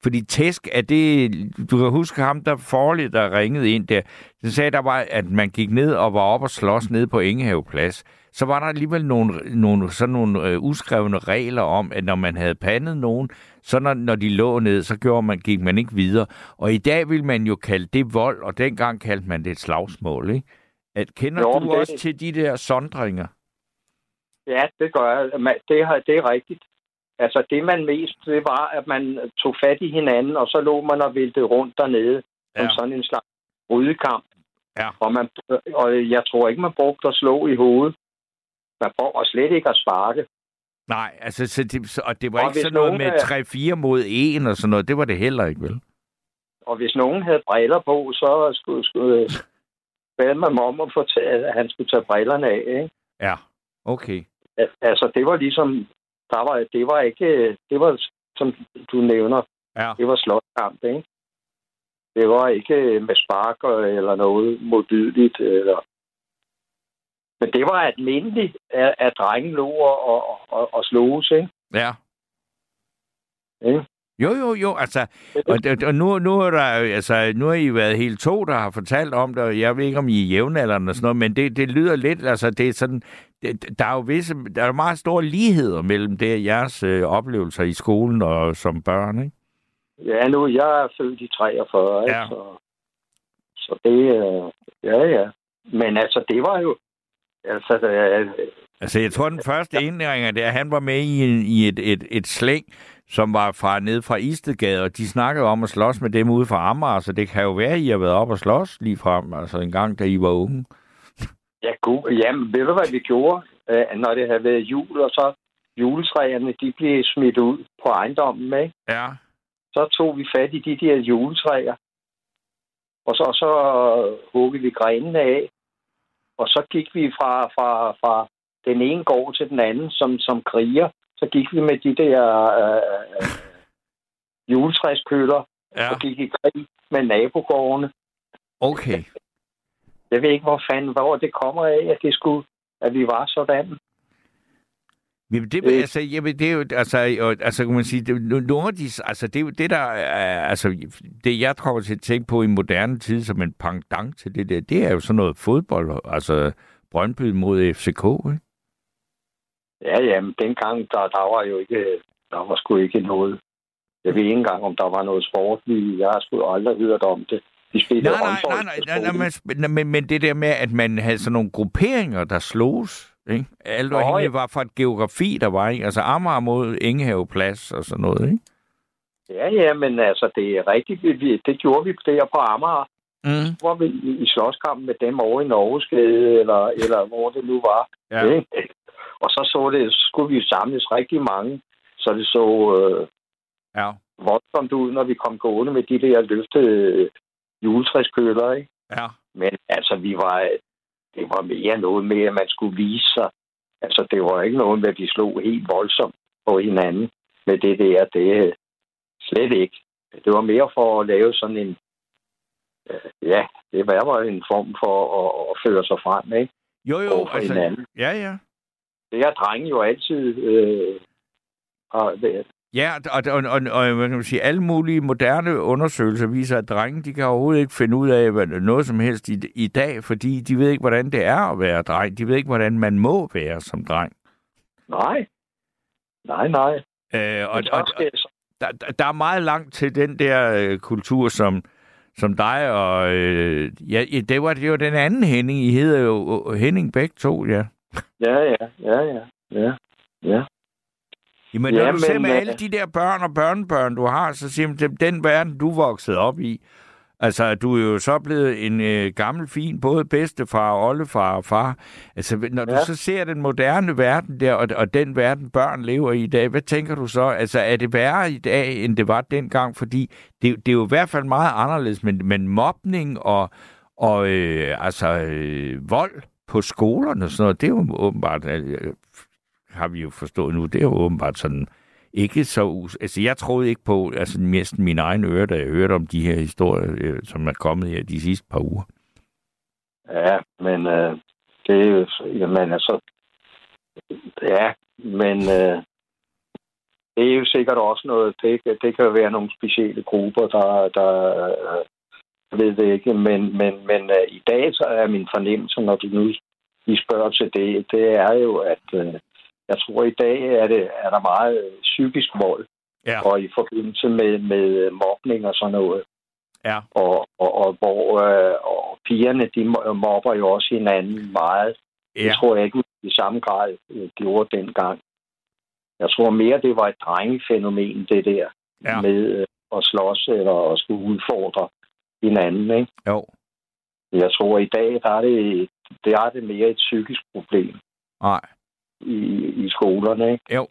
fordi tæsk er det, du kan huske ham, der forligt, der ringede ind der, den sagde, der var, at man gik ned og var op og slås ned på Ingehaveplads. Så var der alligevel nogle, nogle, sådan nogle øh, uskrevne regler om, at når man havde pandet nogen, så når, når de lå ned, så gjorde man, gik man ikke videre. Og i dag vil man jo kalde det vold, og dengang kaldte man det et slagsmål, ikke? At, kender Jo, du det- også til de der sondringer? Ja, det gør jeg. Det, det er rigtigt. Altså, det man mest, det var, at man tog fat i hinanden, og så lå man og væltede rundt dernede, ja. Ja. sådan en slags brydekamp. Ja. Og, man, og jeg tror ikke, man brugte at slå i hovedet. Man brugte slet ikke at sparke. Nej, altså, så det, og det var Og ikke sådan noget med er- 3-4 mod 1 og sådan noget. Det var det heller ikke, vel? Og hvis nogen havde briller på, så skulle, skulle bad man om at, få at han skulle tage brillerne af. Ikke? Ja, okay. Al- Altså, det var ligesom... Der var, det var ikke... Det var, som du nævner, Ja. det var slåskamp, ikke? Det var ikke med spark eller noget modbydeligt. Eller... Men det var almindeligt, at, at drengen lå og, og, og, og sloges, ikke? Ja. Ikke? Jo, jo, jo, altså, og, og- og nu, nu, er der, altså, nu har I været helt to, der har fortalt om det, og jeg ved ikke, om I er jævnaldrende og sådan noget, men det, det lyder lidt, altså, det er sådan, det, der er jo visse, der er meget store ligheder mellem det, jeres øh, oplevelser i skolen og som børn, ikke? Ja, nu jeg er født i 43, ikke? Ja. Så, så det, øh, ja, ja. Men altså, det var jo, altså, øh, Altså, jeg tror, den første indringer der, han var med i, en, i et, et, et slæng, som var fra ned fra Istedgade, og de snakkede om at slås med dem ude fra Amager, så det kan jo være, at I har været op og slås lige frem, altså en gang, da I var unge. ja, god, jamen, ved du, hvad vi gjorde, øh, når det havde været jul, og så juletræerne, de blev smidt ud på ejendommen, ikke? Ja. så tog vi fat i de der juletræer, og så, så huggede vi grenene af, og så gik vi fra, fra, fra den ene gård til den anden som, som kriger. Så gik vi med de der øh, juletræskøller Ja, og gik i krig med nabogårdene. okay. Jeg ved ikke, hvor fanden, hvor det kommer af, at det skulle, at vi var sådan. Jamen, det, Øh. altså, jamen, det er jo, altså, og, altså, kan man sige, det, er de, altså, det er jo det, der er, altså, det jeg kommer til at tænke på i moderne tid som en pendant til det der, det er jo sådan noget fodbold, altså, Brøndby mod FCK, ikke? Ja, jamen, dengang, der, der var jo ikke, der var sgu ikke noget. Jeg ved ikke engang, om der var noget sport. Vi- Jeg har sgu aldrig hørt om det. Vi spillede Nej, nej, nej, nej, nej, nej men, men, men det der med, at man havde sådan nogle grupperinger, der sloges, ikke? Alt Nå, afhængigt ja. var fra et geografi, der var, ikke? Altså Amager mod Ingehaveplads og sådan noget, ikke? Ja, ja, men altså, det er rigtigt. Vi- det gjorde vi der på Amager. Mm. Hvor vi i, slåskampen med dem over i Norgesgade, eller, eller hvor det nu var. Ja. Ikke? Og så så det, skulle vi samles rigtig mange, så det så øh, Ja. voldsomt ud, når vi kom gående med de der løftede juletræskøller, ikke? Ja. Men altså, vi var, det var mere noget med, at man skulle vise sig. Altså, det var ikke noget med, at de slog helt voldsomt på hinanden med det der. Det slet ikke. Det var mere for at lave sådan en, øh, ja, det var en form for at, at føre sig frem, ikke? Jo, jo, altså, hinanden. ja, ja. Det er drenge jo altid... Øh, har været. Ja, og, og, og, og hvad kan man sige, alle mulige moderne undersøgelser viser, at drenge, de kan overhovedet ikke finde ud af hvad, noget som helst i, i dag, fordi de ved ikke, hvordan det er at være dreng. De ved ikke, hvordan man må være som dreng. Nej. Nej, nej. Øh, og, og, så, der, der- er meget langt til den der øh, kultur, som, som dig og... Øh, ja, det var, det var den anden Henning. I hedder jo Henning begge to, ja. Ja, ja, ja, ja, ja, ja. Jamen, når Ja, du ser men, med øh, alle de der børn og børnebørn, du har, så er den verden, du voksede op i. Altså, du er jo så blevet en øh, gammel, fin, både bedstefar, oldefar og far. Altså, når du Ja. så ser den moderne verden der, og, og den verden, børn lever i i dag, hvad tænker du så? Altså, er det værre i dag, end det var dengang? Fordi det, det er jo i hvert fald meget anderledes, men, men mobning og, og øh, altså, øh, vold på skolerne og sådan noget, det er jo åbenbart, øh, har vi jo forstået nu, det er jo åbenbart sådan, ikke så... Us- altså, jeg troede ikke på, altså næsten mine egne ører, da jeg hørte om de her historier, øh, som er kommet her de sidste par uger. Ja, men øh, det er jo... Jamen, altså... Ja, men... Øh, det er jo sikkert også noget... Det, det kan jo være nogle specielle grupper, der... der ved det ikke, men, men, men øh, i dag så er min fornemmelse, når du nu I spørger til det, det er jo, at øh, jeg tror, i dag er, det, er der meget øh, psykisk vold, Ja. og i forbindelse med, med mobning og sådan noget. Ja. Og, og, og hvor øh, og pigerne, de mo- mobber jo også hinanden meget. Ja. Det tror jeg ikke i samme grad øh, gjorde dengang. Jeg tror mere, det var et drengefænomen, det der, Ja. med øh, at slås eller at skulle udfordre hinanden. Ikke? Jo. Jeg tror, i dag der er, det, der er det mere et psykisk problem Nej. i, i skolerne. Ikke? Jo.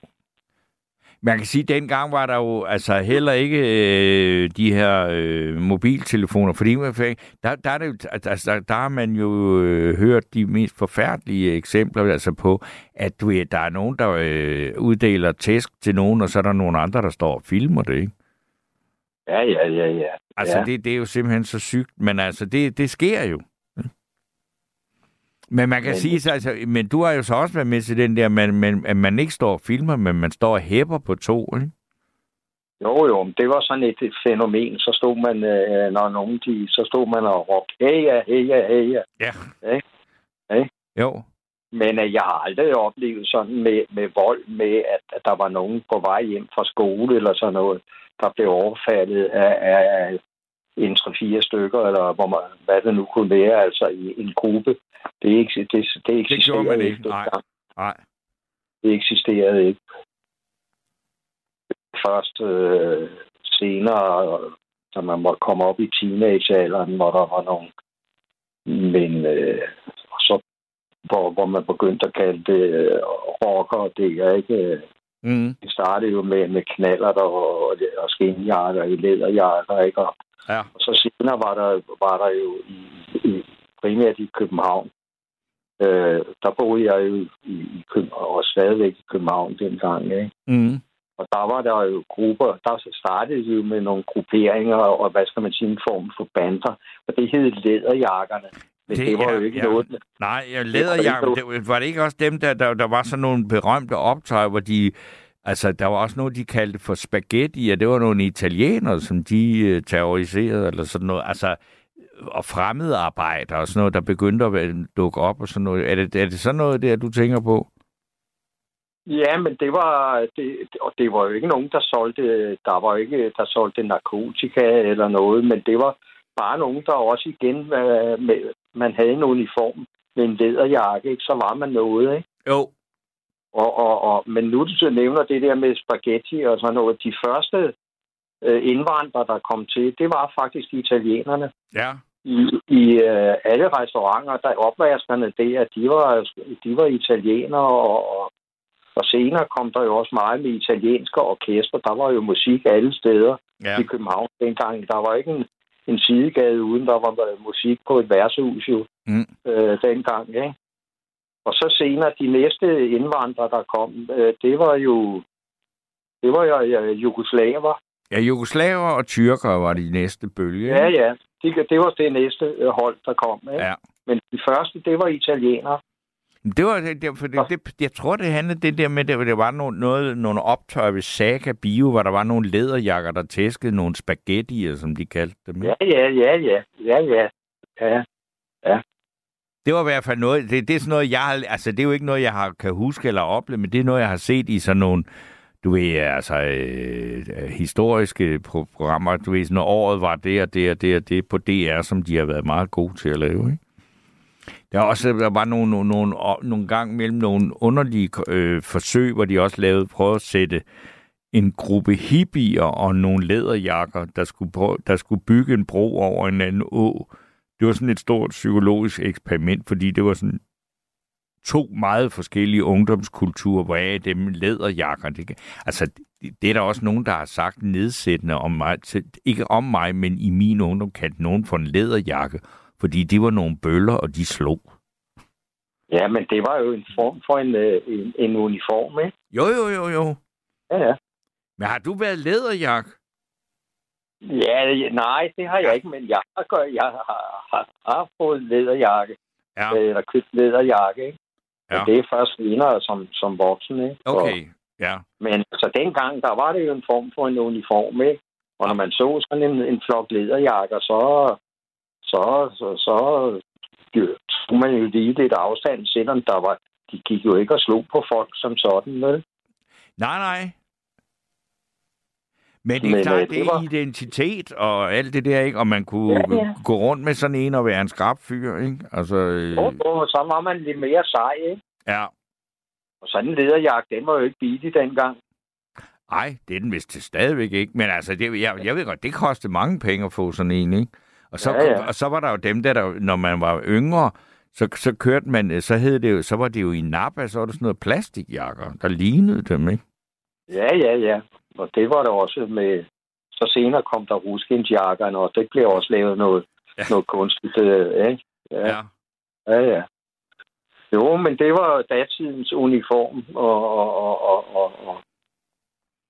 Man kan sige, at dengang var der jo altså heller ikke øh, de her øh, mobiltelefoner, fordi man fik, der, der, er det jo, altså, der, der har man jo øh, hørt de mest forfærdelige eksempler altså på, at du, der er nogen, der øh, uddeler tæsk til nogen, og så er der nogle andre, der står og filmer det, ikke? Ja, ja, ja, ja. Altså, ja. det, det er jo simpelthen så sygt, men altså, det, det sker jo. Men man kan Men- sige, så, altså, men du har jo så også været med til den der, man, man, at man ikke står og filmer, men man står og hæpper på to, ikke? Jo, jo, men det var sådan et, et fænomen. Så stod man, øh, når nogen de, så stod man og råbte, hey ja, hey ja, hey ja. Ja. Ja. Ja. Jo. Men øh, jeg har aldrig oplevet sådan med, med vold, med at, at der var nogen på vej hjem fra skole eller sådan noget, der blev overfaldet af, af, en 3-4 stykker, eller hvor man, hvad det nu kunne være, altså i en gruppe. Det, ikke, det, det eksisterede man ikke, nej. dengang. Nej. Det eksisterede ikke. Først øh, senere, da man måtte komme op i teenagealderen, hvor der var nogle... Men øh, så, hvor, hvor man begyndte at kalde det øh, rocker, det er ikke... Mm. Det startede jo med, med knaller og, og skinjakker i læderjakker, ikke? Og, Ja. og så senere var der, var der jo i, i, primært i København. Øh, der boede jeg jo i, i København, og stadigvæk i København dengang. Ikke? Mm. Og der var der jo grupper, der startede jo med nogle grupperinger, og hvad skal man sige, en form for bander. Og det hed læderjakkerne. Men Det det, var jo ikke ja. noget... Nej, jeg læderjakken, Det det, var det ikke også dem, der, der, der var sådan nogle berømte optøjer, hvor de, altså der var også noget, de kaldte for spaghetti, og det var nogle italienere, som de øh, terroriserede, eller sådan noget, altså, og fremmede arbejdere og sådan noget, der begyndte at dukke op og sådan noget. Er det, er det sådan noget der, du tænker på? Ja, men det var, det, og det var jo ikke nogen, der solgte, der var ikke, der solgte narkotika eller noget, men det var bare nogen, der også igen, øh, med, man havde en uniform med en læderjakke, ikke? så var man noget, ikke? Jo. Og, og, og, men nu du så nævner det der med spaghetti og sådan noget, de første øh, indvandrere, der kom til, det var faktisk italienerne. Ja. I, i øh, alle restauranter, der opvaskerne der, de var, de var italienere, og, og, og senere kom der jo også meget med italienske orkester. Der var jo musik alle steder Ja. i København dengang. Der var ikke en, en sidegade uden, der var musik på et værtshus jo Mm. øh, dengang. Ikke? Og så senere, de næste indvandrere, der kom, øh, det var jo det var jo øh, jugoslaver. Ja, jugoslaver og tyrkere var de næste bølge. Ja, ja. Det, det var det næste øh, hold, der kom. Ikke? ja. Men de første, det var italienere. Det var det, det, for det, det, jeg tror, det handlede det der med, det, det var nogle, noget, nogle optøjer ved Saga Bio, hvor der var nogle læderjakker, der tæskede nogle spaghettier, som de kaldte dem. Ja, ja, ja, ja. Ja, ja. Ja, Det var i hvert fald noget, det, det er sådan noget, jeg har, altså det er jo ikke noget, jeg har, kan huske eller opleve, men det er noget, jeg har set i sådan nogle, du ved, altså øh, øh, historiske pro- programmer, du ved, noget, året var det og det og det og det på DR, som de har været meget gode til at lave, ikke? Der, er også, der var nogle, nogle, nogle, nogle gang mellem nogle underlige øh, forsøg, hvor de også lavede, prøve at sætte en gruppe hippier og nogle læderjakker, der skulle, prøve, der skulle bygge en bro over en anden å. Det var sådan et stort psykologisk eksperiment, fordi det var sådan to meget forskellige ungdomskulturer, hvor jeg dem læderjakker. Det, altså, det, det er der også nogen, der har sagt nedsættende om mig. Til, ikke om mig, men i min ungdom kaldte nogen for en læderjakke, fordi de var nogle bøller, og de slog. ja, men det var jo en form for en, øh, en, en uniform, ikke? Jo, jo, jo, jo. Ja, ja. Men har du været læderjakke? Ja, nej, det har jeg ikke, men jeg har, gør- jeg har, har, har fået læderjakke, Ja, øh, eller købt læderjakke, ikke? Ja. Ja. det er først senere som, som voksen, ikke? Og, okay. Ja. men altså dengang, der var det jo en form for en uniform, ikke? Og når man så sådan en, en flok læderjakker, så, så, så, så tog man jo lige lidt afstand, selvom der var, de gik jo ikke og slog på folk som sådan, vel? Nej, nej. Men det er Men, klart, øh, det er det var- identitet og alt det der, ikke? Og man kunne Ja, ja. gå rundt med sådan en og være en skrab fyr, ikke? Altså, øh, Og, og så var man lidt mere sej, ikke? ja. Og sådan en læderjakke, den var jo ikke billig dengang. Ej, det er den vist til stadigvæk ikke. Men altså, det, jeg, jeg ved godt, det kostede mange penge at få sådan en, ikke? Og så, Ja, ja. og så var der jo dem, der, der når man var yngre, så, så kørte man, så hed det jo, så var det jo i Napa, så var der sådan noget plastikjakker, der lignede dem, ikke? Ja, ja, ja. Og det var der også med... Så senere kom der ruskensjakkerne, og det blev også lavet noget, Ja. ja. noget kunstigt, øh, ikke? Ja, ja, ja. Jo, men det var datidens uniform, og, og, og, og, og, og,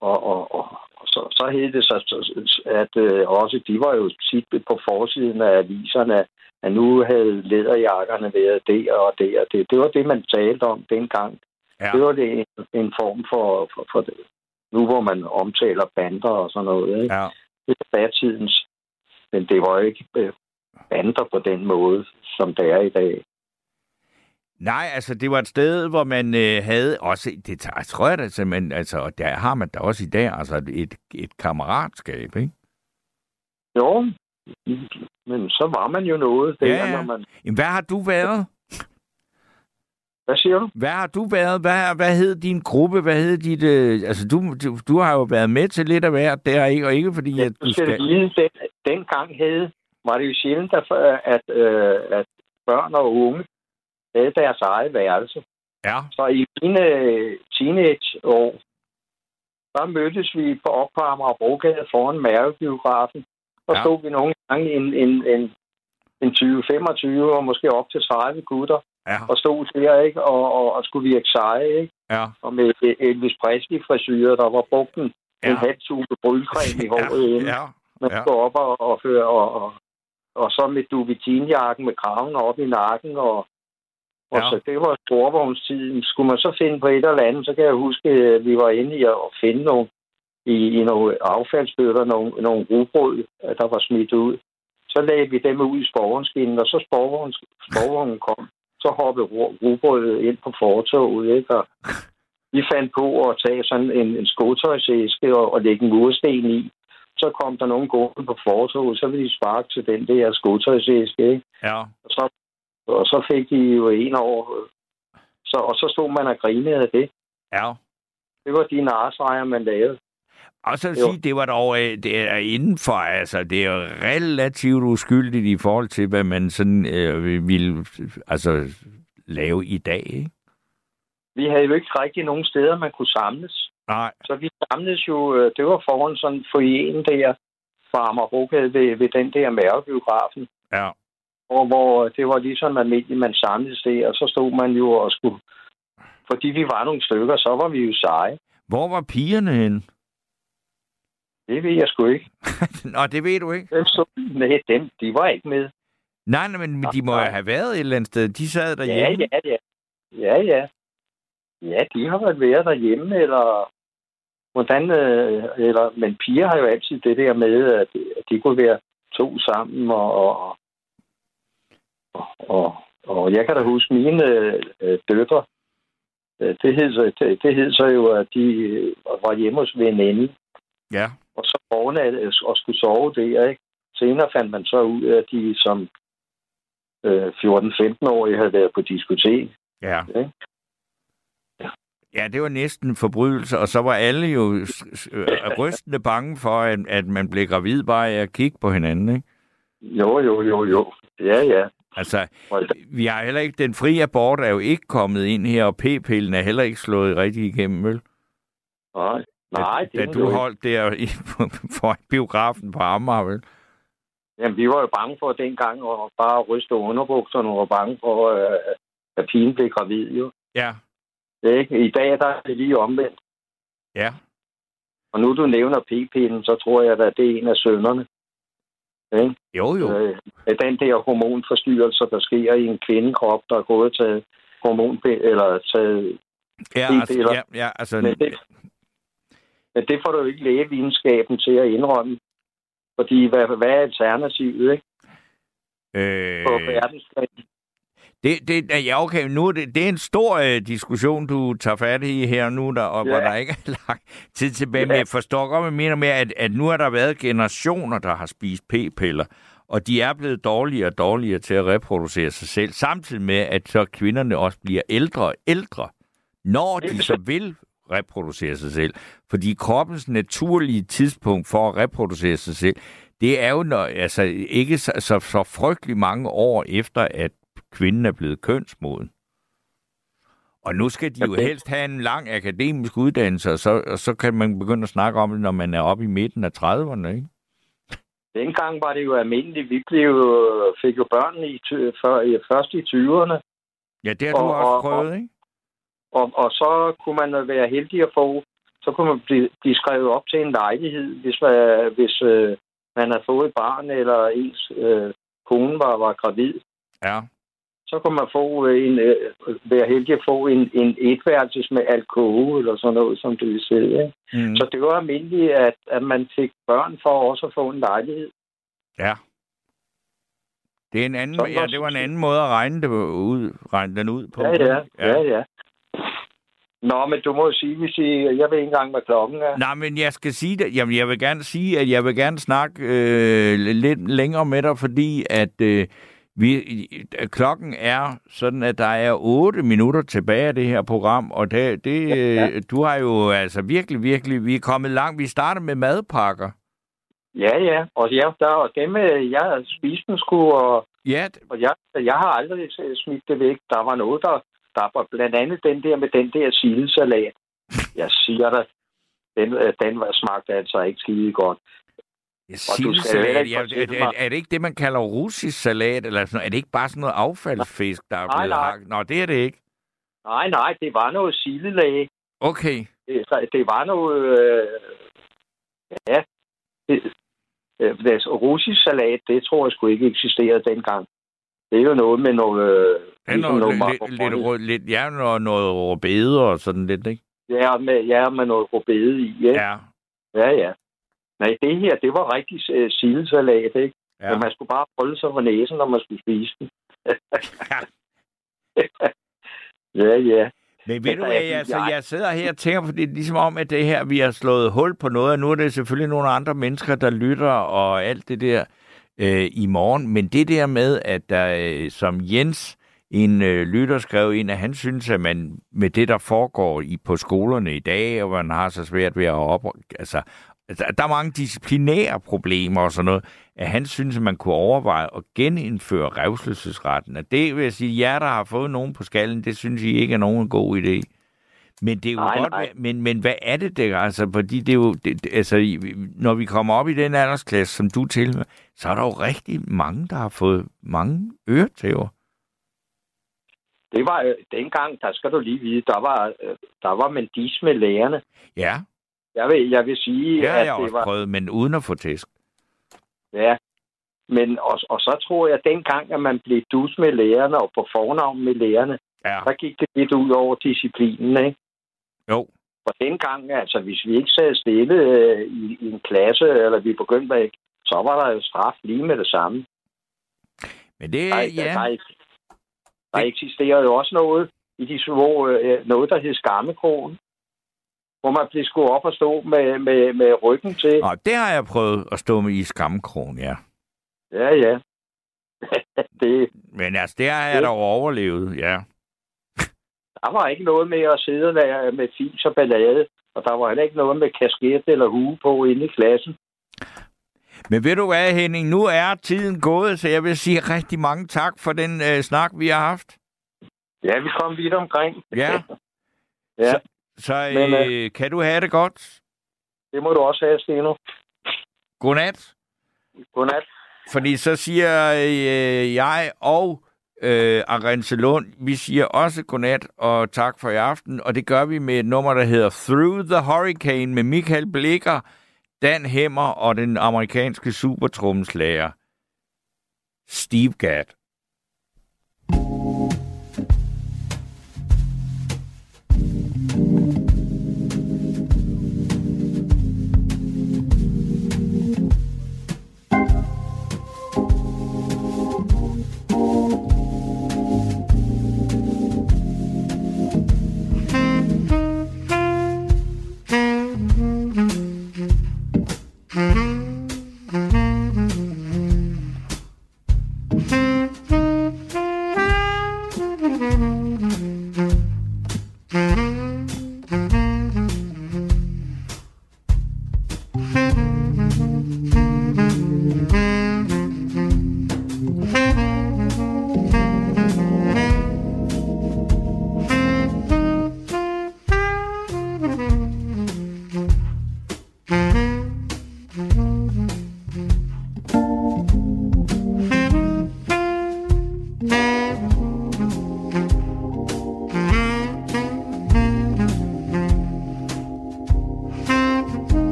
og, og, og så, så hed det så, så- at øh, også, de var jo tit på forsiden af aviserne, at nu havde læderjakkerne været der og der og det. Det var det, man talte om dengang. Ja. Det var det en, en form for, for, for, nu hvor man omtaler bander og sådan noget. Ikke? Ja. Det er datidens. Men det var jo ikke øh, bander på den måde, som det er i dag. Nej, altså det var et sted, hvor man øh, havde også, det tager- tror jeg da simpelthen, altså, og der har man da også i dag, altså et, et kammeratskab, ikke? Jo, men så var man jo noget der, Ja, ja. når man... Jamen, hvad har du været? Hvad siger du? Hvad har du været? Hvad, hvad hed din gruppe? Hvad hed dit... Øh, altså, du, du, du har jo været med til lidt af hvert der, ikke? Og ikke fordi, Ja, at du skal skal... vide, den, dengang havde, var det jo sjældent, at, at, øh, at børn og unge havde deres eget værelse. Ja, Så i mine øh, teenageår, der mødtes vi på op på Amagerbrogade foran Mærkebiografen. Og Ja. ja. stod vi nogle gange en, en, en, en 20-25 og måske op til 30 gutter ja, og stod der, ikke? Og, og, og skulle virke seje, ikke? ja. Og med Elvis Presley frisyrer, der var brugt en, Ja. ja. en halv tube brylcreme i håret inden. Ja, Man ja. går op og, og, og, og, og, og så med duvetinjakken med kraven op i nakken, og, og Ja. så det var storvognstiden. Skulle man så finde på et eller andet, så kan jeg huske, at vi var inde i at finde nogle, i, i nogle affaldsbøtter, nogle, nogle rugbrød, øh, der var smidt ud. Så lagde vi dem ud i sporvognsskinnen, og så sporvognen, sporvognen kom, så hoppede ru- rugbrødet ind på fortoget, ikke? Og vi fandt på at tage sådan en, en skotøjsæske og, og lægge en mursten i. Så kom der nogen gående på fortoget, så ville de sparke til den der skotøjsæske, ikke? ja. Og så, og så fik de jo en over. Så, og så stod man og grinede af det. ja. Det var de narsejre, man lavede. Og så at sige, det var dog øh, det er indenfor, altså det er relativt uskyldigt i forhold til, hvad man sådan øh, ville altså, lave i dag, ikke? Vi havde jo ikke rigtig nogen steder, man kunne samles. Nej, Så vi samledes jo, øh, det var foran sådan en foyen der fra Amagerbrogade ved, ved den der mærkebiografen. ja. Og hvor det var ligesom almindeligt, man samledes der, og så stod man jo og skulle... Fordi vi var nogle stykker, så var vi jo seje. Hvor var pigerne henne? Det ved jeg sgu ikke. Nå, det ved du ikke. Dem så, nej, dem, de var ikke med. Nej, nej, men de må jo have været et eller andet sted. De sad Ja, derhjemme. ja, ja. Ja, ja. Ja, de har været været derhjemme, eller hvordan, øh, eller, men piger har jo altid det der med, at, at de kunne være to sammen, og, og, og, og, jeg kan da huske mine øh, døtre, øh, det hed, så, det, det hed så jo, at de øh, var hjemme hos veninde, Ja. og så overnattede og skulle sove der, ikke? Senere fandt man så ud af, at de som øh, 14-15-årige havde været på diskotek. Ja. Ja. Ja, det var næsten en forbrydelse, og så var alle jo øh, rystende bange for, at, at man blev gravid bare af at kigge på hinanden, ikke? Jo, jo, jo, jo. Ja, ja. Altså, da. vi har heller ikke, den frie abort er jo ikke kommet ind her, og p-pillen er heller ikke slået rigtig igennem, vel? Nej, nej det da du holdt der i, for biografen på Amager, vel? Jamen, vi var jo bange for dengang at bare ryste underbukserne og var bange for, øh, at pigen blev gravid, jo. Ja, Ikke? I dag der er det lige omvendt. ja. Og nu du nævner p-pinden, så tror jeg, at det er en af sønderne. Ikke? Jo, jo. Øh, af den der hormonforstyrrelse, der sker i en kvindekrop, der er gået til hormon eller taget... Ja, altså, ja, ja, altså, Men det, men det får du ikke lægevidenskaben til at indrømme. Fordi hvad, hvad er alternativet, ikke? På øh, verdensplan. Det, det, ja, okay, nu er det, det er en stor øh, diskussion, du tager fat i her nu, der, og ja. hvor der ikke er lagt tid tilbage. Ja. Men jeg forstår godt, hvad mener med, at, at nu har der været generationer, der har spist p-piller, og de er blevet dårligere og dårligere til at reproducere sig selv, samtidig med, at så kvinderne også bliver ældre og ældre, når de så vil reproducere sig selv. Fordi kroppens naturlige tidspunkt for at reproducere sig selv, det er jo når, altså, ikke så, så, så frygtelig mange år efter, at kvinden er blevet kønsmoden. Og nu skal de jo helst have en lang akademisk uddannelse, og så, og så kan man begynde at snakke om det, når man er oppe i midten af 30'erne, ikke? Dengang var det jo almindeligt. Vi blev, jo- fik jo børn i, før, i, først i 20'erne, Ja, det har du Og- også og- prøvet, ikke? og, og så kunne man være heldig at få, så kunne man blive, blive skrevet op til en lejlighed, hvis, man, hvis øh, man havde fået et barn, eller ens øh, kone var, var gravid. Ja. Så kunne man få øh, en, øh, være heldig at få en, en etværelses med alkohol eller sådan noget, som det vil. Ikke? Mm. Så det var almindeligt, at, at man fik børn for også at få en lejlighed. Ja. Det, er en anden, ja, det var en anden måde at regne, det ud, regne den ud på. Ja, ja, ja, ja. Nå, men du må jo sige, hvis I, jeg ved ikke engang, hvad klokken er. Nej, men jeg skal sige det. Jamen, jeg vil gerne sige, at jeg vil gerne snakke øh, lidt længere med dig, fordi at øh, vi, øh, klokken er sådan, at der er 8 minutter tilbage af det her program, og det, det Ja. øh, du har jo altså virkelig, virkelig, vi er kommet langt. Vi starter med madpakker. Ja, ja. Og ja, der, og dem, øh, jeg spiste dem sgu, og, Ja, og jeg, jeg har aldrig smidt det væk. Der var noget, der, der var blandt andet den der med den der sildesalat. Jeg siger dig, den, den var smagte altså ikke skide godt. jeg Og du skal sildesalat, ja, er, er, er, det ikke det, man kalder russisk salat? Eller sådan noget? Er det ikke bare sådan noget affaldsfisk, der er Nej, blevet nej. hakket? Nå, det er det ikke. Nej, nej, det var noget sildelag. Okay. Det, det var noget... Øh, ja. Det, øh, det, russisk salat, det tror jeg sgu ikke eksisterede dengang. Det er jo noget med noget... Øh, Det er ligesom noget, noget lidt, lidt, lidt, macaroni. rød- lidt, ja, noget, noget rødbeder og sådan lidt, ikke? Ja, med, ja, med noget rubede i, ikke? Ja. Ja, ja. Nej, det her, det var rigtig uh, sildesalat, ikke? Ja. Men man skulle bare holde sig for næsen, når man skulle spise den. ja, ja. Men ved du hvad, jeg, altså, jeg- sidder her og tænker på, det er ligesom om, at det her, vi har slået hul på noget, og nu er det selvfølgelig nogle andre mennesker, der lytter og alt det der øh, i morgen. Men det der med, at der, øh, som Jens, en øh, lytter, skrev ind, at han synes, at man med det, der foregår i, på skolerne i dag, og man har så svært ved at op... Altså, altså, der er mange disciplinære problemer og sådan noget, at han synes, at man kunne overveje at genindføre revselsesretten. Og det vil jeg sige, jer, der har fået nogen på skallen, det synes I ikke er nogen god idé. Men det er jo Nej, godt, nej. Men, men hvad er det der? Altså, fordi det er jo, det, altså, når vi kommer op i den aldersklasse, som du til, så er der jo rigtig mange, der har fået mange øretæver. Det var øh, dengang, der skal du lige vide, der var, øh, der var man dis med lærerne. Ja, Jeg vil, jeg vil sige, det at jeg det også var... prøvet, men uden at få tæsk. Ja. Men, og, og så tror jeg, at dengang, at man blev dus med lærerne og på fornavn med lærerne, Ja, der gik det lidt ud over disciplinen, ikke? jo. For dengang, altså, hvis vi ikke sad stille øh, i, i en klasse, eller vi begyndte at så var der jo straf lige med det samme. Men det, Der, ja. der, der, der eksisterer jo også noget i de små, øh, noget, der hedder skammekrogen, hvor man bliver skudt op og stå med, med, med ryggen til. Nå, det har jeg prøvet at stå med i skamkrogen, ja. Ja, ja. det, Men altså, det har jeg Det- da overlevet, ja. der var ikke noget med at sidde der med fis og ballade, og der var heller ikke noget med kasket eller hue på inde i klassen. Men ved du hvad, Henning, nu er tiden gået, så jeg vil sige rigtig mange tak for den øh, snak, vi har haft. Ja, vi kom vidt omkring. Ja. ja, Så Men, øh, kan du have det godt. det må du også have, Steno. Godnat. Godnat. Fordi så siger øh, jeg og øh, Arence Lund, vi siger også godnat og tak for i aften. Og det gør vi med et nummer, der hedder Through the Hurricane med Michael Blikker, Dan Hemmer og den amerikanske supertrumslager Steve Gadd.